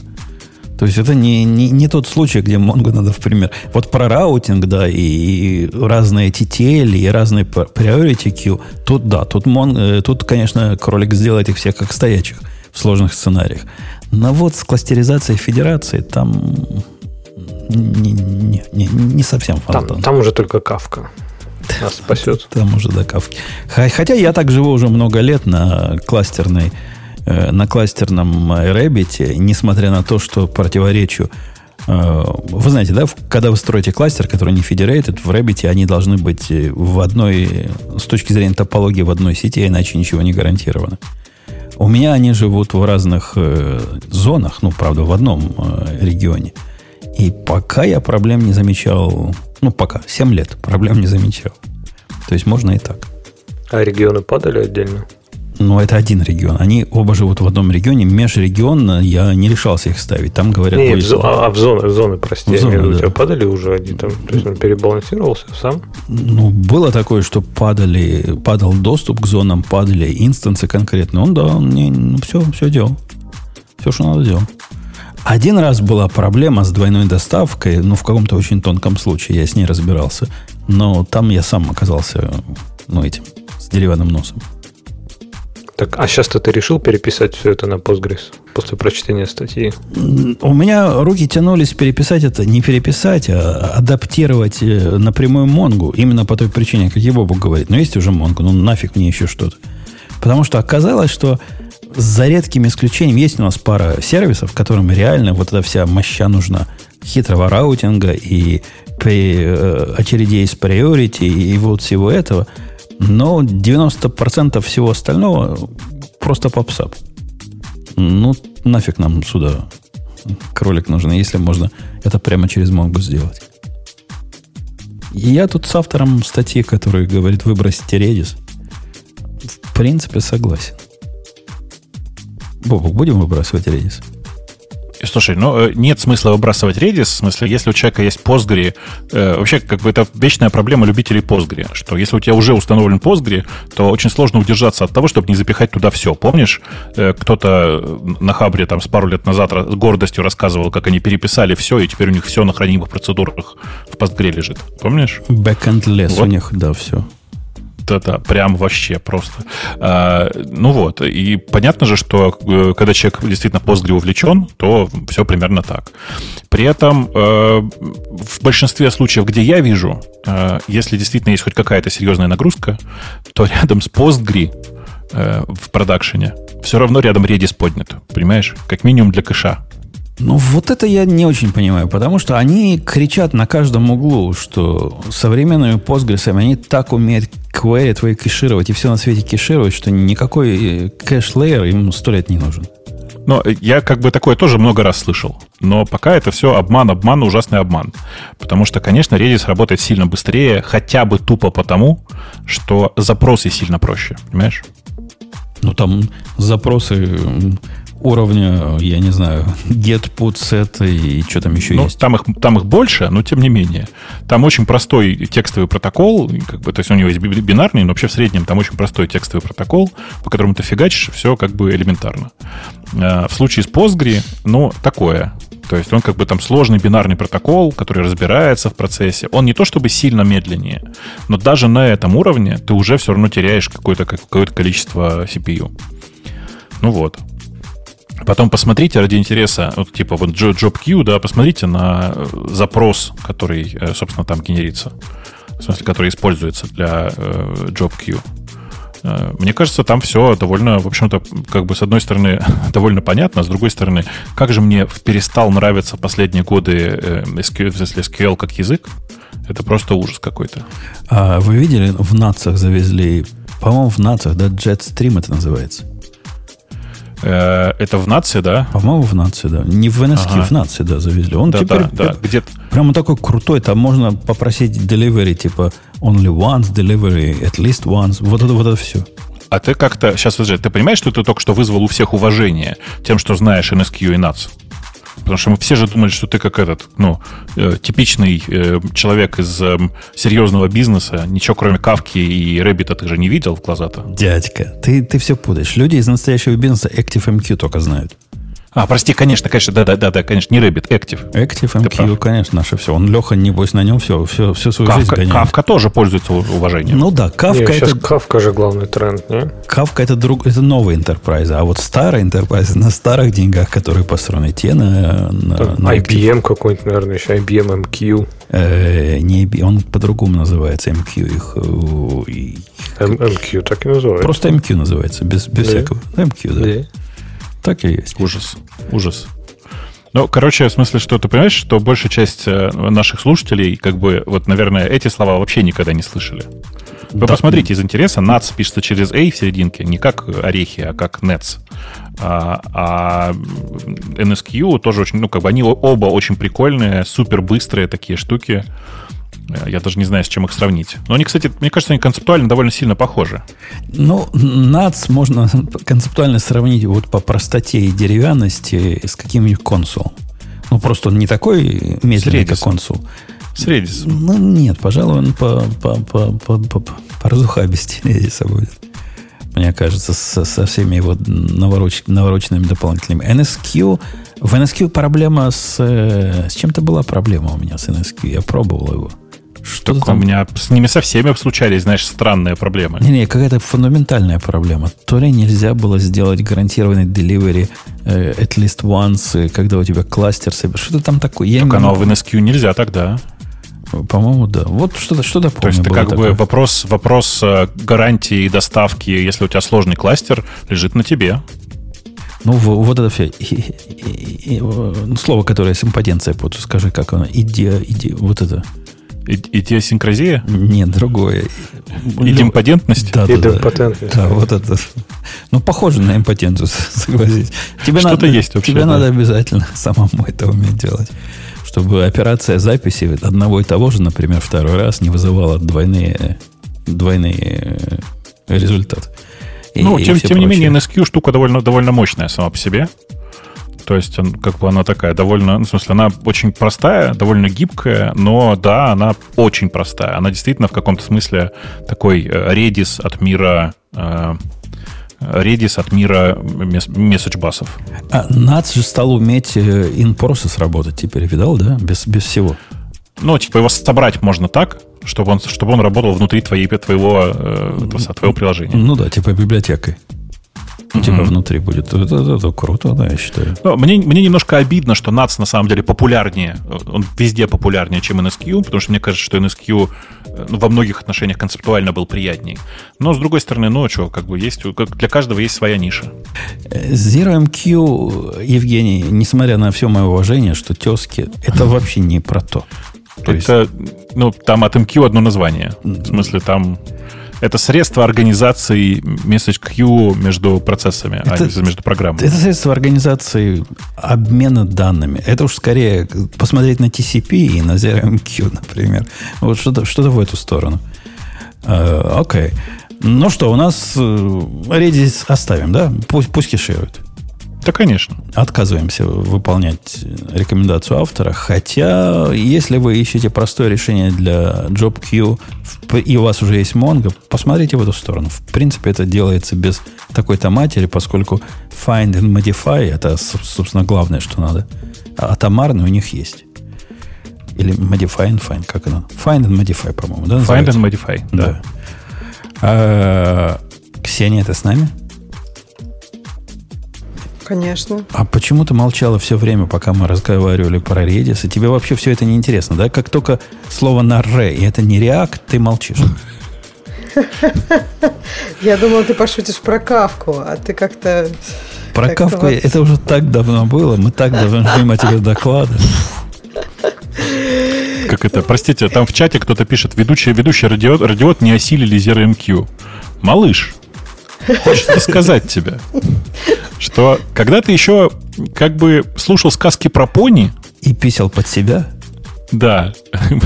То есть это не, не, не тот случай, где Mongo надо в пример. Вот про раутинг, да, и, и разные TTL, и разные priority queue, тут да, тут, Mon, э, тут, конечно, кролик сделает их всех как стоячих в сложных сценариях. Но вот с кластеризацией федерации там не, не, не, не совсем фонтан. Там, там уже только кавка нас спасет. Там уже до кавки. Хотя я так живу уже много лет на кластерной на кластерном Rabbit, несмотря на то, что противоречию э, вы знаете, да, когда вы строите кластер, который не федерейтед, в Rabbit они должны быть в одной, с точки зрения топологии, в одной сети, иначе ничего не гарантировано. У меня они живут в разных э, зонах, ну, правда, в одном э, регионе. И пока я проблем не замечал, ну, пока, 7 лет проблем не замечал. То есть можно и так. А регионы падали отдельно? Но это один регион. Они оба живут в одном регионе. Межрегионно я не решался их ставить. Там говорят... Не, в, а, а в зоны, в зоны, прости. В зоны, да. У тебя падали уже они там? То есть он перебалансировался сам? Ну, было такое, что падали, падал доступ к зонам, падали инстансы конкретно. Он, да, он не, ну, все, все делал. Все, что надо делал. Один раз была проблема с двойной доставкой, ну, в каком-то очень тонком случае, я с ней разбирался. Но там я сам оказался, ну, этим, с деревянным носом. Так, а сейчас-то ты решил переписать все это на Postgres после прочтения статьи? У меня руки тянулись переписать это, не переписать, а адаптировать э, напрямую Монгу. Именно по той причине, как его Бог говорит. Но есть уже Монгу, ну нафиг мне еще что-то. Потому что оказалось, что за редким исключением есть у нас пара сервисов, которым реально вот эта вся моща нужна. Хитрого раутинга и при, э, очередей с priority и вот всего этого – но 90% всего остального просто попсап. Ну, нафиг нам сюда кролик нужен, если можно это прямо через Монгу сделать. я тут с автором статьи, который говорит выбросите Redis, в принципе согласен. Бобок, будем выбрасывать Redis? Слушай, ну э, нет смысла выбрасывать Redis, в смысле, если у человека есть Postgre, э, вообще как бы это вечная проблема любителей Postgre, что если у тебя уже установлен Postgre, то очень сложно удержаться от того, чтобы не запихать туда все. Помнишь, э, кто-то на Хабре там с пару лет назад с гордостью рассказывал, как они переписали все, и теперь у них все на хранимых процедурах в Postgre лежит. Помнишь? Backend less вот. у них, да, все да-да, прям вообще просто. А, ну вот, и понятно же, что э, когда человек действительно Postgre увлечен, то все примерно так. При этом э, в большинстве случаев, где я вижу, э, если действительно есть хоть какая-то серьезная нагрузка, то рядом с Postgre в продакшене все равно рядом Redis поднят, понимаешь? Как минимум для кэша. Ну, вот это я не очень понимаю, потому что они кричат на каждом углу, что современными Postgres они так умеют query твои кэшировать и все на свете кэшировать, что никакой кэш-лейер им сто лет не нужен. Но я как бы такое тоже много раз слышал. Но пока это все обман, обман, ужасный обман. Потому что, конечно, Redis работает сильно быстрее, хотя бы тупо потому, что запросы сильно проще. Понимаешь? Ну, там запросы уровня, я не знаю, get, put, set и что там еще ну, есть? Там их, там их больше, но тем не менее. Там очень простой текстовый протокол, как бы, то есть у него есть бинарный, но вообще в среднем там очень простой текстовый протокол, по которому ты фигачишь, все как бы элементарно. А, в случае с Postgre, ну, такое. То есть он как бы там сложный бинарный протокол, который разбирается в процессе. Он не то чтобы сильно медленнее, но даже на этом уровне ты уже все равно теряешь какое-то какое количество CPU. Ну вот. Потом посмотрите ради интереса, вот типа вот JobQ, да, посмотрите на э, запрос, который, э, собственно, там генерится. В смысле, который используется для э, JobQ. Мне кажется, там все довольно, в общем-то, как бы с одной стороны [LAUGHS] довольно понятно, с другой стороны, как же мне перестал нравиться в последние годы SQL, SQL как язык. Это просто ужас какой-то. А вы видели, в нацах завезли, по-моему, в нацах, да, Jetstream это называется. Э, это в нации, да? По-моему, в нации, да. Не в NSQ, ага. в нации, да, завезли. Он да, теперь да, да. Где прямо такой крутой. Там можно попросить delivery, типа only once, delivery at least once. Вот это, вот это все. А ты как-то... Сейчас, подожди, ты понимаешь, что ты только что вызвал у всех уважение тем, что знаешь NSQ и NATS? Потому что мы все же думали, что ты как этот, ну, э, типичный э, человек из э, серьезного бизнеса. Ничего кроме кавки и Рэббита ты же не видел в глаза-то. Дядька, ты, ты все путаешь. Люди из настоящего бизнеса ActiveMQ только знают. А, прости, конечно, конечно, да-да-да, да, конечно, не Rabbit, Active. Active MQ, конечно, наше все. Он Леха, небось, на нем все, все, все свою Кавка, жизнь гоняет. Кавка тоже пользуется уважением. Ну да, Кавка не, это... Кавка же главный тренд, не? Кавка это, друг, это новый enterprise, а вот старый enterprise на старых деньгах, которые построены, те на... на, Там на IBM какой-нибудь, наверное, еще IBM MQ. Э, не, он по-другому называется, MQ. Их, MQ так и называется. Просто MQ называется, без, без да. всякого. MQ, да. да. Так и есть. Ужас. Ужас. Ну, короче, в смысле, что ты понимаешь, что большая часть э, наших слушателей, как бы, вот, наверное, эти слова вообще никогда не слышали. Вы да. посмотрите из интереса, NATS пишется через A в серединке, не как орехи, а как NETS. А, а NSQ тоже очень, ну, как бы они оба очень прикольные, супер быстрые такие штуки. Э, я даже не знаю, с чем их сравнить. Но они, кстати, мне кажется, они концептуально довольно сильно похожи. Ну, NATS можно концептуально сравнить вот по простоте и деревянности с каким-нибудь консулом. Ну, просто он не такой медленный, как консул. С Redis. Ну, нет, пожалуй, он по, по, по, по, по, по разухабисти Redis [LAUGHS] будет. Мне кажется, со, со всеми его навороч, навороченными дополнительными. NSQ, в NSQ проблема с... С чем-то была проблема у меня с NSQ. Я пробовал его. Что там? У меня с ними со всеми случались, знаешь, странные проблемы. Не-не, какая-то фундаментальная проблема. То ли нельзя было сделать гарантированный delivery э, at least once, э, когда у тебя кластер собирается. Что-то там такое. Я так не оно в NSQ нельзя тогда. По-моему, да. Вот что-то что помню. То есть это как такое. бы вопрос, вопрос э, гарантии и доставки, если у тебя сложный кластер, лежит на тебе. Ну, вот это все. слово, которое с импотенцией, скажи, как оно. Иди, иди, вот это. Идиосинкразия? Нет, другое. Идемпотентность? Да, да, да. Да, вот это. Ну, похоже на импотенцию, [LAUGHS] согласись. Тебе Что-то надо, есть вообще. Тебе да. надо обязательно [LAUGHS] самому это уметь делать. Чтобы операция записи одного и того же, например, второй раз не вызывала двойные, двойные результаты. Ну, и, тем, и тем не менее, NSQ штука довольно, довольно мощная сама по себе. То есть, как бы она такая довольно, ну, в смысле, она очень простая, довольно гибкая, но да, она очень простая. Она действительно в каком-то смысле такой э, Redis от мира э, Redis от мира месседж-басов. А NATS же стал уметь э, in-process работать теперь, видал, да? Без, без всего. Ну, типа его собрать можно так, чтобы он, чтобы он работал внутри твоей, твоего, твоего приложения. Ну да, типа библиотекой у тебя внутри будет. Это, это, это круто, да, я считаю. Но мне, мне немножко обидно, что NATS на самом деле популярнее, он везде популярнее, чем NSQ, потому что мне кажется, что NSQ э, ну, во многих отношениях концептуально был приятнее. Но, с другой стороны, ну, что, как бы есть, для каждого есть своя ниша. Zero MQ, Евгений, несмотря на все мое уважение, что тески, это вообще не про то. то это, есть... ну, там от MQ одно название. В смысле, там это средство организации message queue между процессами, а это, а между программами. Это средство организации обмена данными. Это уж скорее посмотреть на TCP и на ZRMQ, например. Вот что-то что в эту сторону. Э, окей. Okay. Ну что, у нас э, Redis оставим, да? Пусть, пусть кеширует. Да, конечно. Отказываемся выполнять рекомендацию автора. Хотя, если вы ищете простое решение для JobQ, и у вас уже есть Mongo, посмотрите в эту сторону. В принципе, это делается без такой-то матери, поскольку find and modify это, собственно, главное, что надо. А атомарный у них есть. Или modify and find, как оно? Find and modify, по-моему, да? Find and modify, да. да. А, Ксения, ты с нами? Конечно. А почему ты молчала все время, пока мы разговаривали про Redis? И тебе вообще все это не интересно, да? Как только слово на ре, и это не React, ты молчишь. [LAUGHS] Я думал, ты пошутишь про кавку, а ты как-то... Про как кавку это уже так давно было. Мы так давно ждем от тебя доклада. [LAUGHS] Как это? Простите, там в чате кто-то пишет, ведущий, ведущий радиот, радиот не осилили ZRMQ. Малыш, хочется сказать тебе, что когда ты еще как бы слушал сказки про пони... И писал под себя? Да,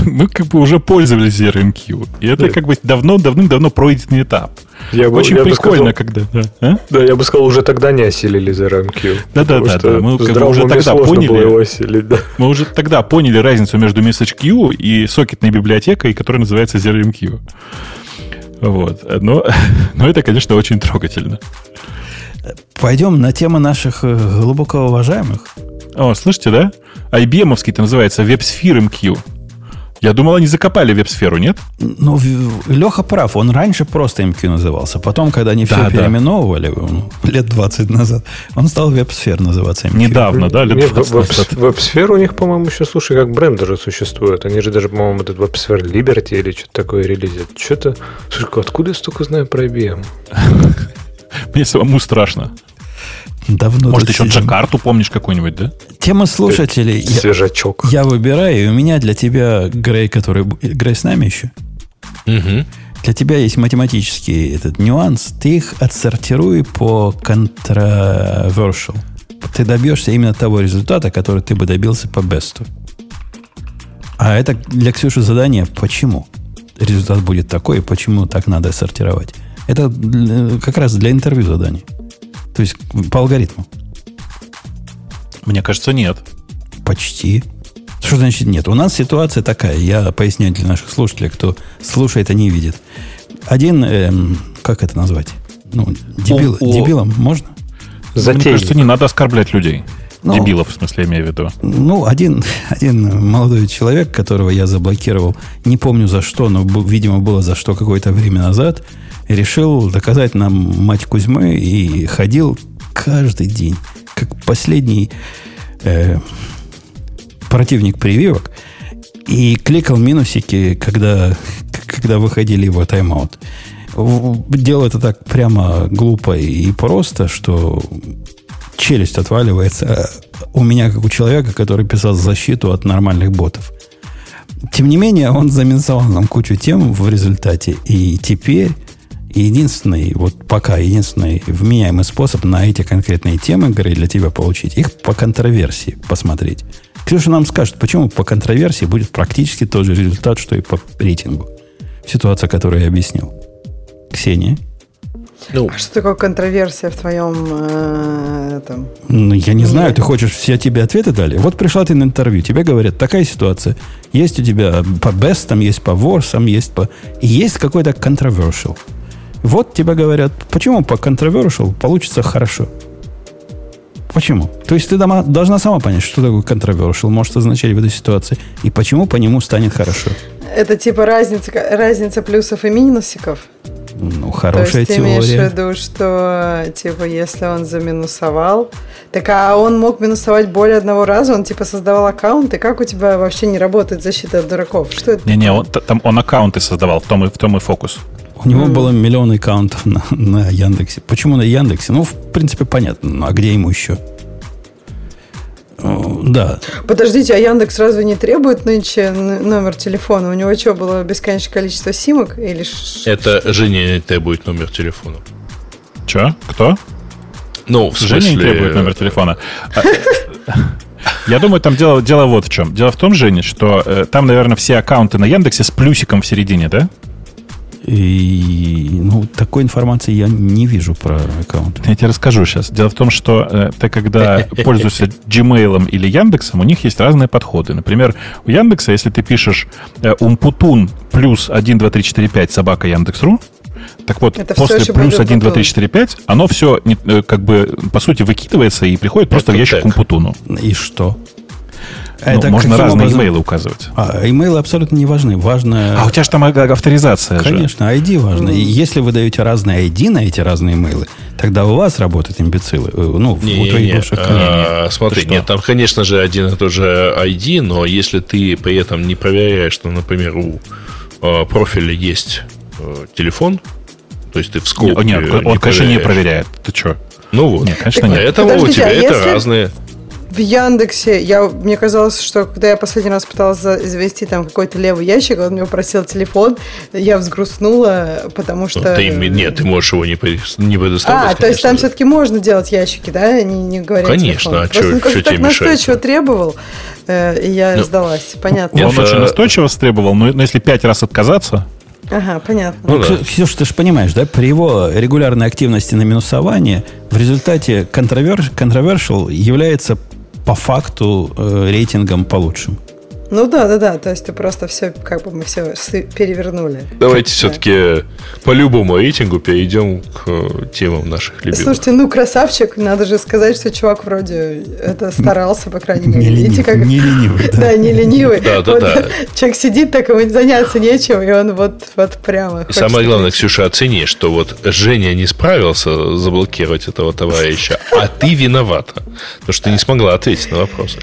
мы как бы уже пользовались ZRMQ. И это как бы давно, давным-давно пройденный этап. Я бы, Очень я прикольно, бы сказал, когда... Да, а? да, я бы сказал, уже тогда не осилили ZRMQ. Да-да-да, да, мы как бы уже тогда поняли... его осилить, да. Мы уже тогда поняли разницу между MessageQ и сокетной библиотекой, которая называется ZRMQ. Вот. Но, [LAUGHS] но это, конечно, очень трогательно. Пойдем на тему наших э, глубоко уважаемых. О, слышите, да? IBM-овский-то называется WebSphere MQ. Я думал, они закопали веб-сферу, нет? Ну, Леха прав. Он раньше просто MQ назывался. Потом, когда они все да, переименовывали, ну, лет 20 назад, он стал веб-сфер называться MQ. Недавно, да? Лет нет, 20 назад. Веб-сфер у них, по-моему, еще, слушай, как бренд даже существует. Они же даже, по-моему, этот веб-сфер Liberty или что-то такое релизят. Что-то... Слушай, откуда я столько знаю про IBM? [LAUGHS] Мне самому страшно. Давно Может, еще сидим. Джакарту помнишь какой-нибудь, да? Тема слушателей. Свежачок. Я, я выбираю, и у меня для тебя, Грей, который... Грей с нами еще? Угу. Для тебя есть математический этот нюанс. Ты их отсортируй по controversial. Ты добьешься именно того результата, который ты бы добился по бесту. А это для Ксюши задание «Почему?» результат будет такой, и почему так надо сортировать. Это как раз для интервью задание. То есть по алгоритму. Мне кажется, нет. Почти. Что значит нет? У нас ситуация такая. Я поясняю для наших слушателей, кто слушает, а не видит. Один, эм, как это назвать? Ну, дебил, о, о. дебилом можно? Затейник. Мне кажется, не надо оскорблять людей. Ну, Дебилов, в смысле, я имею в виду. Ну, один, [LAUGHS] один молодой человек, которого я заблокировал, не помню за что, но, видимо, было за что какое-то время назад, решил доказать нам мать Кузьмы и ходил каждый день, как последний э, противник прививок, и кликал минусики, когда, когда выходили его тайм-аут. Делал это так прямо глупо и просто, что челюсть отваливается у меня, как у человека, который писал защиту от нормальных ботов. Тем не менее, он заминусовал нам кучу тем в результате. И теперь единственный, вот пока единственный вменяемый способ на эти конкретные темы игры для тебя получить, их по контроверсии посмотреть. Ксюша нам скажет, почему по контроверсии будет практически тот же результат, что и по рейтингу. Ситуация, которую я объяснил. Ксения? Ну, а что такое контроверсия в твоем э, этом? Ну, я не знаю, ты хочешь, все тебе ответы дали? Вот пришла ты на интервью, тебе говорят, такая ситуация. Есть у тебя по best, там есть по worst, есть по... Есть какой-то controversial. Вот тебе говорят, почему по controversial получится хорошо. Почему? То есть ты дома, должна сама понять, что такое controversial может означать в этой ситуации, и почему по нему станет хорошо. Это типа разница, разница плюсов и минусиков? Ну, хорошая То есть ты теория. имеешь в виду, что, типа, если он заминусовал, так а он мог минусовать более одного раза, он, типа, создавал аккаунты, как у тебя вообще не работает защита от дураков? Что это? Не-не, он, там он аккаунты создавал, в том и, в том и фокус. У него mm. было миллион аккаунтов на, на Яндексе. Почему на Яндексе? Ну, в принципе, понятно. Ну, а где ему еще? Да. Подождите, а Яндекс разве не требует нынче номер телефона? У него что, было бесконечное количество симок? Или... Это Женя не требует номер телефона. Че? Кто? Ну, в смысле... Женя не требует номер телефона. А, [LAUGHS] я думаю, там дело, дело вот в чем. Дело в том, Женя, что э, там, наверное, все аккаунты на Яндексе с плюсиком в середине, да? И, ну, такой информации я не вижу про аккаунт. Я тебе расскажу сейчас. Дело в том, что э, ты, когда [LAUGHS] пользуешься Gmail или Яндексом, у них есть разные подходы. Например, у Яндекса, если ты пишешь э, умпутун плюс 1, 2, 3, 4, 5 собака Яндекс.ру, так вот, Это после плюс 1, 2, 3, 4, 5, оно все, э, как бы, по сути, выкидывается и приходит просто Это в ящик так. Умпутуну. И что? Ну, Это можно разные образом... имейлы указывать. А, имейлы абсолютно не важны. Важно... А у тебя же там авторизация Конечно, же. ID важно. И если вы даете разные ID на эти разные имейлы, тогда у вас работают имбецилы. Э, ну, не, у твоих не, бывших а, Смотри, нет, там, конечно же, один и тот же ID, но если ты при этом не проверяешь, что, например, у э, профиля есть э, телефон, то есть ты в скобке... Нет, нет он, конечно, не проверяет. Ты что? Ну вот. Нет, конечно, нет. Поэтому у тебя а это если... разные в Яндексе, я, мне казалось, что когда я последний раз пыталась завести там какой-то левый ящик, он мне попросил телефон, я взгрустнула, потому что... Ну, ты, нет, ты можешь его не, не предоставлять. А, то есть там все-таки можно делать ящики, да, не, не говоря Конечно, а что, что тебе так настойчиво требовал, э, и я ну, сдалась, понятно. Он очень настойчиво требовал, но, но если пять раз отказаться... Ага, понятно. Ну, ну, да. Ксюша, ты же понимаешь, да, при его регулярной активности на минусование в результате controversial является по факту э, рейтингом получше. Ну да, да, да. То есть ты просто все, как бы мы все перевернули. Давайте все-таки по любому рейтингу перейдем к э, темам наших любимых. Слушайте, ну красавчик, надо же сказать, что чувак вроде это старался, по крайней мере. Не, ленив, как... не ленивый. Да. [LAUGHS] да, не ленивый. Да, да, да. [LAUGHS] Человек сидит, так ему заняться нечем, и он вот, вот прямо. И самое главное, Ксюша, оцени, что вот Женя не справился заблокировать этого товарища, а ты виновата, потому что ты не смогла ответить на вопросы.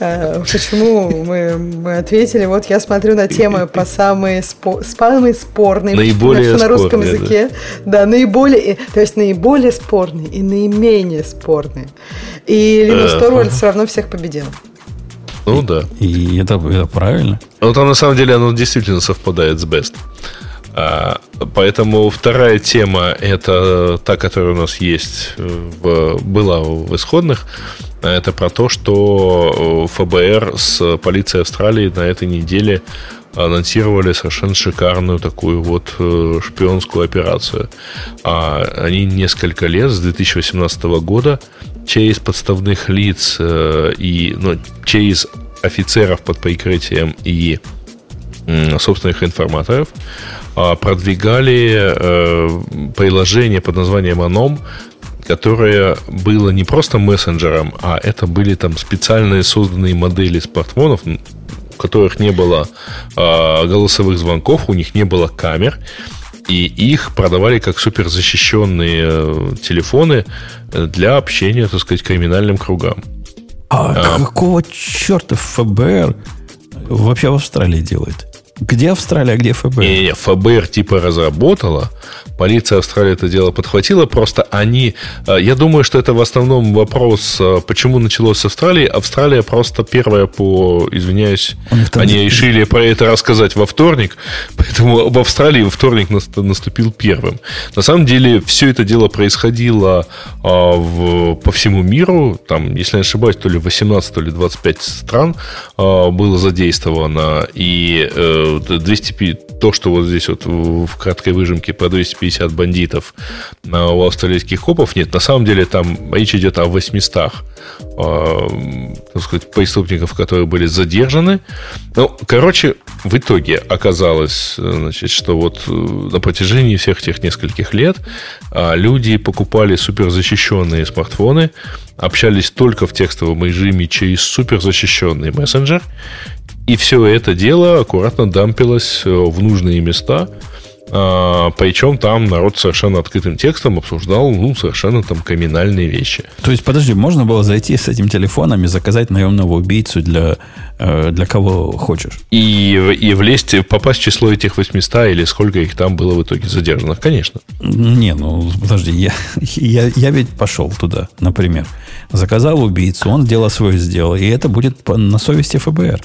Э, почему мы, мы ответили? Вот я смотрю на темы по самые, спо, самые спорные. Наиболее на русском спорные, языке. Да. да, наиболее, то есть наиболее спорные и наименее спорные. И Линус Торвальд все равно всех победил. Ну да. И это, это правильно. Ну там на самом деле оно действительно совпадает с Best. А, поэтому вторая тема это та, которая у нас есть в, была в исходных. Это про то, что э, ФБР с полицией Австралии на этой неделе анонсировали совершенно шикарную такую вот э, шпионскую операцию. А они несколько лет, с 2018 года, через подставных лиц э, и ну, через офицеров под прикрытием и собственных информаторов продвигали приложение под названием Anom, которое было не просто мессенджером, а это были там специальные созданные модели смартфонов, у которых не было э, голосовых звонков, у них не было камер, и их продавали как суперзащищенные э, телефоны для общения, так сказать, криминальным кругам. А, а какого черта ФБР вообще в Австралии делает? Где Австралия, а где ФБР? Не, не, ФБР типа разработала, полиция Австралии это дело подхватила, просто они... Э, я думаю, что это в основном вопрос, э, почему началось с Австралии. Австралия просто первая по... Извиняюсь, они не... решили про это рассказать во вторник, [LAUGHS] поэтому в Австралии во вторник наступил первым. На самом деле, все это дело происходило а, в, по всему миру. Там, если не ошибаюсь, то ли 18, то ли 25 стран а, было задействовано, и 200, то, что вот здесь вот в краткой выжимке по 250 бандитов у австралийских копов, нет, на самом деле там речь идет о 800 э, так сказать, преступников, которые были задержаны. Ну, короче, в итоге оказалось, значит, что вот э, на протяжении всех этих нескольких лет э, люди покупали суперзащищенные смартфоны, общались только в текстовом режиме через суперзащищенный мессенджер, и все это дело аккуратно дампилось э, в нужные места. А, причем там народ совершенно открытым текстом обсуждал, ну, совершенно там криминальные вещи. То есть, подожди, можно было зайти с этим телефоном и заказать наемного убийцу для, э, для кого хочешь? И, и влезть, попасть в число этих 800 или сколько их там было в итоге задержанных, конечно. Не, ну, подожди, я, я, я ведь пошел туда, например. Заказал убийцу, он дело свое сделал, и это будет на совести ФБР.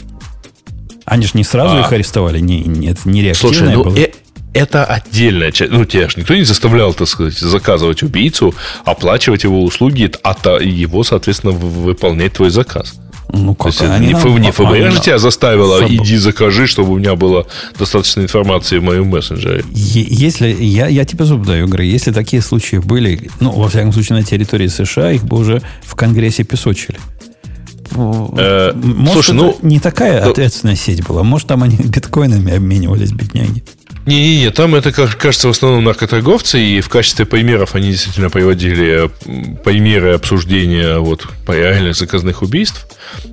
Они же не сразу а. их арестовали, не, не, это не реактивное Слушай, ну, было. Э, это отдельная часть. Ну, тебя же никто не заставлял, так сказать, заказывать убийцу, оплачивать его услуги, а его, соответственно, выполнять твой заказ. Ну, как? То есть, они не, нам, не ФБР же тебя заставила, Фаб... иди закажи, чтобы у меня было достаточно информации в моем мессенджере. Если, я, я тебе зуб даю, Грей, если такие случаи были, ну, во всяком случае, на территории США, их бы уже в Конгрессе песочили. Э, может, слушай, ну, не такая ответственная сеть была. Может, там они [LAUGHS] биткоинами обменивались, бедняги. Не-не-не, там это, кажется, в основном наркоторговцы, и в качестве примеров они действительно приводили примеры обсуждения вот, реальных заказных убийств.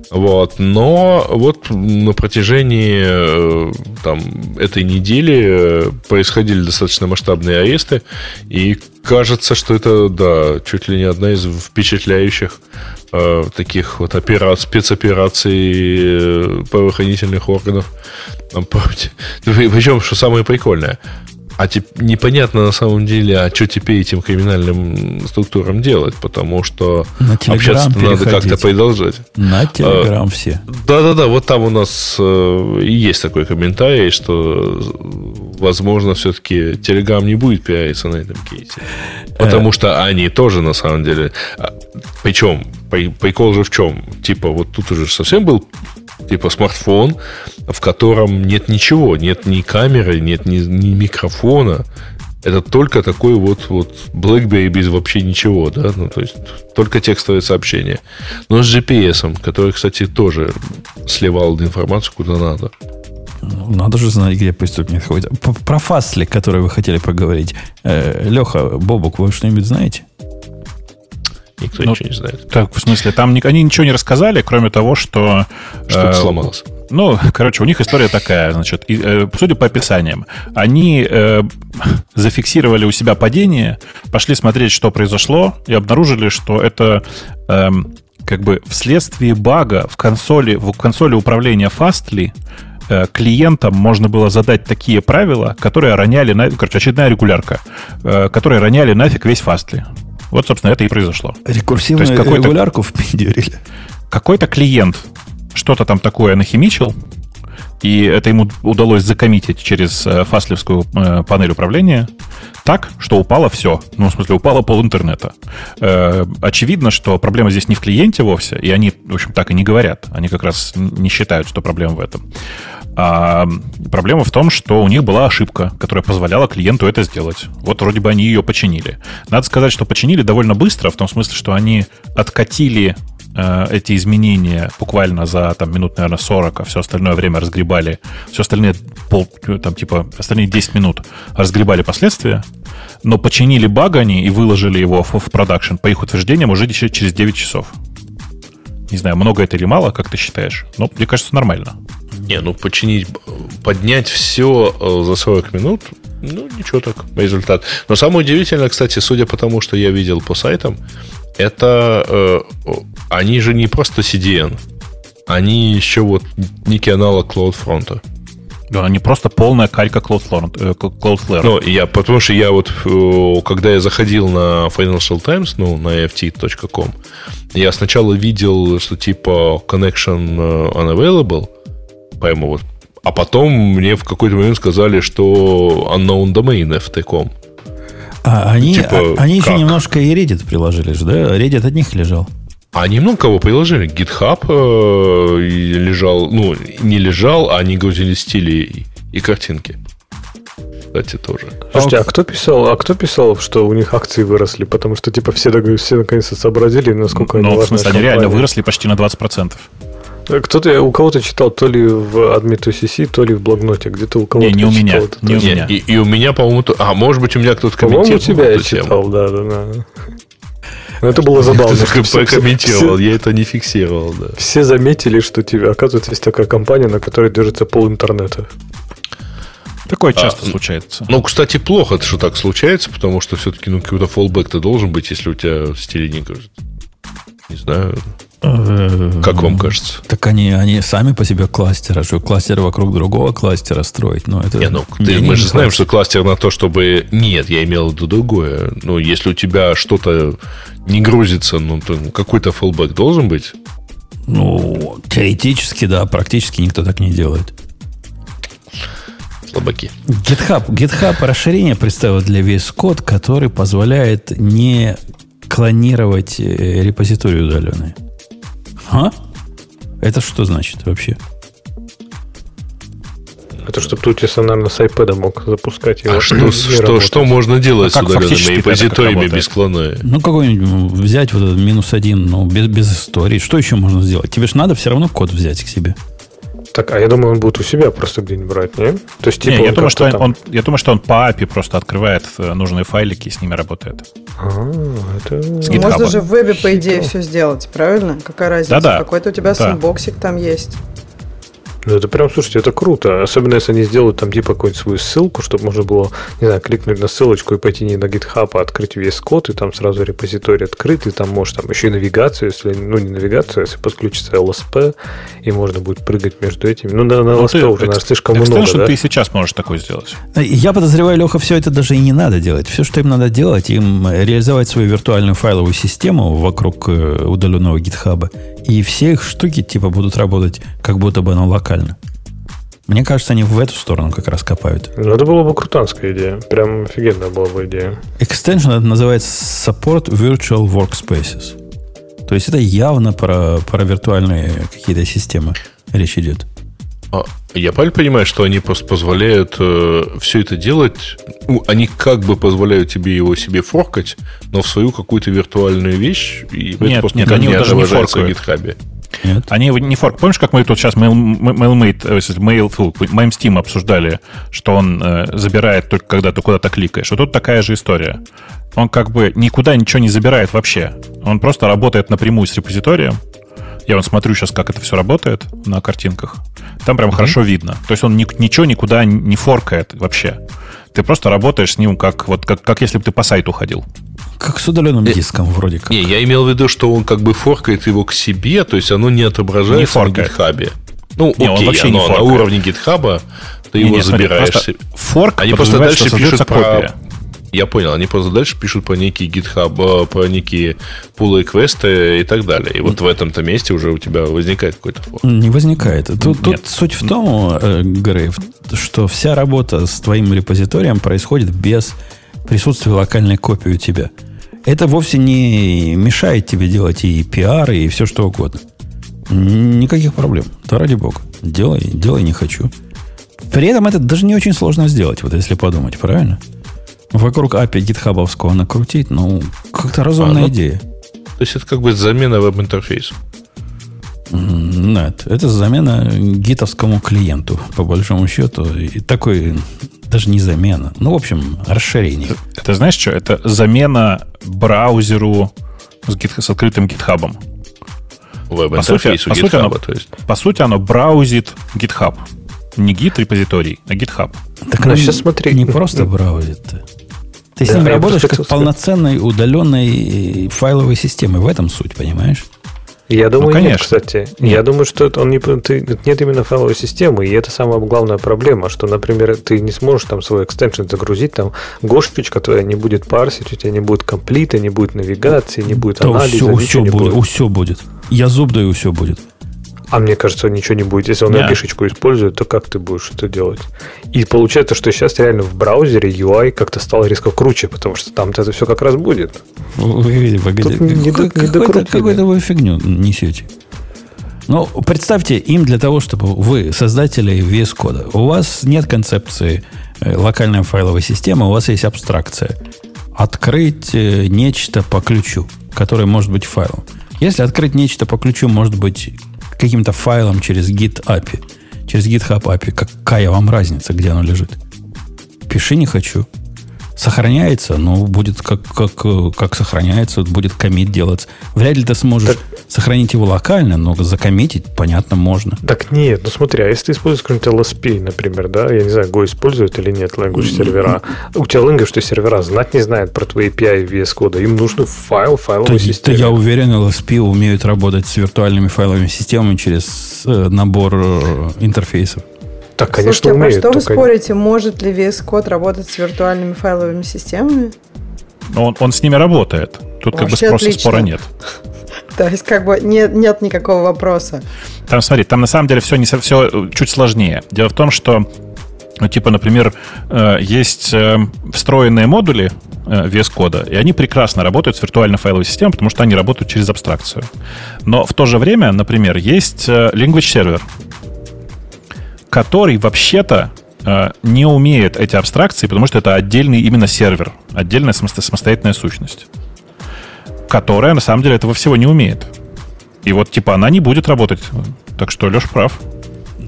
Вот. Но вот на протяжении э, там, этой недели э, происходили достаточно масштабные аресты, и кажется, что это, да, чуть ли не одна из впечатляющих э, таких вот операций, спецопераций э, правоохранительных органов. [LAUGHS] Причем, что самое прикольное, а теп- непонятно на самом деле, а что теперь этим криминальным структурам делать, потому что общаться надо как-то продолжать. На Телеграм а, все. Да-да-да, вот там у нас э, есть такой комментарий, что, возможно, все-таки Телеграм не будет пиариться на этом кейсе. Потому э. что они тоже, на самом деле... А, Причем, прикол же в чем? Типа, вот тут уже совсем был типа смартфон, в котором нет ничего, нет ни камеры, нет ни, ни микрофона. Это только такой вот, вот BlackBerry без вообще ничего, да, ну, то есть только текстовое сообщение. Но с GPS, который, кстати, тоже сливал информацию куда надо. Ну, надо же знать, где преступник ходит. Про Фасли, который вы хотели поговорить. Э, Леха, Бобок, вы что-нибудь знаете? Никто ну, ничего не знает. Так, в смысле, там они ничего не рассказали, кроме того, что... Что-то э, сломалось. Ну, [LAUGHS] короче, у них история такая, значит, и, э, судя по описаниям, они э, зафиксировали у себя падение, пошли смотреть, что произошло, и обнаружили, что это э, как бы вследствие бага в консоли, в консоли управления Fastly э, клиентам можно было задать такие правила, которые роняли, на, короче, очередная регулярка, э, которые роняли нафиг весь Fastly. Вот, собственно, это и произошло. Рекурсивную То есть регулярку впендюрили. Какой-то клиент что-то там такое нахимичил, и это ему удалось закоммитить через э, фаслевскую э, панель управления так, что упало все. Ну, в смысле, упало пол интернета. Э, очевидно, что проблема здесь не в клиенте вовсе, и они, в общем, так и не говорят. Они как раз не считают, что проблема в этом. А проблема в том, что у них была ошибка, которая позволяла клиенту это сделать. Вот вроде бы они ее починили. Надо сказать, что починили довольно быстро, в том смысле, что они откатили э, эти изменения буквально за там, минут, наверное, 40, а все остальное время разгребали, все остальные пол, там, типа, остальные 10 минут разгребали последствия, но починили баг они и выложили его в, в продакшн по их утверждениям уже через 9 часов. Не знаю, много это или мало, как ты считаешь? Но мне кажется, нормально. Не, ну починить, поднять все э, за 40 минут, ну ничего так, результат. Но самое удивительное, кстати, судя по тому, что я видел по сайтам, это э, они же не просто CDN, они еще вот некий аналог CloudFront. Да, они просто полная калька Cloudflare. Э, Cloudflare. Ну, я, потому что я вот, э, когда я заходил на Financial Times, ну, на ft.com, я сначала видел, что типа connection unavailable, прямо вот. А потом мне в какой-то момент сказали, что unknown domain ft.com. А они, типа, а, они еще немножко и Reddit приложили же, да? Reddit от них лежал. А они много кого приложили. GitHub э, лежал, ну, не лежал, а они грузили стили и, и картинки. Кстати, тоже. Слушайте, а кто писал, а кто писал, что у них акции выросли? Потому что, типа, все, все наконец-то сообразили, насколько ну, они в смысле, они реально выросли почти на 20%. Кто-то, у кого-то читал то ли в Admit2CC, то ли в блокноте, где-то у кого-то. Не, не у меня. Это, не у меня. И, и у меня, по-моему, то... а может быть у меня кто-то комментировал. По-моему, у тебя я читал, да, да, да. Но [LAUGHS] это было забавно. Ты все, комментировал, все, я это не фиксировал, да. Все заметили, что тебе, оказывается, есть такая компания, на которой держится пол интернета. Такое часто а, случается. Ну, кстати, плохо, что так случается, потому что все-таки ну, какой-то фоллбэк-то должен быть, если у тебя стиле не кажется. Не знаю. Как вам кажется? Так они, они сами по себе кластеры, что кластеры вокруг другого кластера строить. Но это не, ну, ты, мы же знаем, что кластер на то, чтобы... Нет, я имел в виду другое. Ну, если у тебя что-то не грузится, ну, то какой-то фоллбэк должен быть. Ну, теоретически, да, практически никто так не делает. Слабаки. GitHub, GitHub расширение представил для VS Code, который позволяет не клонировать э, репозитории удаленные. А? Это что значит вообще? Это чтобы тут, если, наверное, с iPad мог запускать его. А что, что, что можно делать а с удаленными репозиториями без клона? Ну, какой-нибудь взять вот этот минус один, ну, без, без истории. Что еще можно сделать? Тебе же надо все равно код взять к себе. Так, а я думаю, он будет у себя просто где-нибудь брать, не? То есть, типа, не, я, думаю, что там... он, я думаю, что он по API просто открывает э, нужные файлики и с ними работает. А, это... С Можно же в вебе, по идее, все сделать, правильно? Какая разница? Да-да. Какой-то у тебя да. sandbox ик там есть. Ну, это прям, слушайте, это круто. Особенно, если они сделают там типа какую-нибудь свою ссылку, чтобы можно было, не знаю, кликнуть на ссылочку и пойти не на GitHub, а открыть весь код, и там сразу репозиторий открыт, и там может там еще и навигацию, если, ну, не навигацию, а если подключится LSP, и можно будет прыгать между этими. Ну, на, на ну, LSP ты, уже, наверное, слишком много, да? ты сейчас можешь такое сделать. Я подозреваю, Леха, все это даже и не надо делать. Все, что им надо делать, им реализовать свою виртуальную файловую систему вокруг э, удаленного GitHub, и все их штуки типа будут работать, как будто бы оно локально. Мне кажется, они в эту сторону как раз копают. Ну, это была бы крутанская идея. Прям офигенная была бы идея. Extension это называется Support Virtual Workspaces. То есть это явно про, про виртуальные какие-то системы речь идет. А, я правильно понимаю, что они просто позволяют э, все это делать? Ну, они как бы позволяют тебе его себе форкать, но в свою какую-то виртуальную вещь, и нет, это просто нет, они не даже не форкают. в GitHub. Нет. Они не форк. Помнишь, как мы тут сейчас MailMate, э, Mail, MailSteam обсуждали, что он э, забирает только когда ты куда-то кликаешь. Вот тут такая же история. Он как бы никуда ничего не забирает вообще. Он просто работает напрямую с репозиторием. Я вот смотрю сейчас, как это все работает на картинках. Там прям mm-hmm. хорошо видно. То есть он ни, ничего никуда не форкает вообще. Ты просто работаешь с ним, как, вот, как, как если бы ты по сайту ходил. Как с удаленным э, диском вроде как. Не, я имел в виду, что он как бы форкает его к себе, то есть оно не отображается не на гитхабе. Ну, не, окей, он вообще оно не на уровне гитхаба, ты не, его не, забираешь. Смотри, форк Они просто дальше пишут про... Я понял, они просто дальше пишут про некие GitHub, про некие пулы квесты и так далее. И вот в этом-то месте уже у тебя возникает какой-то форк. Не возникает. Тут, тут суть в том, э, Грейв, что вся работа с твоим репозиторием происходит без присутствия локальной копии у тебя. Это вовсе не мешает тебе делать и пиар, и все что угодно. Никаких проблем. Да ради бога. Делай, делай не хочу. При этом это даже не очень сложно сделать, вот если подумать, правильно? Вокруг API гитхабовского накрутить, ну, как-то разумная а, ну, идея. То есть это как бы замена веб-интерфейсу. Нет, это замена гитовскому клиенту, по большому счету. И такой даже не замена. Ну, в общем, расширение. Это знаешь что? Это замена браузеру с, гит, с открытым гитхабом. По сути, по, сути оно, то есть. по сути, оно браузит GitHub. Не гит репозиторий, а GitHub. Так ну, сейчас смотри. Не просто браузит. Ты да, с ним работаешь как полноценной удаленной файловой системой. В этом суть, понимаешь? Я думаю, ну, конечно. нет, кстати. Нет. Я думаю, что он не, ты, нет именно файловой системы, и это самая главная проблема, что, например, ты не сможешь там свой экстеншн загрузить, там гошечка твоя не будет парсить, у тебя не будет комплита, не будет навигации, не будет да анализа, все, все будет, будет. Все будет. Я зуб даю, все будет. А мне кажется, ничего не будет. Если он yeah. использует, то как ты будешь это делать? И получается, что сейчас реально в браузере UI как-то стал резко круче, потому что там это все как раз будет. Вы, погодите, не, какой-то, какую-то вы фигню несете. Ну, представьте, им для того, чтобы вы, создатели VS кода, у вас нет концепции э, локальной файловой системы, у вас есть абстракция. Открыть э, нечто по ключу, которое может быть файлом. Если открыть нечто по ключу, может быть каким-то файлом через Git API, через GitHub API, какая вам разница, где оно лежит? Пиши не хочу. Сохраняется, но будет как, как, как сохраняется, будет комит делаться. Вряд ли ты сможешь так... сохранить его локально, но закоммитить, понятно, можно. Так нет, ну смотри, а если ты используешь какой-нибудь LSP, например, да, я не знаю, Go использует или нет language сервера, у тебя language сервера знать не знает про твои API VS кода, им нужен файл, файловой то, системе. я уверен, LSP умеют работать с виртуальными файловыми системами через э, набор э, интерфейсов. Так, конечно, Слушайте, умеет. А что вы спорите, может ли VS Code работать с виртуальными файловыми системами? Он, он с ними работает. Тут Вообще как бы спроса, спора нет. [LAUGHS] То есть, как бы нет, нет никакого вопроса. Там, смотри, там на самом деле все, не, все э, чуть сложнее. Дело в том, что, ну, типа, например, э, есть э, встроенные модули VS кода, и они прекрасно работают с виртуальной файловой системой, потому что они работают через абстракцию. Но в то же время, например, есть language server, который вообще-то э, не умеет эти абстракции, потому что это отдельный именно сервер, отдельная самостоятельная сущность, которая на самом деле этого всего не умеет. И вот типа она не будет работать. Так что Леш прав.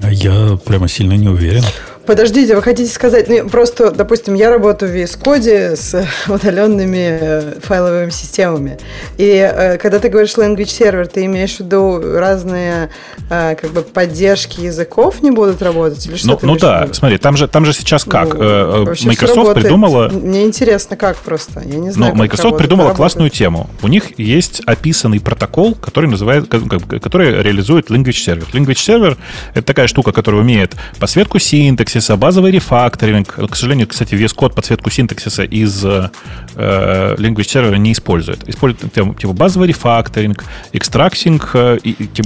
А я прямо сильно не уверен. Подождите, вы хотите сказать, ну, просто, допустим, я работаю в VS Code с [LAUGHS] удаленными э, файловыми системами. И э, когда ты говоришь language server, ты имеешь в виду разные э, как бы поддержки языков не будут работать? Или что ну, ну да, смотри, там же, там же сейчас как? Ну, э, Microsoft придумала... Мне интересно, как просто. Я не знаю, ну, Microsoft придумала классную тему. У них есть описанный протокол, который называет, который реализует language server. Language server — это такая штука, которая умеет посветку синтаксиса, синтаксиса, базовый рефакторинг. К сожалению, кстати, весь код подсветку синтаксиса из э, Language Server не использует. Использует типа базовый рефакторинг, экстрактинг э,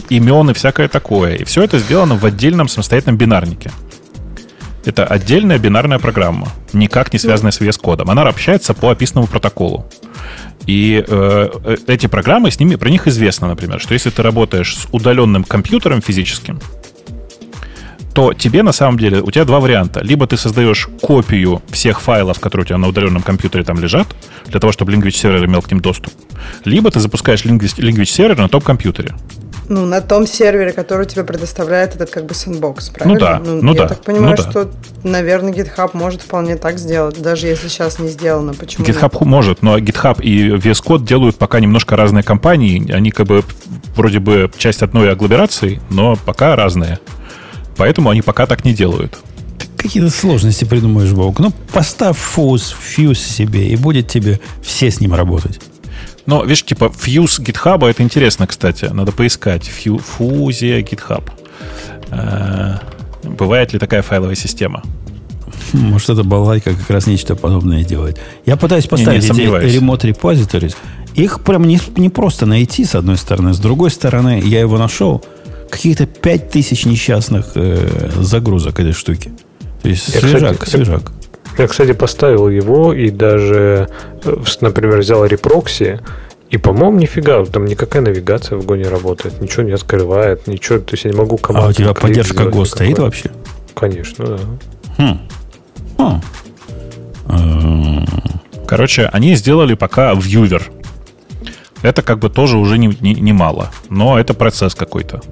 имен и всякое такое. И все это сделано в отдельном самостоятельном бинарнике. Это отдельная бинарная программа, никак не связанная с VS кодом. Она общается по описанному протоколу. И э, э, эти программы, с ними, про них известно, например, что если ты работаешь с удаленным компьютером физическим, то тебе на самом деле, у тебя два варианта. Либо ты создаешь копию всех файлов, которые у тебя на удаленном компьютере там лежат, для того, чтобы Language Server имел к ним доступ. Либо ты запускаешь Language, Server на том компьютере. Ну, на том сервере, который тебе предоставляет этот как бы сэндбокс, правильно? Ну да, ну, ну я да. так понимаю, ну, что, наверное, GitHub может вполне так сделать, даже если сейчас не сделано. Почему GitHub нет? может, но GitHub и VS Code делают пока немножко разные компании. Они как бы вроде бы часть одной агломерации, но пока разные. Поэтому они пока так не делают. Какие-то сложности придумаешь, Бог. Ну, поставь фуз, фьюз себе, и будет тебе все с ним работать. Но, видишь, типа, фьюз GitHub, это интересно, кстати. Надо поискать. Фью, фузия GitHub. Э, бывает ли такая файловая система? Может, это балайка как раз нечто подобное делает. Я пытаюсь поставить не, не эти remote repositories. Их прям не, не просто найти, с одной стороны. С другой стороны, я его нашел – каких-то 5000 несчастных э, загрузок этой штуки. То есть я, свежак, кстати, свежак. Я, кстати, поставил его и даже, э, например, взял репрокси, и, по-моему, нифига, там никакая навигация в Go не работает, ничего не открывает, ничего, то есть я не могу команду... А у тебя поддержка Go стоит вообще? Конечно, да. Хм. Хм. Короче, они сделали пока вьювер. Это как бы тоже уже не, не, не мало, но это процесс какой-то.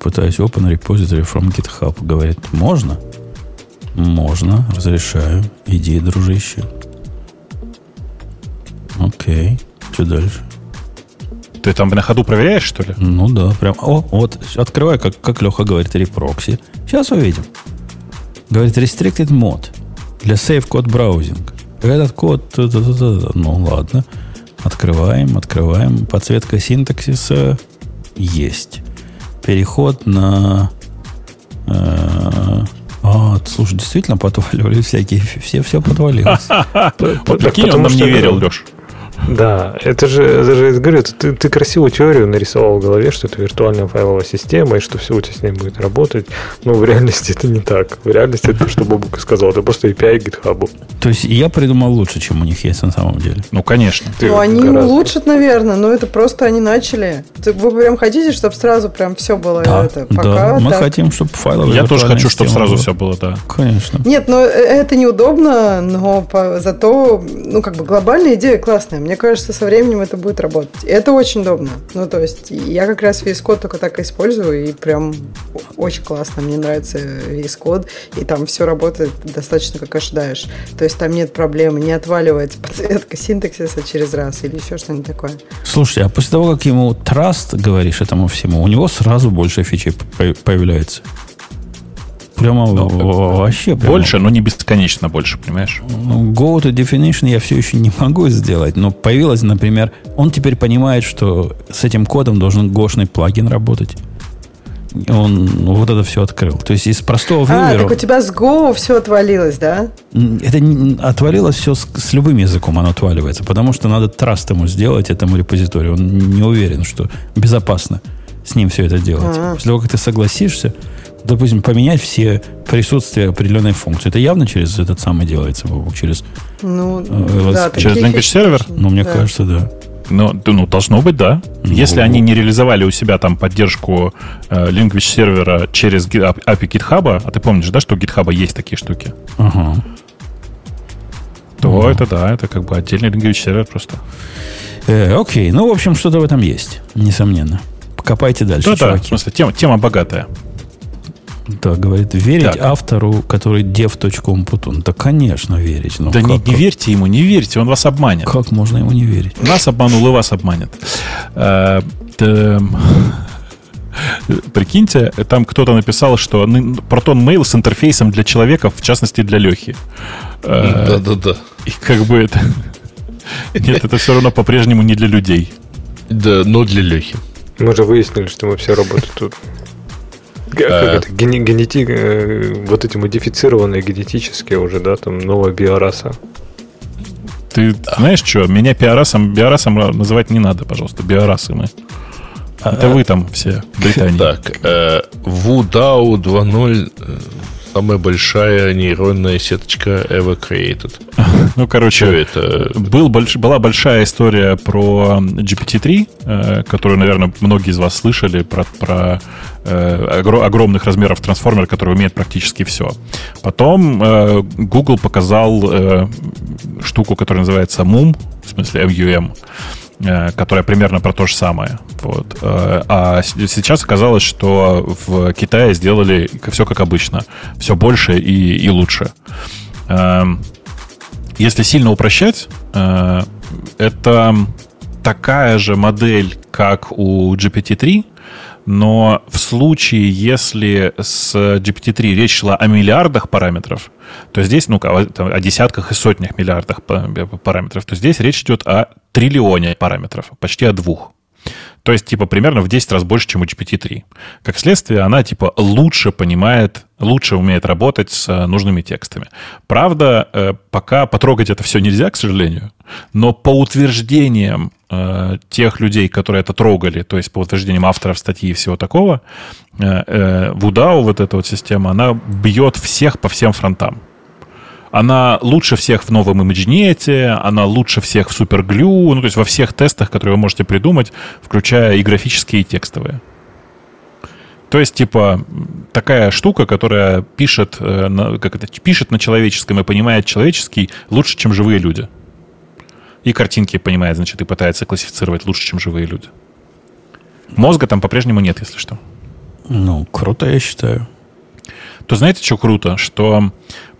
Пытаюсь open repository from GitHub. Говорит, можно? Можно, разрешаю. Иди, дружище. Окей. Что дальше? Ты там на ходу проверяешь, что ли? Ну да, прям. О, вот, открывай, как, как Леха говорит, репрокси. Сейчас увидим. Говорит, restricted mode для safe code browsing. Этот код, ну ладно. Открываем, открываем. Подсветка синтаксиса есть переход на... Э, а, слушай, действительно подваливали всякие, все, все подвалилось. [LAUGHS] Прикинь, он нам не верил, Леш. Да, это же, это же говорю, ты, ты красивую теорию нарисовал в голове, что это виртуальная файловая система, и что все у тебя с ней будет работать. Но в реальности это не так. В реальности это, что Бобук сказал, это просто API GitHub. То есть я придумал лучше, чем у них есть на самом деле. Ну, конечно. ну, они гораздо. улучшат, наверное, но это просто они начали. Вы прям хотите, чтобы сразу прям все было да, это? Пока, да, мы так. хотим, чтобы файловая Я тоже хочу, чтобы сразу было. все было, да. Конечно. Нет, но э, это неудобно, но по, зато, ну, как бы глобальная идея классная. Мне мне кажется, со временем это будет работать. И это очень удобно. Ну, то есть, я как раз VS Code только так использую, и прям очень классно. Мне нравится VS Code, и там все работает достаточно как ожидаешь. То есть, там нет проблем, не отваливается [LAUGHS] подсветка синтаксиса через раз или еще что-нибудь такое. Слушайте, а после того, как ему Trust говоришь этому всему, у него сразу больше фичей появляется. Прямо ну, вообще. Прямо. Больше, но не бесконечно больше, понимаешь? Ну, go to definition я все еще не могу сделать, но появилось, например, он теперь понимает, что с этим кодом должен гошный плагин работать. Он вот это все открыл. То есть из простого выбора... А, так у тебя с Go все отвалилось, да? Это не, отвалилось все с, с любым языком, оно отваливается. Потому что надо траст ему сделать, этому репозиторию. Он не уверен, что безопасно с ним все это делать. А-а. После того, как ты согласишься, допустим, поменять все присутствия определенной функции. Это явно через этот самый делается, через... Ну, э, да, через language server? Ну, мне да. кажется, да. Ну, ну, должно быть, да. Ну, Если они не реализовали у себя там поддержку э, language сервера через API GitHub, а ты помнишь, да, что у GitHub есть такие штуки? Ага. То ага. это да, это как бы отдельный language сервер просто. Э, окей, ну, в общем, что-то в этом есть, несомненно. Копайте дальше, да, чуваки. Да, в смысле, тема, тема богатая. Да, говорит, верить так. автору, который dev.umputun. Да, конечно, верить. Но да как, не, не верьте ему, не верьте, он вас обманет. Как можно ему не верить? Нас обманул и вас обманет. А, прикиньте, там кто-то написал, что Proton Mail с интерфейсом для человека, в частности для Лехи. А, Да-да-да. И как бы это... Нет, это все равно по-прежнему не для людей. Да, но для Лехи. Мы же выяснили, что мы все работы тут как э. это, гене, генети, э, вот эти модифицированные генетические уже, да, там новая биораса. Ты знаешь что, меня биорасом, биорасом называть не надо, пожалуйста, биорасы мы. Это вы там все, [LAUGHS] Британия. Так, э, WUDAO 2.0 самая большая нейронная сеточка ever created. [LAUGHS] Ну, короче, это? Был, больш, была большая история про GPT-3, э, которую, наверное, многие из вас слышали, про, про э, огромных размеров трансформер, который умеет практически все. Потом э, Google показал э, штуку, которая называется MUM, в смысле MUM, которая примерно про то же самое. Вот. Э, а сейчас оказалось, что в Китае сделали все как обычно. Все больше и, и лучше. Эм, если сильно упрощать, э, это такая же модель, как у GPT-3, но в случае, если с GPT-3 речь шла о миллиардах параметров, то здесь, ну, о десятках и сотнях миллиардах параметров, то здесь речь идет о триллионе параметров, почти о двух. То есть, типа, примерно в 10 раз больше, чем у GPT-3. Как следствие, она, типа, лучше понимает, лучше умеет работать с э, нужными текстами. Правда, э, пока потрогать это все нельзя, к сожалению, но по утверждениям э, тех людей, которые это трогали, то есть по утверждениям авторов статьи и всего такого, Вудау, вот эта вот система, она бьет всех по всем фронтам. Она лучше всех в новом ImageNet, она лучше всех в SuperGlue, ну, то есть во всех тестах, которые вы можете придумать, включая и графические, и текстовые. То есть, типа, такая штука, которая пишет, э, как это, пишет на человеческом и понимает человеческий лучше, чем живые люди. И картинки понимает, значит, и пытается классифицировать лучше, чем живые люди. Мозга там по-прежнему нет, если что. Ну, круто, я считаю. То знаете, что круто? Что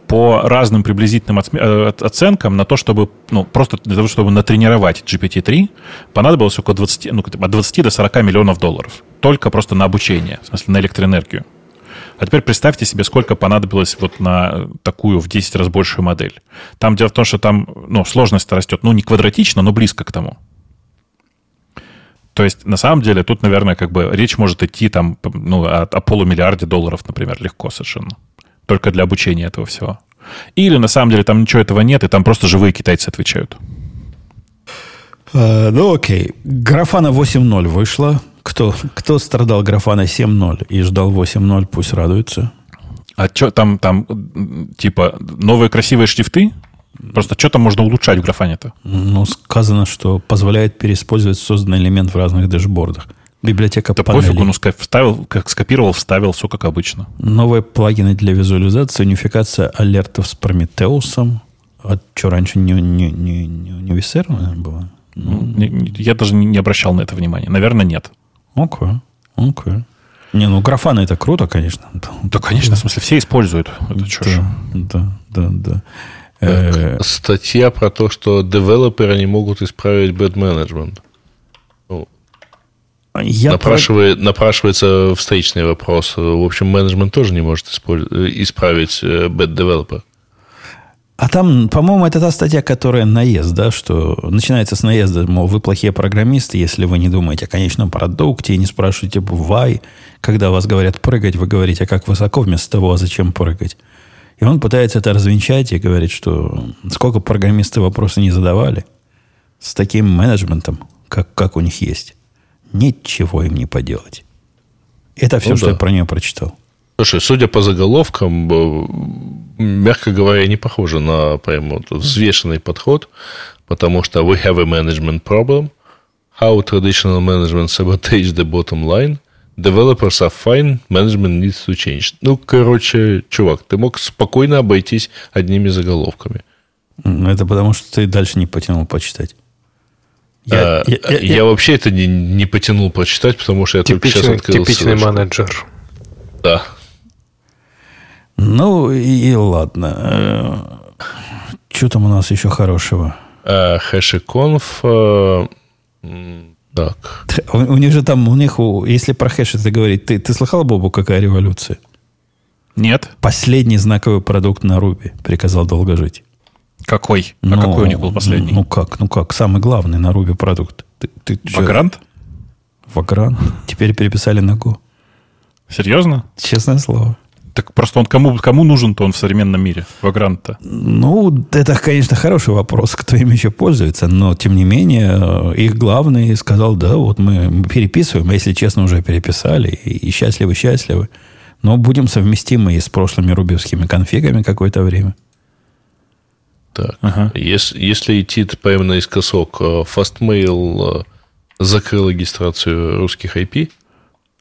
по разным приблизительным э, оценкам на то, чтобы, ну, просто для того, чтобы натренировать GPT-3, понадобилось около 20, ну, от 20 до 40 миллионов долларов. Только просто на обучение, в смысле на электроэнергию. А теперь представьте себе, сколько понадобилось вот на такую в 10 раз большую модель. Там дело в том, что там ну, сложность растет, ну, не квадратично, но близко к тому. То есть, на самом деле, тут, наверное, как бы речь может идти там, ну, о, о полумиллиарде долларов, например, легко совершенно только для обучения этого всего. Или на самом деле там ничего этого нет, и там просто живые китайцы отвечают. Uh, ну окей. Графана 8.0 вышла. Кто, кто страдал графана 7.0 и ждал 8.0, пусть радуется. А что там, там, типа, новые красивые шрифты? Просто что там можно улучшать в графане-то? Ну, сказано, что позволяет переиспользовать созданный элемент в разных дэшбордах. Библиотека да панелей. пофигу, ну, вставил, как скопировал, вставил, все как обычно. Новые плагины для визуализации, унификация алертов с Прометеусом. А что, раньше не, не, не, не, не USR, наверное, было? Ну, я даже не обращал на это внимания. Наверное, нет. Окей, okay. окей. Okay. Не, ну графаны это круто, конечно. Да, конечно, в смысле, все используют. Это да, да, да, да. Э, статья про то, что девелоперы не могут исправить bad management. Ну, Я напрашивает, про... Напрашивается встречный вопрос. В общем, менеджмент тоже не может исправить э, bad developer. А там, по-моему, это та статья, которая наезд, да, что начинается с наезда, мол, вы плохие программисты, если вы не думаете о конечном продукте и не спрашиваете why, когда вас говорят прыгать, вы говорите, а как высоко вместо того, а зачем прыгать. И он пытается это развенчать и говорит, что сколько программисты вопросы не задавали с таким менеджментом, как, как у них есть. Ничего им не поделать. Это все, ну, что да. я про нее прочитал. Слушай, судя по заголовкам, мягко говоря, не похоже на прям вот взвешенный подход, потому что we have a management problem, how traditional management sabotage the bottom line, developers are fine, management needs to change. Ну, короче, чувак, ты мог спокойно обойтись одними заголовками. Это потому, что ты дальше не потянул почитать. Я, а, я, я, я, я вообще это не, не потянул прочитать, потому что я типичный, только сейчас открыл Типичный ссылочку. менеджер. Да. Ну и ладно. Э, Что там у нас еще хорошего? Хэшиконф. Э, так. У, у них же там, у них, если про хэш это говорить, ты, ты слыхал, Бобу, какая революция? Нет. Последний знаковый продукт на Руби, приказал долго жить. Какой? А ну, какой у них был последний? Ну как, ну как, самый главный на Руби продукт. Ты, ты Вагрант? Вагрант. Теперь переписали на Go. Серьезно? Честное слово. Так просто он кому, кому нужен-то он в современном мире, Вагрант-то? Ну, это, конечно, хороший вопрос, кто им еще пользуется, но, тем не менее, их главный сказал, да, вот мы переписываем, а если честно, уже переписали, и счастливы-счастливы, но будем совместимы и с прошлыми рубевскими конфигами какое-то время. Так, ага. если, если идти прямо наискосок, э, Fastmail э, закрыл регистрацию русских IP –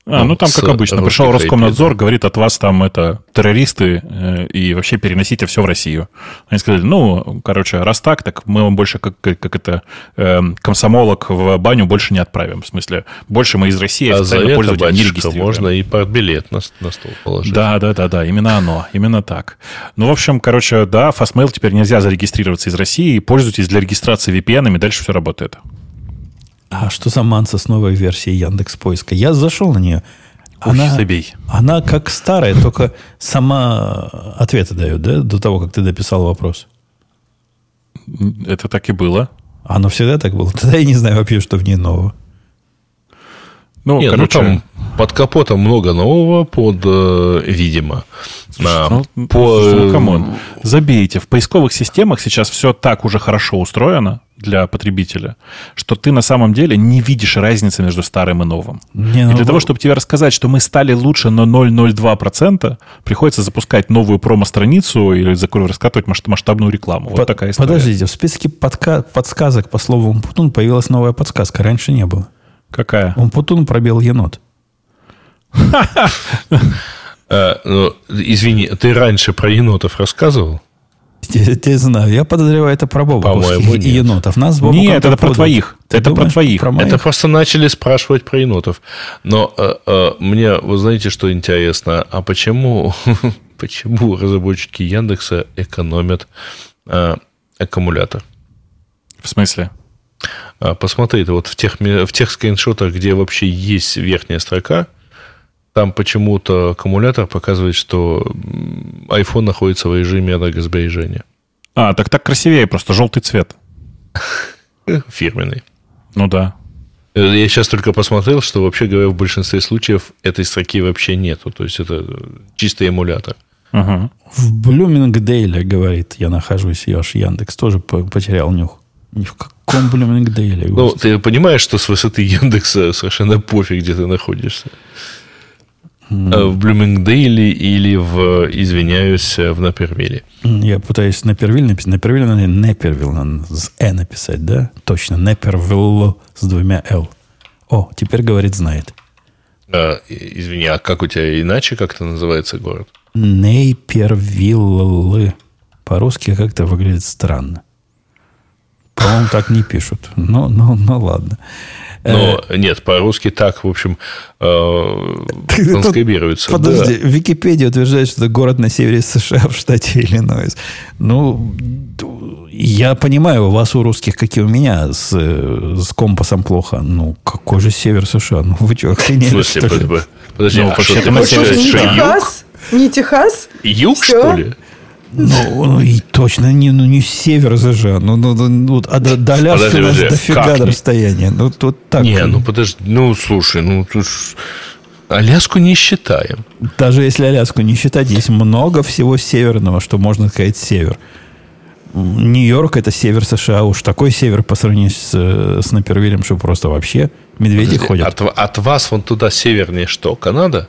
а, ну там, как обычно, пришел Роскомнадзор, IP, говорит, от вас там это террористы, э, и вообще переносите все в Россию. Они сказали, ну, короче, раз так, так мы вам больше, как, как это, э, комсомолок в баню больше не отправим. В смысле, больше мы из России а официально пользователя не регистрируем. можно и билет на, на стол положить. Да, да, да, да, именно оно, именно так. Ну, в общем, короче, да, Fastmail теперь нельзя зарегистрироваться из России, пользуйтесь для регистрации VPN, и дальше все работает. А что за манса с новой версией Яндекс Поиска? Я зашел на нее. Она, она как старая, только сама ответы дает, да, до того, как ты дописал вопрос. Это так и было. Оно всегда так было. Тогда я не знаю вообще, что в ней нового. Ну, Не, ну, короче... ну там под капотом много нового, под, э, видимо. Слушай, на, ну, по... ну, come on. Забейте. В поисковых системах сейчас все так уже хорошо устроено, для потребителя, что ты на самом деле не видишь разницы между старым и новым. Не, ну, и для того, чтобы тебе рассказать, что мы стали лучше на 0,02%, приходится запускать новую промо-страницу или раскатывать масштабную рекламу. Вот Под, такая история. Подождите, в списке подка- подсказок по слову Умпутун появилась новая подсказка. Раньше не было. Какая? Умпутун пробел енот. Э, ну, извини, ты раньше про енотов рассказывал? Я, я знаю. Я подозреваю, это про Бобуковских и енотов. Нас Нет, это про твоих. Ты это думаешь, про твоих. Про это просто начали спрашивать про енотов. Но э, э, мне, вы знаете, что интересно? А почему, [LAUGHS] почему разработчики Яндекса экономят э, аккумулятор? В смысле? А, посмотри, вот в тех, в тех скриншотах, где вообще есть верхняя строка, там почему-то аккумулятор показывает, что iPhone находится в режиме энергосбережения. А, так так красивее, просто желтый цвет. [LAUGHS] Фирменный. Ну да. Э, я сейчас только посмотрел, что вообще говоря, в большинстве случаев этой строки вообще нету. То есть это чистый эмулятор. Ага. В Блюмингдейле, говорит, я нахожусь, я аж Яндекс тоже потерял нюх. Ни в каком Блюмингдейле. Ну, ты понимаешь, что с высоты Яндекса совершенно пофиг, где ты находишься. Э, в Блюмингдейле или в, извиняюсь, в Напервилле. Я пытаюсь Напервилл написать. Напервилл надо Непервилл надо с «э» написать, да? Точно, Непервилл с двумя «л». О, теперь, говорит, знает. А, извини, а как у тебя иначе как-то называется город? Нейпервилл. По-русски как-то выглядит странно. По-моему, так не пишут. Ну, ну, ну ладно. Но э, нет, по-русски так, в общем, э, транскрибируется. Подожди, да. Википедия утверждает, что это город на севере США в штате Иллинойс. Ну, я понимаю, у вас у русских, как и у меня, с, с компасом плохо. Ну, какой же север США? Ну, вы что, охренели? В смысле, подожди, ну, а что ты на севере США? Не Техас? Юг, что ли? Ну, ну, и точно не, ну, не север США. Ну, ну, ну, а до, до Аляски у нас дофига до расстояния. Ну, тут так. Не, ну подожди, ну слушай, ну тут Аляску не считаем. Даже если Аляску не считать, есть много всего северного, что можно сказать север. Нью-Йорк это север США, уж такой север по сравнению с, с Напервилем, что просто вообще медведи Подожди, ходят. От, от вас вон туда севернее что, Канада?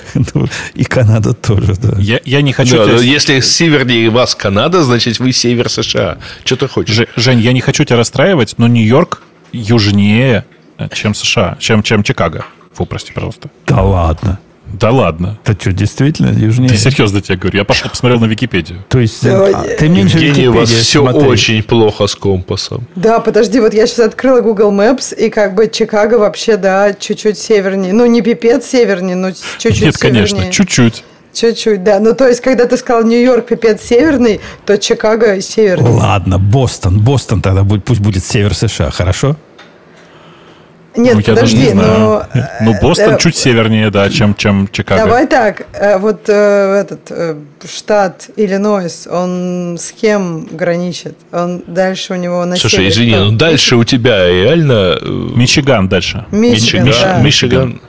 [LAUGHS] Ну, и Канада тоже, да. Я, я не хочу... Да, тебя... Если севернее вас Канада, значит, вы север США. Что ты хочешь? Ж, Жень, я не хочу тебя расстраивать, но Нью-Йорк южнее, э, чем США, чем, чем Чикаго. Фу, прости, пожалуйста. Да ладно. Да ладно. Ты что, действительно южнее? Ты серьезно тебе говорю. Я пошел посмотрел на Википедию. То есть а, ты меньше Евгений, у вас все смотри. очень плохо с компасом. Да, подожди, вот я сейчас открыла Google Maps, и как бы Чикаго вообще, да, чуть-чуть севернее. Ну, не пипец севернее, но чуть-чуть Нет, севернее. конечно, чуть-чуть. Чуть-чуть, да. Ну, то есть, когда ты сказал Нью-Йорк пипец северный, то Чикаго северный. Ладно, Бостон. Бостон тогда будет, пусть будет север США, хорошо? Нет, ну, подожди, но... Ну, Бостон э, чуть севернее, да, чем, чем Чикаго. Давай так, э, вот э, этот э, штат Иллинойс, он с кем граничит? Он дальше у него на Слушай, извини, ну дальше у тебя реально... Э, Мичиган дальше. Мичиган, Мичиган, да. Мичиган.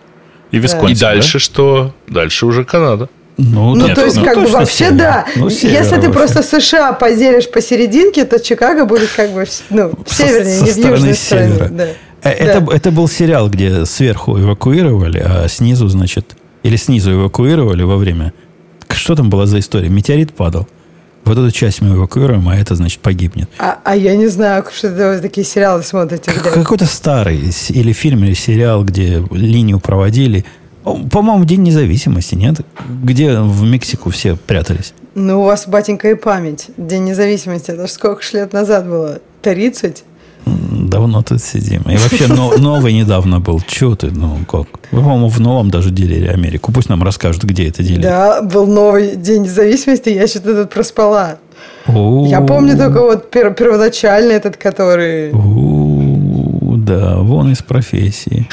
И Висконсин, И дальше да? что? Дальше уже Канада. Ну, ну Нет, то есть, ну, как бы вообще, север. да. Ну, Если ты просто США поделишь посерединке, то Чикаго будет как бы ну, в севернее, не в южной стороне. Да. Э, это, да. это был сериал, где сверху эвакуировали, а снизу, значит, или снизу эвакуировали во время... Что там была за история? Метеорит падал. Вот эту часть мы эвакуируем, а это, значит, погибнет. А, а я не знаю, что это такие сериалы смотрите. Где... Какой-то старый или фильм, или сериал, где линию проводили. По-моему, День независимости, нет? Где в Мексику все прятались? Ну, у вас, батенька, и память. День независимости, это же сколько лет назад было? 30? Давно тут сидим. И вообще но, новый недавно был. Чего ты? Ну, как? Вы, по-моему, в новом даже делили Америку. Пусть нам расскажут, где это делили. Да, был новый День независимости, я что-то тут проспала. У-у-у. Я помню только вот пер- первоначальный этот, который... У-у-у, да, вон из профессии.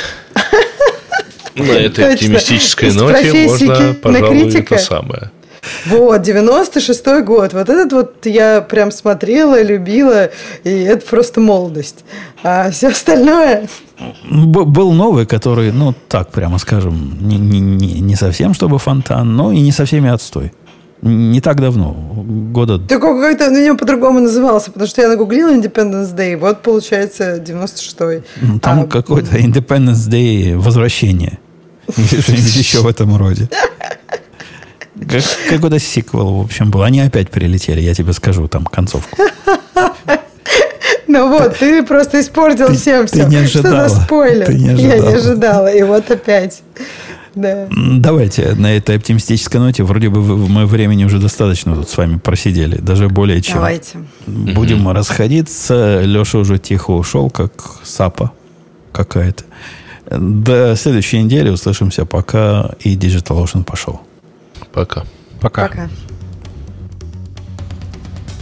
На этой оптимистической ноте можно, пожалуй, это самое. Вот, 96-й год. Вот этот вот я прям смотрела, любила, и это просто молодость. А все остальное... Был новый, который, ну, так прямо скажем, не, не, не, не совсем чтобы фонтан, но и не со всеми отстой. Не так давно, года... Так как-то на нем по-другому назывался, потому что я нагуглила Independence Day, вот получается 96-й. Там а... какой-то Independence Day возвращение. [LAUGHS] Еще в этом роде. Как, какой-то сиквел, в общем, был. Они опять прилетели, я тебе скажу там концовку. Ну вот, ты просто испортил ты, всем все. Ты не ожидала. Что за спойлер? Ты не ожидала. Я не ожидала. И вот опять. Да. Давайте на этой оптимистической ноте. Вроде бы мы времени уже достаточно тут с вами просидели. Даже более чем. Давайте. Будем угу. расходиться. Леша уже тихо ушел, как сапа какая-то. До следующей недели услышимся. Пока и Digital Ocean пошел. Пока. Пока. Пока.